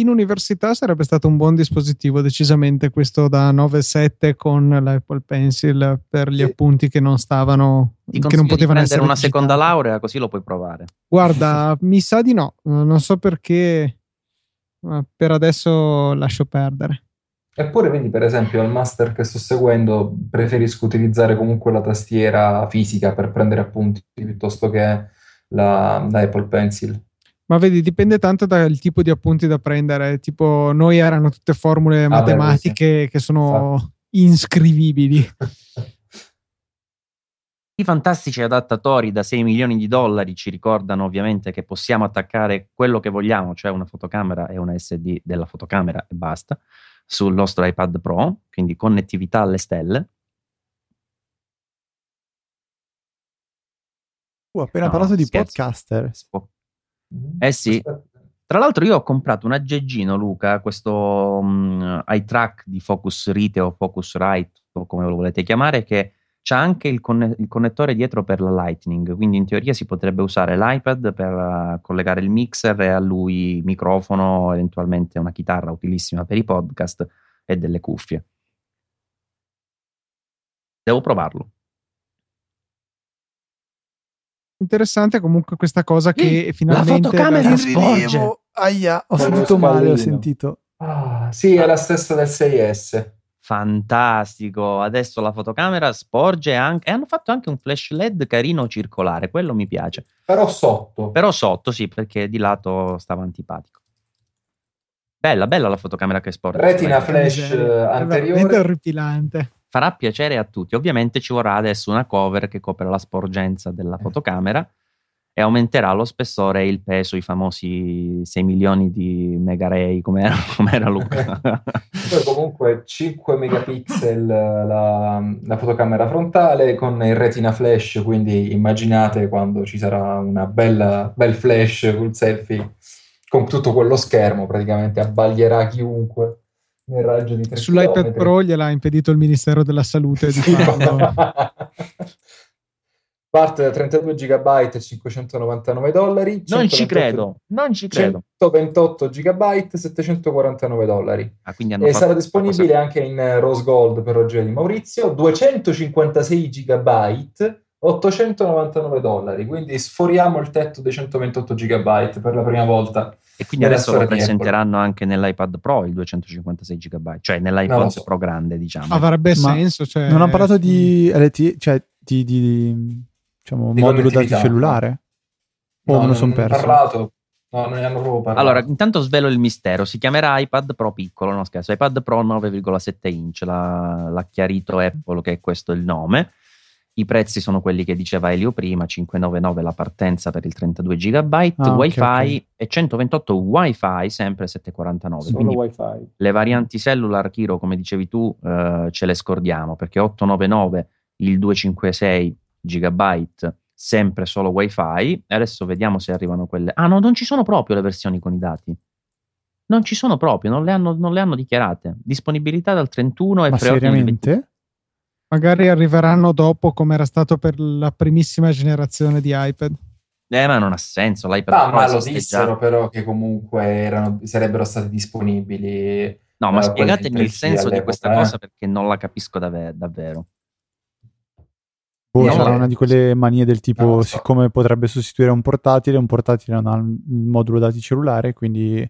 Speaker 5: In università sarebbe stato un buon dispositivo, decisamente questo da 9.7 con l'Apple Pencil per gli sì. appunti che non stavano, che non potevano essere.
Speaker 1: una seconda laurea, così lo puoi provare.
Speaker 5: Guarda, mi sa di no, non so perché, per adesso lascio perdere.
Speaker 2: Eppure, vedi, per esempio, al master che sto seguendo, preferisco utilizzare comunque la tastiera fisica per prendere appunti piuttosto che la, la Apple Pencil.
Speaker 5: Ma vedi, dipende tanto dal tipo di appunti da prendere. Tipo, noi erano tutte formule matematiche ah, beh, che sono esatto. inscrivibili.
Speaker 1: I fantastici adattatori da 6 milioni di dollari ci ricordano ovviamente che possiamo attaccare quello che vogliamo, cioè una fotocamera e una SD della fotocamera e basta sul nostro iPad Pro, quindi connettività alle stelle.
Speaker 4: Uh, appena no, parlato di scherzo. podcaster.
Speaker 1: Eh sì. Tra l'altro io ho comprato un aggeggino, Luca, questo um, iTrack di Focusrite o Focusrite, o come lo volete chiamare, che c'è anche il, conne- il, connettore dietro per la Lightning, quindi in teoria si potrebbe usare l'iPad per uh, collegare il mixer e a lui microfono, eventualmente una chitarra utilissima per i podcast e delle cuffie. Devo provarlo.
Speaker 5: Interessante comunque questa cosa che
Speaker 1: Eh,
Speaker 5: finalmente...
Speaker 1: la fotocamera sporge.
Speaker 4: Aia, ho sentito male, ho sentito.
Speaker 2: Ah, sì, è la stessa del 6S.
Speaker 1: Fantastico, adesso la fotocamera sporge anche e hanno fatto anche un flash LED carino circolare, quello mi piace.
Speaker 2: Però sotto.
Speaker 1: Però sotto sì, perché di lato stava antipatico. Bella, bella la fotocamera che sporge.
Speaker 2: Retina flash eh,
Speaker 5: È
Speaker 2: anteriore.
Speaker 5: orripilante.
Speaker 1: Farà piacere a tutti. Ovviamente ci vorrà adesso una cover che copra la sporgenza della fotocamera e aumenterà lo spessore e il peso, i famosi 6 milioni di megaray, come era, come era Luca.
Speaker 2: Poi comunque 5 megapixel la, la fotocamera frontale con il retina flash, quindi immaginate quando ci sarà una bella bel flash col selfie con tutto quello schermo, praticamente abbaglierà chiunque nel raggio di 3
Speaker 5: Sull'iPad Pro gliel'ha impedito il Ministero della Salute di farlo.
Speaker 2: Parte da 32 GB e 599 dollari.
Speaker 1: non ci
Speaker 2: 128
Speaker 1: credo, non ci credo.
Speaker 2: 128 GB 749 dollari.
Speaker 1: Ah, quindi hanno
Speaker 2: E sarà disponibile
Speaker 1: cosa-
Speaker 2: anche in eh, Rose Gold per oggi di Maurizio, 256 GB, 899 dollari, quindi sforiamo il tetto dei 128 GB per la prima volta.
Speaker 1: E quindi adesso lo presenteranno anche nell'iPad Pro il 256 GB, cioè nell'iPad
Speaker 2: lo so.
Speaker 1: Pro grande, diciamo.
Speaker 5: Avrebbe
Speaker 4: Ma
Speaker 5: senso. Cioè,
Speaker 4: Non hanno parlato di LTE, cioè di, di, diciamo,
Speaker 2: Di
Speaker 4: modulo dati cellulare? O
Speaker 2: No,
Speaker 4: me lo
Speaker 2: non
Speaker 4: sono
Speaker 2: hanno
Speaker 4: perso?
Speaker 2: parlato, no, non ne hanno proprio parlato.
Speaker 1: Allora, intanto svelo il mistero. Si chiamerà iPad Pro piccolo, no scherzo, iPad Pro 9,7 inch. L'ha, l'ha chiarito Apple che questo è il nome. I prezzi sono quelli che diceva Elio prima: 599 la partenza per il 32 GB,
Speaker 4: Ah,
Speaker 1: WiFi
Speaker 4: ok.
Speaker 1: e 128 WiFi, sempre 749.
Speaker 3: Solo
Speaker 1: Quindi
Speaker 3: wifi.
Speaker 1: le varianti cellular, Kiro, come dicevi tu, eh, ce le scordiamo perché 899 il 256 GB, sempre solo wifi. E adesso vediamo se arrivano quelle. Ah, no, non ci sono proprio le versioni con i dati. Non ci sono proprio, non le hanno, non le hanno dichiarate. Disponibilità dal 31 e
Speaker 4: Ma
Speaker 1: preordine il 20.
Speaker 4: seriamente?
Speaker 5: Magari arriveranno dopo, come era stato per la primissima generazione di iPad.
Speaker 1: Eh, ma non ha senso. L'iPad Pro
Speaker 2: ma lo dissero però che comunque erano- sarebbero stati disponibili.
Speaker 1: No, ma
Speaker 2: eh,
Speaker 1: spiegatemi il senso di questa
Speaker 2: eh.
Speaker 1: cosa perché non la capisco davvero.
Speaker 4: Boh,
Speaker 1: No,
Speaker 4: sarà
Speaker 2: ma-
Speaker 4: una di quelle manie del tipo,
Speaker 2: lo so.
Speaker 4: siccome potrebbe sostituire un portatile, un portatile non ha il modulo dati cellulare, quindi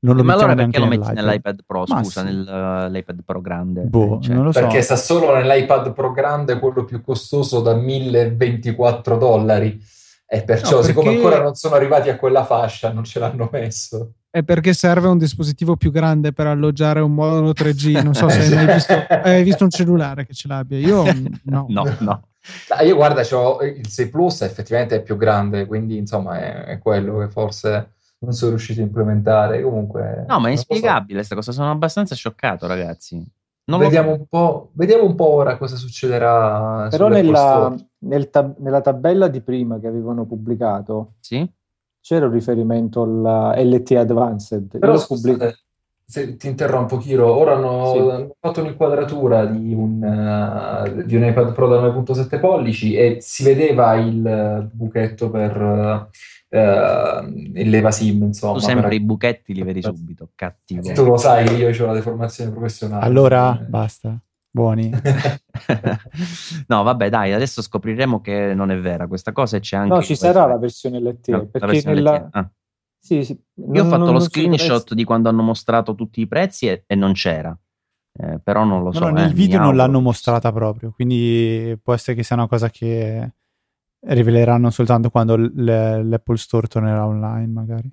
Speaker 4: non lo
Speaker 1: ma allora
Speaker 4: mettiamo
Speaker 1: perché lo metti
Speaker 4: nell'iPad.
Speaker 1: nell'iPad Pro?
Speaker 4: Ma
Speaker 1: Scusa,
Speaker 4: sì.
Speaker 1: nell'iPad Pro grande.
Speaker 4: Boh,
Speaker 1: Cioè,
Speaker 4: non lo so.
Speaker 2: Perché sta solo nell'iPad Pro grande, quello più costoso da 1024 dollari. E perciò,
Speaker 5: No,
Speaker 2: siccome
Speaker 5: perché-
Speaker 2: ancora non sono arrivati a quella fascia, non ce l'hanno messo.
Speaker 5: È perché serve un dispositivo più grande per alloggiare un modulo 3G. Non so se hai mai visto, hai visto un cellulare che ce l'abbia. Io mm, no.
Speaker 1: No, no.
Speaker 2: Ah, io guarda, c'ho il 6 Plus effettivamente è più grande, quindi insomma è, è quello che forse non sono riuscito a implementare. Comunque,
Speaker 1: No, ma è inspiegabile questa cosa. Sono abbastanza scioccato, ragazzi.
Speaker 2: Vediamo un, po', vediamo un po' ora cosa succederà.
Speaker 3: Però nella, nel tab- nella tabella di prima che avevano pubblicato
Speaker 1: Sì?
Speaker 3: c'era un riferimento alla LTE Advanced.
Speaker 2: Però
Speaker 3: Io l'ho
Speaker 2: scusate,
Speaker 3: pubblicato-
Speaker 2: se ti interrompo, Kiro, ora hanno,
Speaker 3: Sì.
Speaker 2: hanno fatto un'inquadratura di un, eh, di un iPad Pro da 9.7 pollici e si vedeva il eh, buchetto per eh, il leva SIM, insomma.
Speaker 1: Tu sempre
Speaker 2: per-
Speaker 1: i buchetti li vedi subito. Cattivo.
Speaker 2: Tu lo sai che io ho la deformazione professionale.
Speaker 4: Allora,
Speaker 2: Eh.
Speaker 4: basta. Buoni.
Speaker 1: no, vabbè, dai, adesso scopriremo che non è vera questa cosa e c'è anche
Speaker 3: No, ci sarà la versione LTE.
Speaker 1: No, la
Speaker 3: perché
Speaker 1: versione
Speaker 3: nella...
Speaker 1: LTE. Ah.
Speaker 3: Sì, sì,
Speaker 1: Io
Speaker 3: non-
Speaker 1: ho fatto
Speaker 3: non-
Speaker 1: lo screenshot di quando hanno mostrato tutti i prezzi e, e non c'era. Eh, però non lo
Speaker 4: No,
Speaker 1: so.
Speaker 4: no,
Speaker 1: eh,
Speaker 4: nel
Speaker 1: mi
Speaker 4: video non l'hanno mostrata proprio, quindi può essere che sia una cosa che riveleranno soltanto quando l- l'Apple Store tornerà online, magari.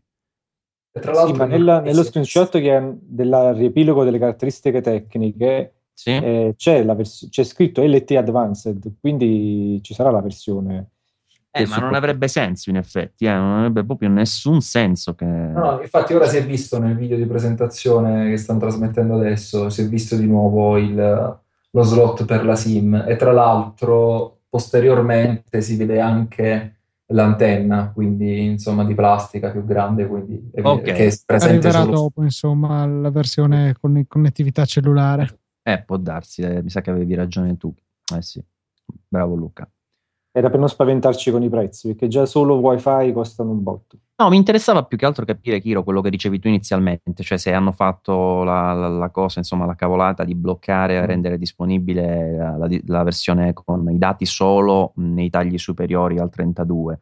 Speaker 2: E tra
Speaker 3: Sì,
Speaker 2: l'altro
Speaker 3: ma nella- nello screenshot che è del riepilogo delle caratteristiche tecniche
Speaker 1: Sì?
Speaker 3: eh, c'è, la vers- c'è scritto LTE Advanced, quindi ci sarà la versione.
Speaker 1: Eh, ma non avrebbe senso in effetti, eh, non avrebbe proprio nessun senso che...
Speaker 2: No, infatti ora si è visto nel video di presentazione che stanno trasmettendo adesso, si è visto di nuovo il- lo slot per la SIM e tra l'altro posteriormente si vede anche l'antenna, quindi insomma di plastica più grande, quindi è-
Speaker 1: Ok.
Speaker 2: che è presente
Speaker 5: Arriverà
Speaker 2: solo
Speaker 5: dopo, insomma, la versione con connettività cellulare.
Speaker 1: Eh, può darsi, eh, mi sa che avevi ragione tu. Eh sì, bravo Luca.
Speaker 3: Era per non spaventarci con i prezzi, perché già solo wifi costano un botto.
Speaker 1: No, mi interessava più che altro capire, Kiro, quello che dicevi tu inizialmente, cioè se hanno fatto la, la- la cosa, insomma, la cavolata di bloccare e rendere disponibile la, la- versione con i dati solo nei tagli superiori al 32.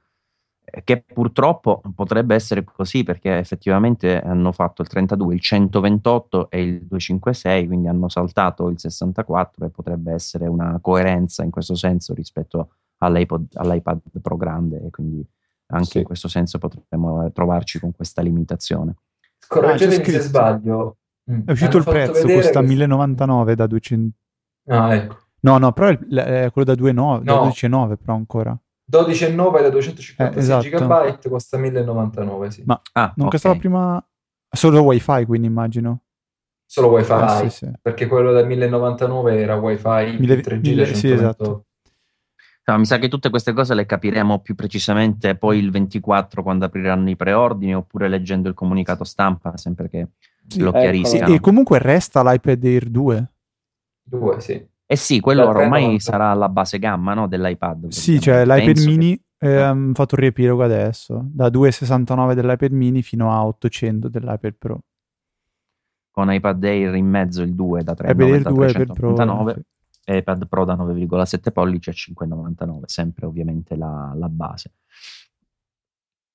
Speaker 1: eh, che purtroppo potrebbe essere così perché effettivamente hanno fatto il 32, il 128 e il 256, quindi hanno saltato il 64 e potrebbe essere una coerenza in questo senso rispetto all'iPod, all'iPad Pro grande e quindi anche sì. in questo senso potremmo trovarci con questa limitazione.
Speaker 2: Correggetemi ah, se sbaglio.
Speaker 4: Mm. È uscito il prezzo, costa che... 1099 da 200.
Speaker 2: Ah, ecco.
Speaker 4: No, no, però è, quello da 2,9, no. da 12,9 però ancora.
Speaker 2: 12,9 da 256 eh, esatto. GB costa 1099, sì.
Speaker 4: Ma ah, non okay. costava prima solo wifi, quindi immagino.
Speaker 2: Solo wifi, ah, sì, sì. perché quello da 1099 era wifi 1000, 3G 1000,
Speaker 4: sì, esatto.
Speaker 1: No, mi sa che tutte queste cose le capiremo più precisamente poi il 24 quando apriranno i preordini oppure leggendo il comunicato stampa, sempre che sì, lo ecco. chiariscano.
Speaker 4: E comunque resta l'iPad Air 2.
Speaker 2: 2, sì.
Speaker 1: Eh sì, quello ormai sarà la base gamma no, dell'iPad.
Speaker 4: Sì, cioè l'iPad mini che... eh, hanno fatto il riepilogo adesso, da 2,69 dell'iPad mini fino a 800 dell'iPad Pro.
Speaker 1: Con iPad Air in mezzo il 2 da 3,99 e iPad Pro da 9,7 pollici a 5,99, sempre ovviamente la, la base.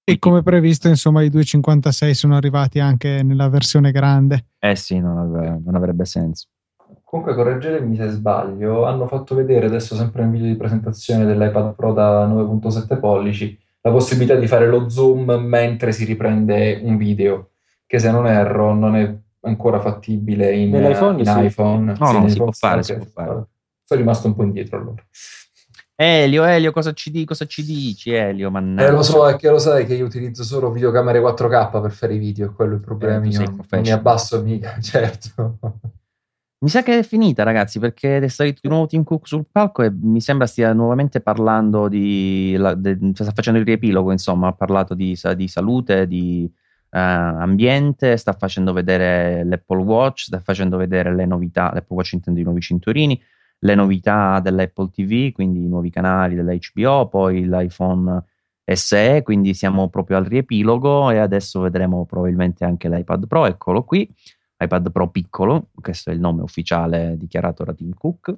Speaker 5: E come previsto, insomma, i 2,56 sono arrivati anche nella versione grande.
Speaker 1: Eh sì, non, avrebbe, non avrebbe senso.
Speaker 2: Comunque, correggetemi se sbaglio, hanno fatto vedere adesso sempre in video di presentazione dell'iPad Pro da 9.7 pollici la possibilità di fare lo zoom mentre si riprende un video, che se non erro non è ancora fattibile in,
Speaker 3: in
Speaker 2: sì. iPhone.
Speaker 1: No, sì, no, si può fare, si può fare.
Speaker 2: Sono rimasto un po' indietro allora.
Speaker 1: Elio, Elio, cosa ci, di, cosa ci dici, Elio?
Speaker 2: Mannaggia. Eh, lo so, è che lo sai che io utilizzo solo videocamere 4K per fare i video, quello è il problema eh. Non mi abbasso mica, certo.
Speaker 1: Mi sa che è finita, ragazzi, perché è salito di nuovo Tim Cook sul palco e mi sembra stia nuovamente parlando di. La, de, sta facendo il riepilogo, insomma, ha parlato di, di salute, di uh, ambiente, sta facendo vedere l'Apple Watch, sta facendo vedere le novità, l'Apple Watch intendo i nuovi cinturini, le novità dell'Apple TV, quindi i nuovi canali dell'HBO, poi l'iPhone SE, quindi siamo proprio al riepilogo e adesso vedremo probabilmente anche l'iPad Pro, eccolo qui iPad Pro piccolo, questo è il nome ufficiale dichiarato da Tim Cook.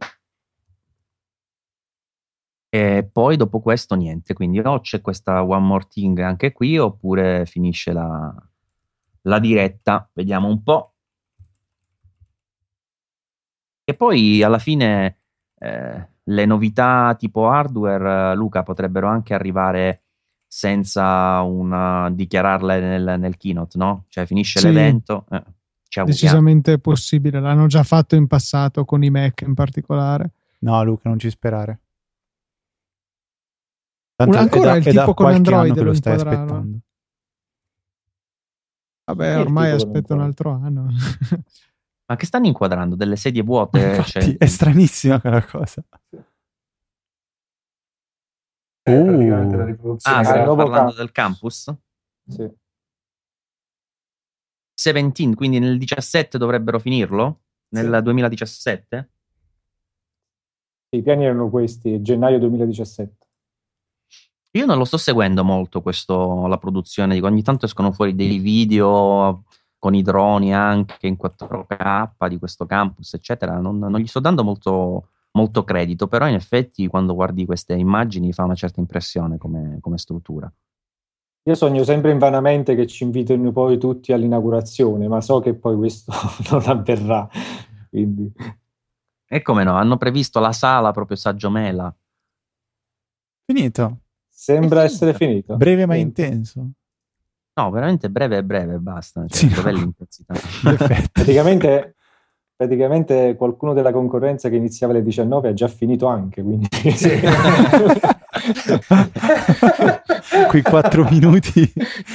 Speaker 1: E poi dopo questo niente, quindi o c'è questa One More Thing anche qui oppure finisce la, la diretta, vediamo un po'. E poi alla fine eh, le novità tipo hardware, Luca, potrebbero anche arrivare senza una, dichiararle nel, nel keynote, no? Cioè finisce sì. l'evento. Eh
Speaker 5: decisamente possibile. L'hanno già fatto in passato con i Mac in particolare.
Speaker 4: No, Luca, non ci sperare.
Speaker 5: Tanto ancora da, il tipo con Android lo stai aspettando. Vabbè, ormai aspetto un altro anno.
Speaker 1: Ma che stanno inquadrando? Delle sedie vuote?
Speaker 4: Infatti, cioè... È stranissima quella cosa.
Speaker 2: Uh.
Speaker 1: Ah, stiamo parlando del campus?
Speaker 3: Sì.
Speaker 1: 17, quindi nel 17 dovrebbero finirlo? Nel sì. 2017?
Speaker 3: I piani erano questi, gennaio 2017.
Speaker 1: Io non lo sto seguendo molto questo, la produzione, ogni tanto escono fuori dei video con i droni anche in 4K di questo campus, eccetera. Non, non gli sto dando molto, molto, credito, però in effetti quando guardi queste immagini fa una certa impressione come, come struttura.
Speaker 3: Io sogno sempre invanamente che ci invitino poi tutti all'inaugurazione, ma so che poi questo non avverrà. Quindi.
Speaker 1: E come no, hanno previsto la sala proprio Saggio Mela.
Speaker 4: Finito.
Speaker 3: Sembra finito. essere finito.
Speaker 4: Breve ma finito. intenso.
Speaker 1: No, veramente breve e breve, basta. Cioè, sì, no.
Speaker 3: praticamente, praticamente qualcuno della concorrenza che iniziava alle 19 ha già finito anche, quindi... Sì.
Speaker 4: quei quattro minuti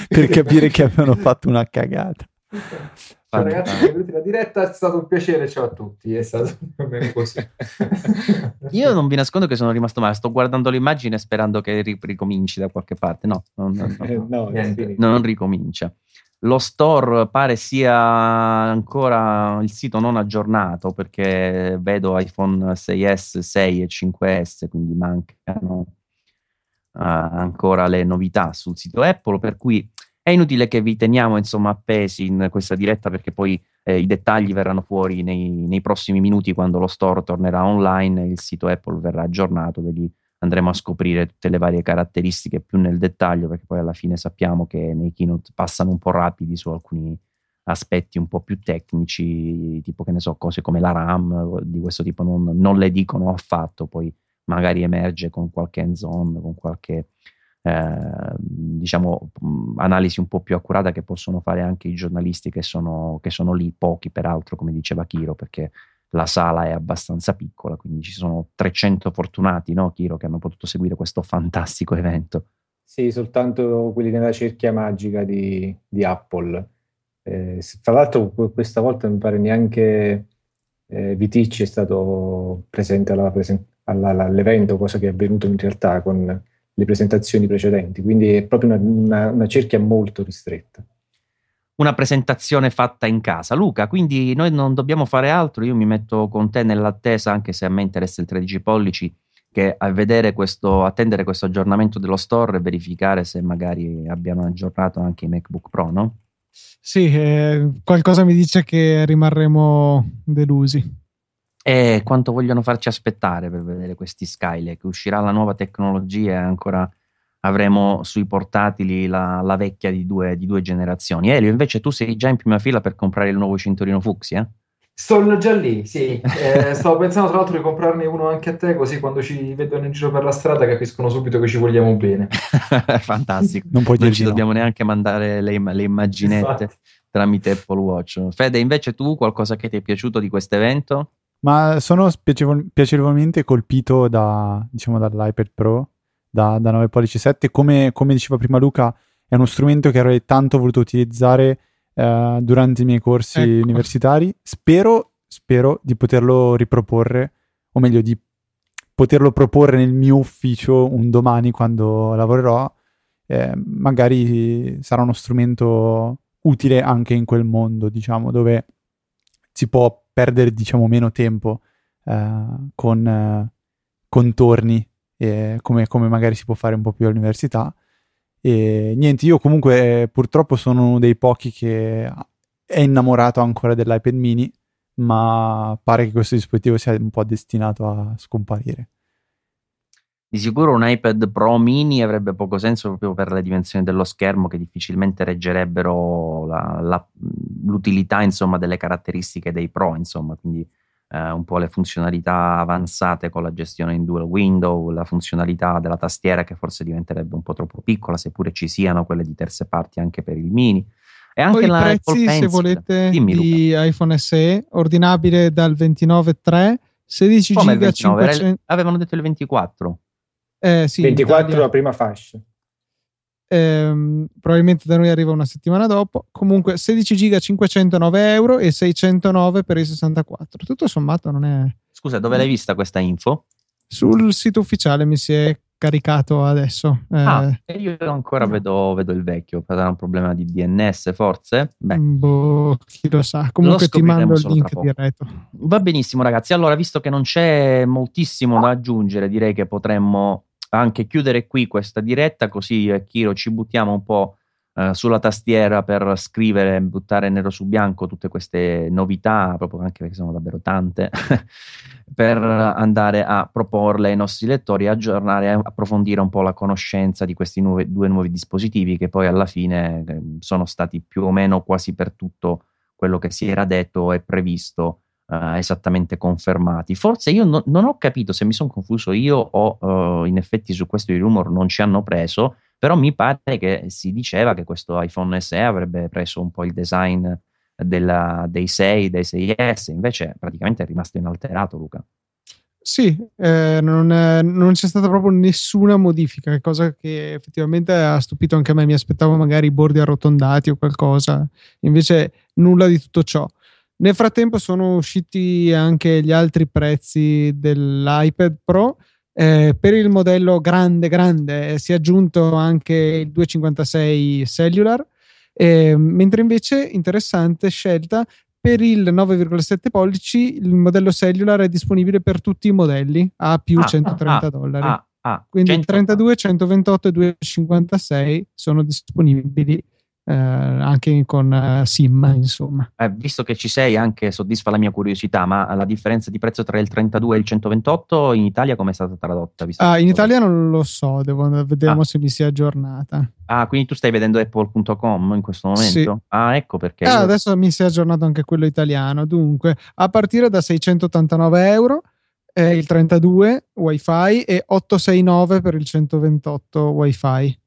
Speaker 4: per capire che avevano fatto una cagata.
Speaker 2: Ciao ragazzi, la diretta è stato un piacere, ciao a tutti, è stato così.
Speaker 1: Io non vi nascondo che sono rimasto male, sto guardando l'immagine sperando che ricominci da qualche parte, no, non, non, no, no, non ricomincia. Lo store pare sia ancora il sito non aggiornato perché vedo iPhone 6S, 6 e 5S, quindi mancano ancora le novità sul sito Apple, per cui è inutile che vi teniamo insomma appesi in questa diretta perché poi eh, i dettagli verranno fuori nei, nei, prossimi minuti quando lo store tornerà online e il sito Apple verrà aggiornato, li andremo a scoprire tutte le varie caratteristiche più nel dettaglio, perché poi alla fine sappiamo che nei keynote passano un po' rapidi su alcuni aspetti un po' più tecnici, tipo che ne so, cose come la RAM di questo tipo non, non le dicono affatto, poi magari emerge con qualche hands-on, con qualche eh, diciamo analisi un po' più accurata che possono fare anche i giornalisti che sono, che sono lì, pochi peraltro, come diceva Chiro, perché la sala è abbastanza piccola, quindi ci sono 300 fortunati, no, Chiro, che hanno potuto seguire questo fantastico evento.
Speaker 3: Sì, soltanto quelli nella cerchia magica di, di Apple. Eh, tra l'altro questa volta mi pare neanche eh, Viticci è stato presente alla, alla, all'evento, cosa che è avvenuto in realtà con le presentazioni precedenti, quindi è proprio una, una, una cerchia molto ristretta
Speaker 1: una presentazione fatta in casa. Luca, quindi noi non dobbiamo fare altro, io mi metto con te nell'attesa, anche se a me interessa il 13 pollici, che a vedere questo, attendere questo aggiornamento dello store e verificare se magari abbiano aggiornato anche i MacBook Pro, no?
Speaker 5: Sì, eh, qualcosa mi dice che rimarremo delusi.
Speaker 1: E quanto vogliono farci aspettare per vedere questi Skylake? Uscirà la nuova tecnologia e ancora avremo sui portatili la, la vecchia di due, di due, generazioni. Elio, invece tu sei già in prima fila per comprare il nuovo cinturino fucsia?
Speaker 2: Sono già lì, sì. Eh, stavo pensando tra l'altro di comprarne uno anche a te, così quando ci vedono in giro per la strada capiscono subito che ci vogliamo bene.
Speaker 1: Fantastico. non puoi non ci no. dobbiamo neanche mandare le, le immaginette esatto. tramite Apple Watch. Fede, invece tu qualcosa che ti è piaciuto di questo evento?
Speaker 4: Ma sono piacevol- piacevolmente colpito da, diciamo, dall'iPad Pro da, da 9 pollici 7. Come, come, diceva prima Luca, è uno strumento che avrei tanto voluto utilizzare eh, durante i miei corsi ecco. universitari. Spero, spero di poterlo riproporre, o meglio, di poterlo proporre nel mio ufficio un domani quando lavorerò. Eh, magari sarà uno strumento utile anche in quel mondo, diciamo, dove si può perdere, diciamo, meno tempo eh, con eh, contorni eh, come, come, magari si può fare un po' più all'università. E niente, io comunque purtroppo sono uno dei pochi che è innamorato ancora dell'iPad mini, ma pare che questo dispositivo sia un po' destinato a scomparire.
Speaker 1: Di sicuro un iPad Pro mini avrebbe poco senso proprio per le dimensioni dello schermo che difficilmente reggerebbero la, la, l'utilità insomma, delle caratteristiche dei Pro, insomma, quindi eh, un po' le funzionalità avanzate con la gestione in dual window, la funzionalità della tastiera che forse diventerebbe un po' troppo piccola, seppure ci siano quelle di terze parti anche per il mini.
Speaker 5: E anche Poi la prezzi, se volete, Dimmi, di Luca. iPhone SE, ordinabile dal 29.3, 16
Speaker 1: Come giga 500... Avevano detto il 24.
Speaker 3: Eh, sì, 24 la prima fascia
Speaker 5: ehm, probabilmente da noi arriva una settimana dopo. Comunque 16 giga 509 euro e 609 per i 64. Tutto sommato non è...
Speaker 1: Scusa, dove l'hai vista questa info?
Speaker 5: Sul sito ufficiale mi si è caricato adesso.
Speaker 1: Eh, ah, io ancora vedo, vedo, il vecchio, sarà un problema di DNS forse?
Speaker 5: Beh, boh, chi lo sa. Comunque lo ti mando il link diretto.
Speaker 1: Va benissimo ragazzi, allora visto che non c'è moltissimo da aggiungere, direi che potremmo anche chiudere qui questa diretta, così eh, Chiro ci buttiamo un po' eh, sulla tastiera per scrivere, buttare nero su bianco tutte queste novità, proprio anche perché sono davvero tante, per andare a proporle ai nostri lettori, aggiornare, approfondire un po' la conoscenza di questi nuovi, due nuovi dispositivi che poi alla fine eh, sono stati più o meno quasi per tutto quello che si era detto e previsto uh, esattamente confermati. Forse io no, non ho capito se mi sono confuso io o uh, in effetti su questo i rumor non ci hanno preso, però mi pare che si diceva che questo iPhone SE avrebbe preso un po' il design della, dei 6, dei 6S, invece praticamente è rimasto inalterato Luca.
Speaker 5: Sì, eh, non, è, non, c'è stata proprio nessuna modifica, cosa che effettivamente ha stupito anche a me. Mi aspettavo magari i bordi arrotondati o qualcosa, invece nulla di tutto ciò. Nel frattempo sono usciti anche gli altri prezzi dell'iPad Pro. Eh, per il modello grande grande si è aggiunto anche il 256 cellular, eh, mentre invece interessante scelta per il 9,7 pollici il modello cellular è disponibile per tutti i modelli a più ah, 130 ah, dollari. Ah, ah, Quindi 100, 32, 128 e 256 sono disponibili eh, anche con uh, SIM, insomma.
Speaker 1: Eh, visto che ci sei, anche soddisfa la mia curiosità, ma la differenza di prezzo tra il 32 e il 128 in Italia come è stata tradotta?
Speaker 5: Ah, in Italia non lo so, devo vedere ah. se mi sia aggiornata.
Speaker 1: Ah, quindi tu stai vedendo apple.com in questo momento?
Speaker 5: Sì.
Speaker 1: Ah, ecco perché.
Speaker 5: Ah. Adesso mi si è aggiornato anche quello italiano. Dunque, a partire da 689 euro eh, il 32 wifi e 869 per il 128 wifi.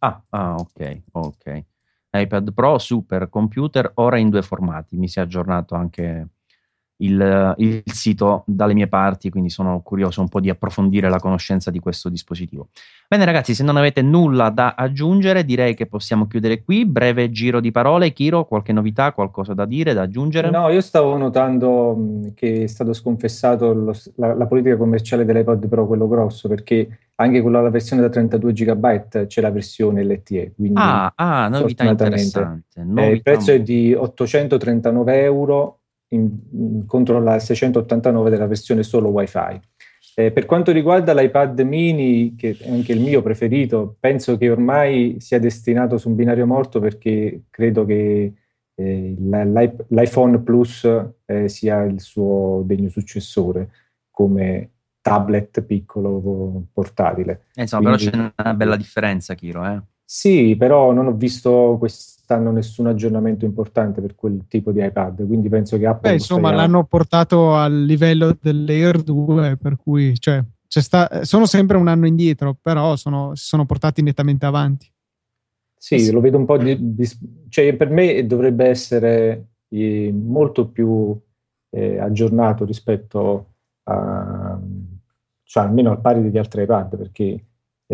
Speaker 1: Ah, ah ok, ok iPad Pro, super computer, ora in due formati. Mi si è aggiornato anche il, il, sito dalle mie parti, quindi sono curioso un po' di approfondire la conoscenza di questo dispositivo. Bene ragazzi, se non avete nulla da aggiungere, direi che possiamo chiudere qui. Breve giro di parole. Kiro, qualche novità, qualcosa da dire, da aggiungere?
Speaker 3: No, io stavo notando che è stato sconfessato lo, la, la, politica commerciale dell'iPad Pro, quello grosso, perché anche con la versione da 32 GB c'è la versione LTE. Quindi,
Speaker 1: ah, ah, novità interessante. Novità
Speaker 3: eh, il prezzo è di 839 euro in, contro la 689 della versione solo WiFi. Eh, per quanto riguarda l'iPad mini, che è anche il mio preferito, penso che ormai sia destinato su un binario morto perché credo che eh, l'iPhone Plus eh, sia il suo degno successore come tablet piccolo portatile.
Speaker 1: Eh, insomma, Quindi, però c'è una bella differenza, Kiro. Eh?
Speaker 3: Sì, però non ho visto quest'anno nessun aggiornamento importante per quel tipo di iPad, quindi penso che Apple...
Speaker 5: Beh, insomma, l'hanno portato al livello dell'Air 2, per cui cioè, sta, sono sempre un anno indietro, però sono, si sono portati nettamente avanti.
Speaker 3: Sì, sì. lo vedo un po' di, di, cioè per me dovrebbe essere eh, molto più eh, aggiornato rispetto a, cioè almeno al pari degli altri iPad, perché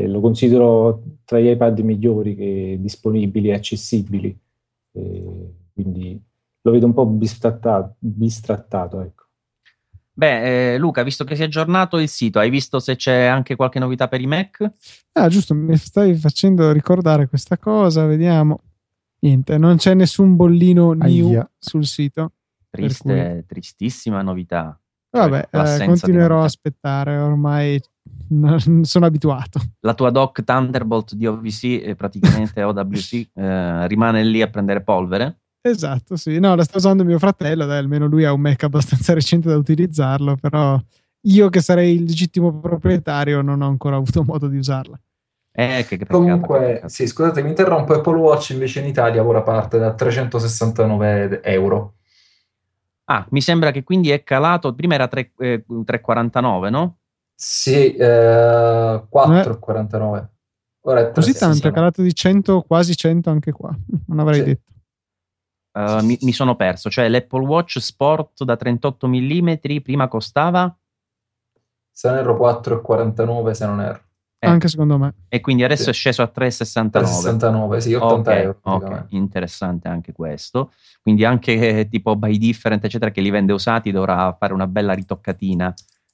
Speaker 3: eh, lo considero tra gli iPad migliori che disponibili e accessibili, eh, quindi lo vedo un po' bistrattato. bistrattato ecco.
Speaker 1: Beh, eh, Luca, visto che si è aggiornato il sito, hai visto se c'è anche qualche novità per i Mac?
Speaker 5: Ah, giusto, mi stai facendo ricordare questa cosa, vediamo. Niente, non c'è nessun bollino new Aia. sul sito.
Speaker 1: Triste, cui... tristissima novità.
Speaker 5: Vabbè, cioè, eh, continuerò a aspettare, ormai sono abituato.
Speaker 1: La tua dock Thunderbolt di OVC e praticamente OWC eh, rimane lì a prendere polvere?
Speaker 5: Esatto, sì. No, la sta usando mio fratello, dai, almeno lui ha un Mac abbastanza recente da utilizzarlo, però io che sarei il legittimo proprietario non ho ancora avuto modo di usarla.
Speaker 1: Eh, che, che
Speaker 2: peccato, Comunque, che peccato. sì, scusate, mi interrompo, Apple Watch invece in Italia ora parte da 369 euro.
Speaker 1: Ah, mi sembra che quindi è calato, prima era 3, eh, 3,49, no?
Speaker 2: Sì, eh, 4,49. Eh. Ora è
Speaker 5: Così tanto, è calato di 100, quasi 100 anche qua, non avrei sì. detto.
Speaker 1: Uh, mi, mi, sono perso, cioè l'Apple Watch Sport da 38 mm prima costava?
Speaker 2: Se non erro 4,49 se non erro.
Speaker 5: Eh. Anche secondo me.
Speaker 1: E quindi adesso sì. è sceso a 3,69.
Speaker 2: 3,69, sì, 80 okay, euro.
Speaker 1: Ok, interessante anche questo. Quindi anche tipo By Different, eccetera, che li vende usati, dovrà fare una bella ritoccatina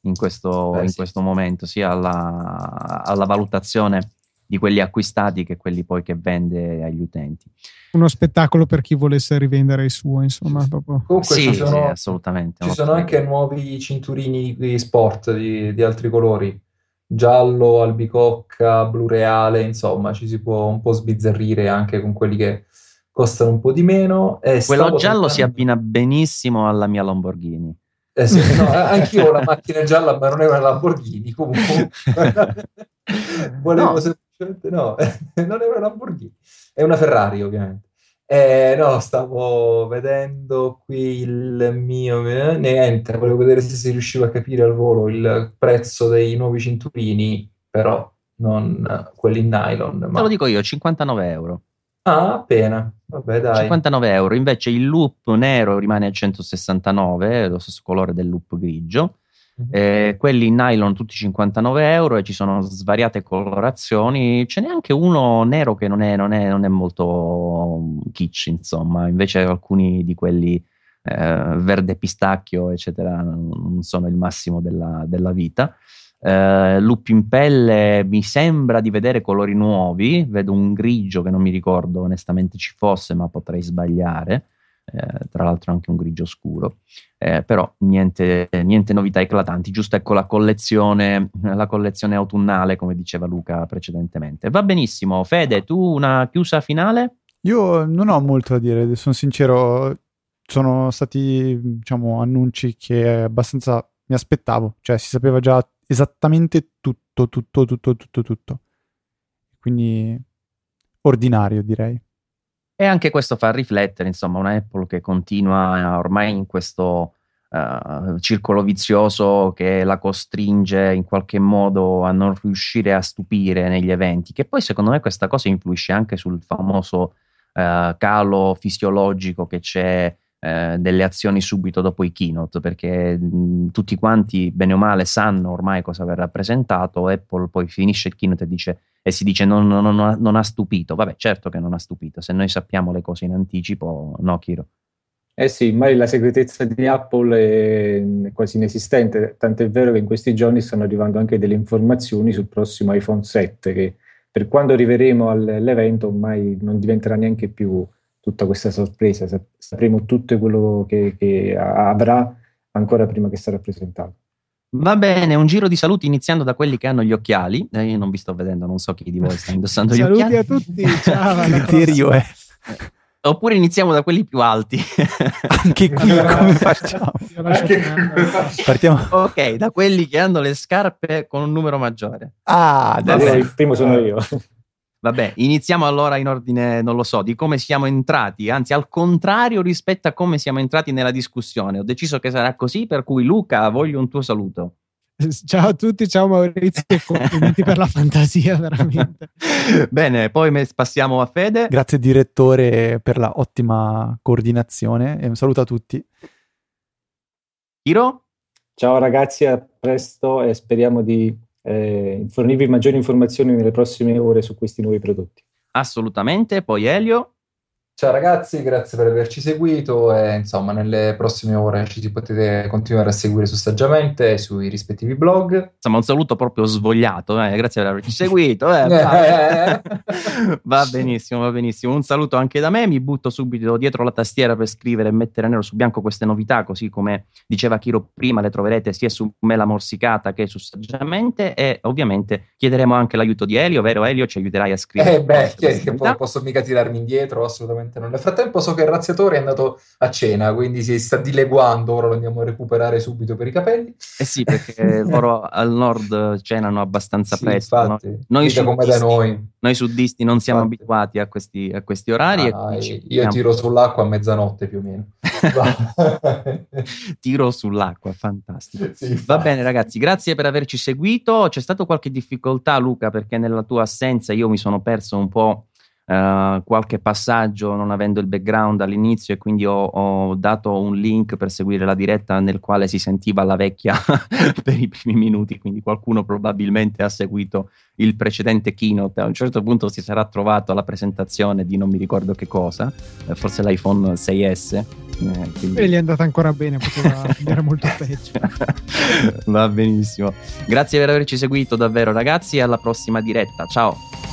Speaker 1: in questo, Beh, in sì. questo momento, sia alla, alla, valutazione di quelli acquistati che quelli poi che vende agli utenti.
Speaker 5: Uno spettacolo per chi volesse rivendere il suo, insomma. Proprio.
Speaker 1: Comunque sì, ci sono, sì, assolutamente.
Speaker 2: Ci sono anche nuovi cinturini di sport di, di altri colori giallo, albicocca, blu reale, insomma, ci si può un po' sbizzarrire anche con quelli che costano un po' di meno.
Speaker 1: Quello giallo tentando... si abbina benissimo alla mia Lamborghini.
Speaker 2: Eh sì, no, anch'io ho la macchina gialla, ma non è una Lamborghini, comunque. Volevo no. semplicemente no, non è una Lamborghini, è una Ferrari, ovviamente. Eh, no, stavo vedendo qui il mio eh, niente, volevo vedere se si riusciva a capire al volo il prezzo dei nuovi cinturini, però non quelli in nylon. Ma...
Speaker 1: Te lo dico io, 59 euro.
Speaker 2: Ah, appena. Vabbè, dai.
Speaker 1: 59 euro. Invece il loop nero rimane a 169, lo stesso colore del loop grigio. Mm-hmm. Eh, quelli in nylon tutti 59 euro e ci sono svariate colorazioni. Ce n'è anche uno nero che non è, non è, non è molto kitsch, insomma. Invece alcuni di quelli eh, verde pistacchio, eccetera, non sono il massimo della, della vita. Uh, lupi in pelle mi sembra di vedere colori nuovi, vedo un grigio che non mi ricordo onestamente ci fosse, ma potrei sbagliare. Eh, tra l'altro anche un grigio scuro, eh, però niente, niente, novità eclatanti, giusto ecco la collezione, la collezione autunnale come diceva Luca precedentemente. Va benissimo, Fede, tu una chiusa finale?
Speaker 4: Io non ho molto da dire, sono sincero, sono stati diciamo annunci che abbastanza mi aspettavo, cioè si sapeva già esattamente tutto, tutto, tutto, tutto, tutto. Quindi ordinario direi.
Speaker 1: E anche questo fa riflettere, insomma, una Apple che continua ormai in questo uh, circolo vizioso che la costringe in qualche modo a non riuscire a stupire negli eventi, che poi secondo me questa cosa influisce anche sul famoso uh, calo fisiologico che c'è uh, delle azioni subito dopo i keynote, perché mh, tutti quanti, bene o male, sanno ormai cosa verrà presentato, Apple poi finisce il keynote e dice e si dice non, non, non, ha, non, ha, stupito. Vabbè, certo che non ha stupito, se noi sappiamo le cose in anticipo, no, Kiro.
Speaker 3: Eh sì, mai la segretezza di Apple è quasi inesistente, tant'è vero che in questi giorni stanno arrivando anche delle informazioni sul prossimo iPhone 7 che per quando arriveremo all'evento ormai non diventerà neanche più tutta questa sorpresa, sapremo tutto quello che, che avrà ancora prima che sarà presentato.
Speaker 1: Va bene, un giro di saluti iniziando da quelli che hanno gli occhiali. Eh, io non vi sto vedendo, non so chi di voi sta indossando gli
Speaker 5: saluti
Speaker 1: occhiali.
Speaker 5: Saluti a tutti, ciao.
Speaker 4: Criterio è...
Speaker 1: Oppure iniziamo da quelli più alti.
Speaker 4: Anche qui come facciamo?
Speaker 1: Partiamo. Ok, da quelli che hanno le scarpe con un numero maggiore.
Speaker 3: Ah, adesso il primo sono io.
Speaker 1: Vabbè, iniziamo allora in ordine, non lo so, di come siamo entrati, anzi al contrario rispetto a come siamo entrati nella discussione. Ho deciso che sarà così, per cui Luca, voglio un tuo saluto.
Speaker 5: Ciao a tutti, ciao Maurizio, complimenti per la fantasia, veramente.
Speaker 1: Bene, poi passiamo a Fede.
Speaker 4: Grazie direttore per la ottima coordinazione e un saluto a tutti.
Speaker 1: Iro?
Speaker 3: Ciao ragazzi, a presto e speriamo di eh, fornirvi maggiori informazioni nelle prossime ore su questi nuovi prodotti.
Speaker 1: Assolutamente, poi Elio.
Speaker 2: Ciao ragazzi, grazie per averci seguito e insomma nelle prossime ore ci potete continuare a seguire su Saggiamente sui rispettivi blog.
Speaker 1: Insomma un saluto proprio svogliato, eh? grazie per averci seguito. Eh, va benissimo, va benissimo. Un saluto anche da me, mi butto subito dietro la tastiera per scrivere e mettere nero su bianco queste novità, così come diceva Chiro prima, le troverete sia su Mela Morsicata che su Saggiamente e ovviamente chiederemo anche l'aiuto di Elio, vero Elio? Ci aiuterai a scrivere.
Speaker 2: Eh beh, che, che posso mica tirarmi indietro, assolutamente assolutamente no. Nel frattempo so che il razziatore è andato a cena, quindi si sta dileguando, ora lo andiamo a recuperare subito per i capelli.
Speaker 1: Eh sì, perché loro al nord cenano abbastanza
Speaker 2: sì,
Speaker 1: presto.
Speaker 2: Infatti,
Speaker 1: no?
Speaker 2: noi, da noi.
Speaker 1: noi suddisti non siamo infatti. abituati a questi, a questi orari.
Speaker 2: Ah, io diciamo... tiro sull'acqua a mezzanotte più o meno.
Speaker 1: tiro sull'acqua, fantastico. Sì, Va bene ragazzi, grazie per averci seguito. C'è stata qualche difficoltà Luca perché nella tua assenza io mi sono perso un po' Uh, qualche passaggio non avendo il background all'inizio e quindi ho, ho, dato un link per seguire la diretta nel quale si sentiva la vecchia per i primi minuti, quindi qualcuno probabilmente ha seguito il precedente keynote, a un certo punto si sarà trovato alla presentazione di non mi ricordo che cosa, eh, forse l'iPhone 6S.
Speaker 5: Eh, quindi... E gli è andata ancora bene, poteva andare molto peggio.
Speaker 1: Va benissimo. Grazie per averci seguito davvero ragazzi e alla prossima diretta, ciao.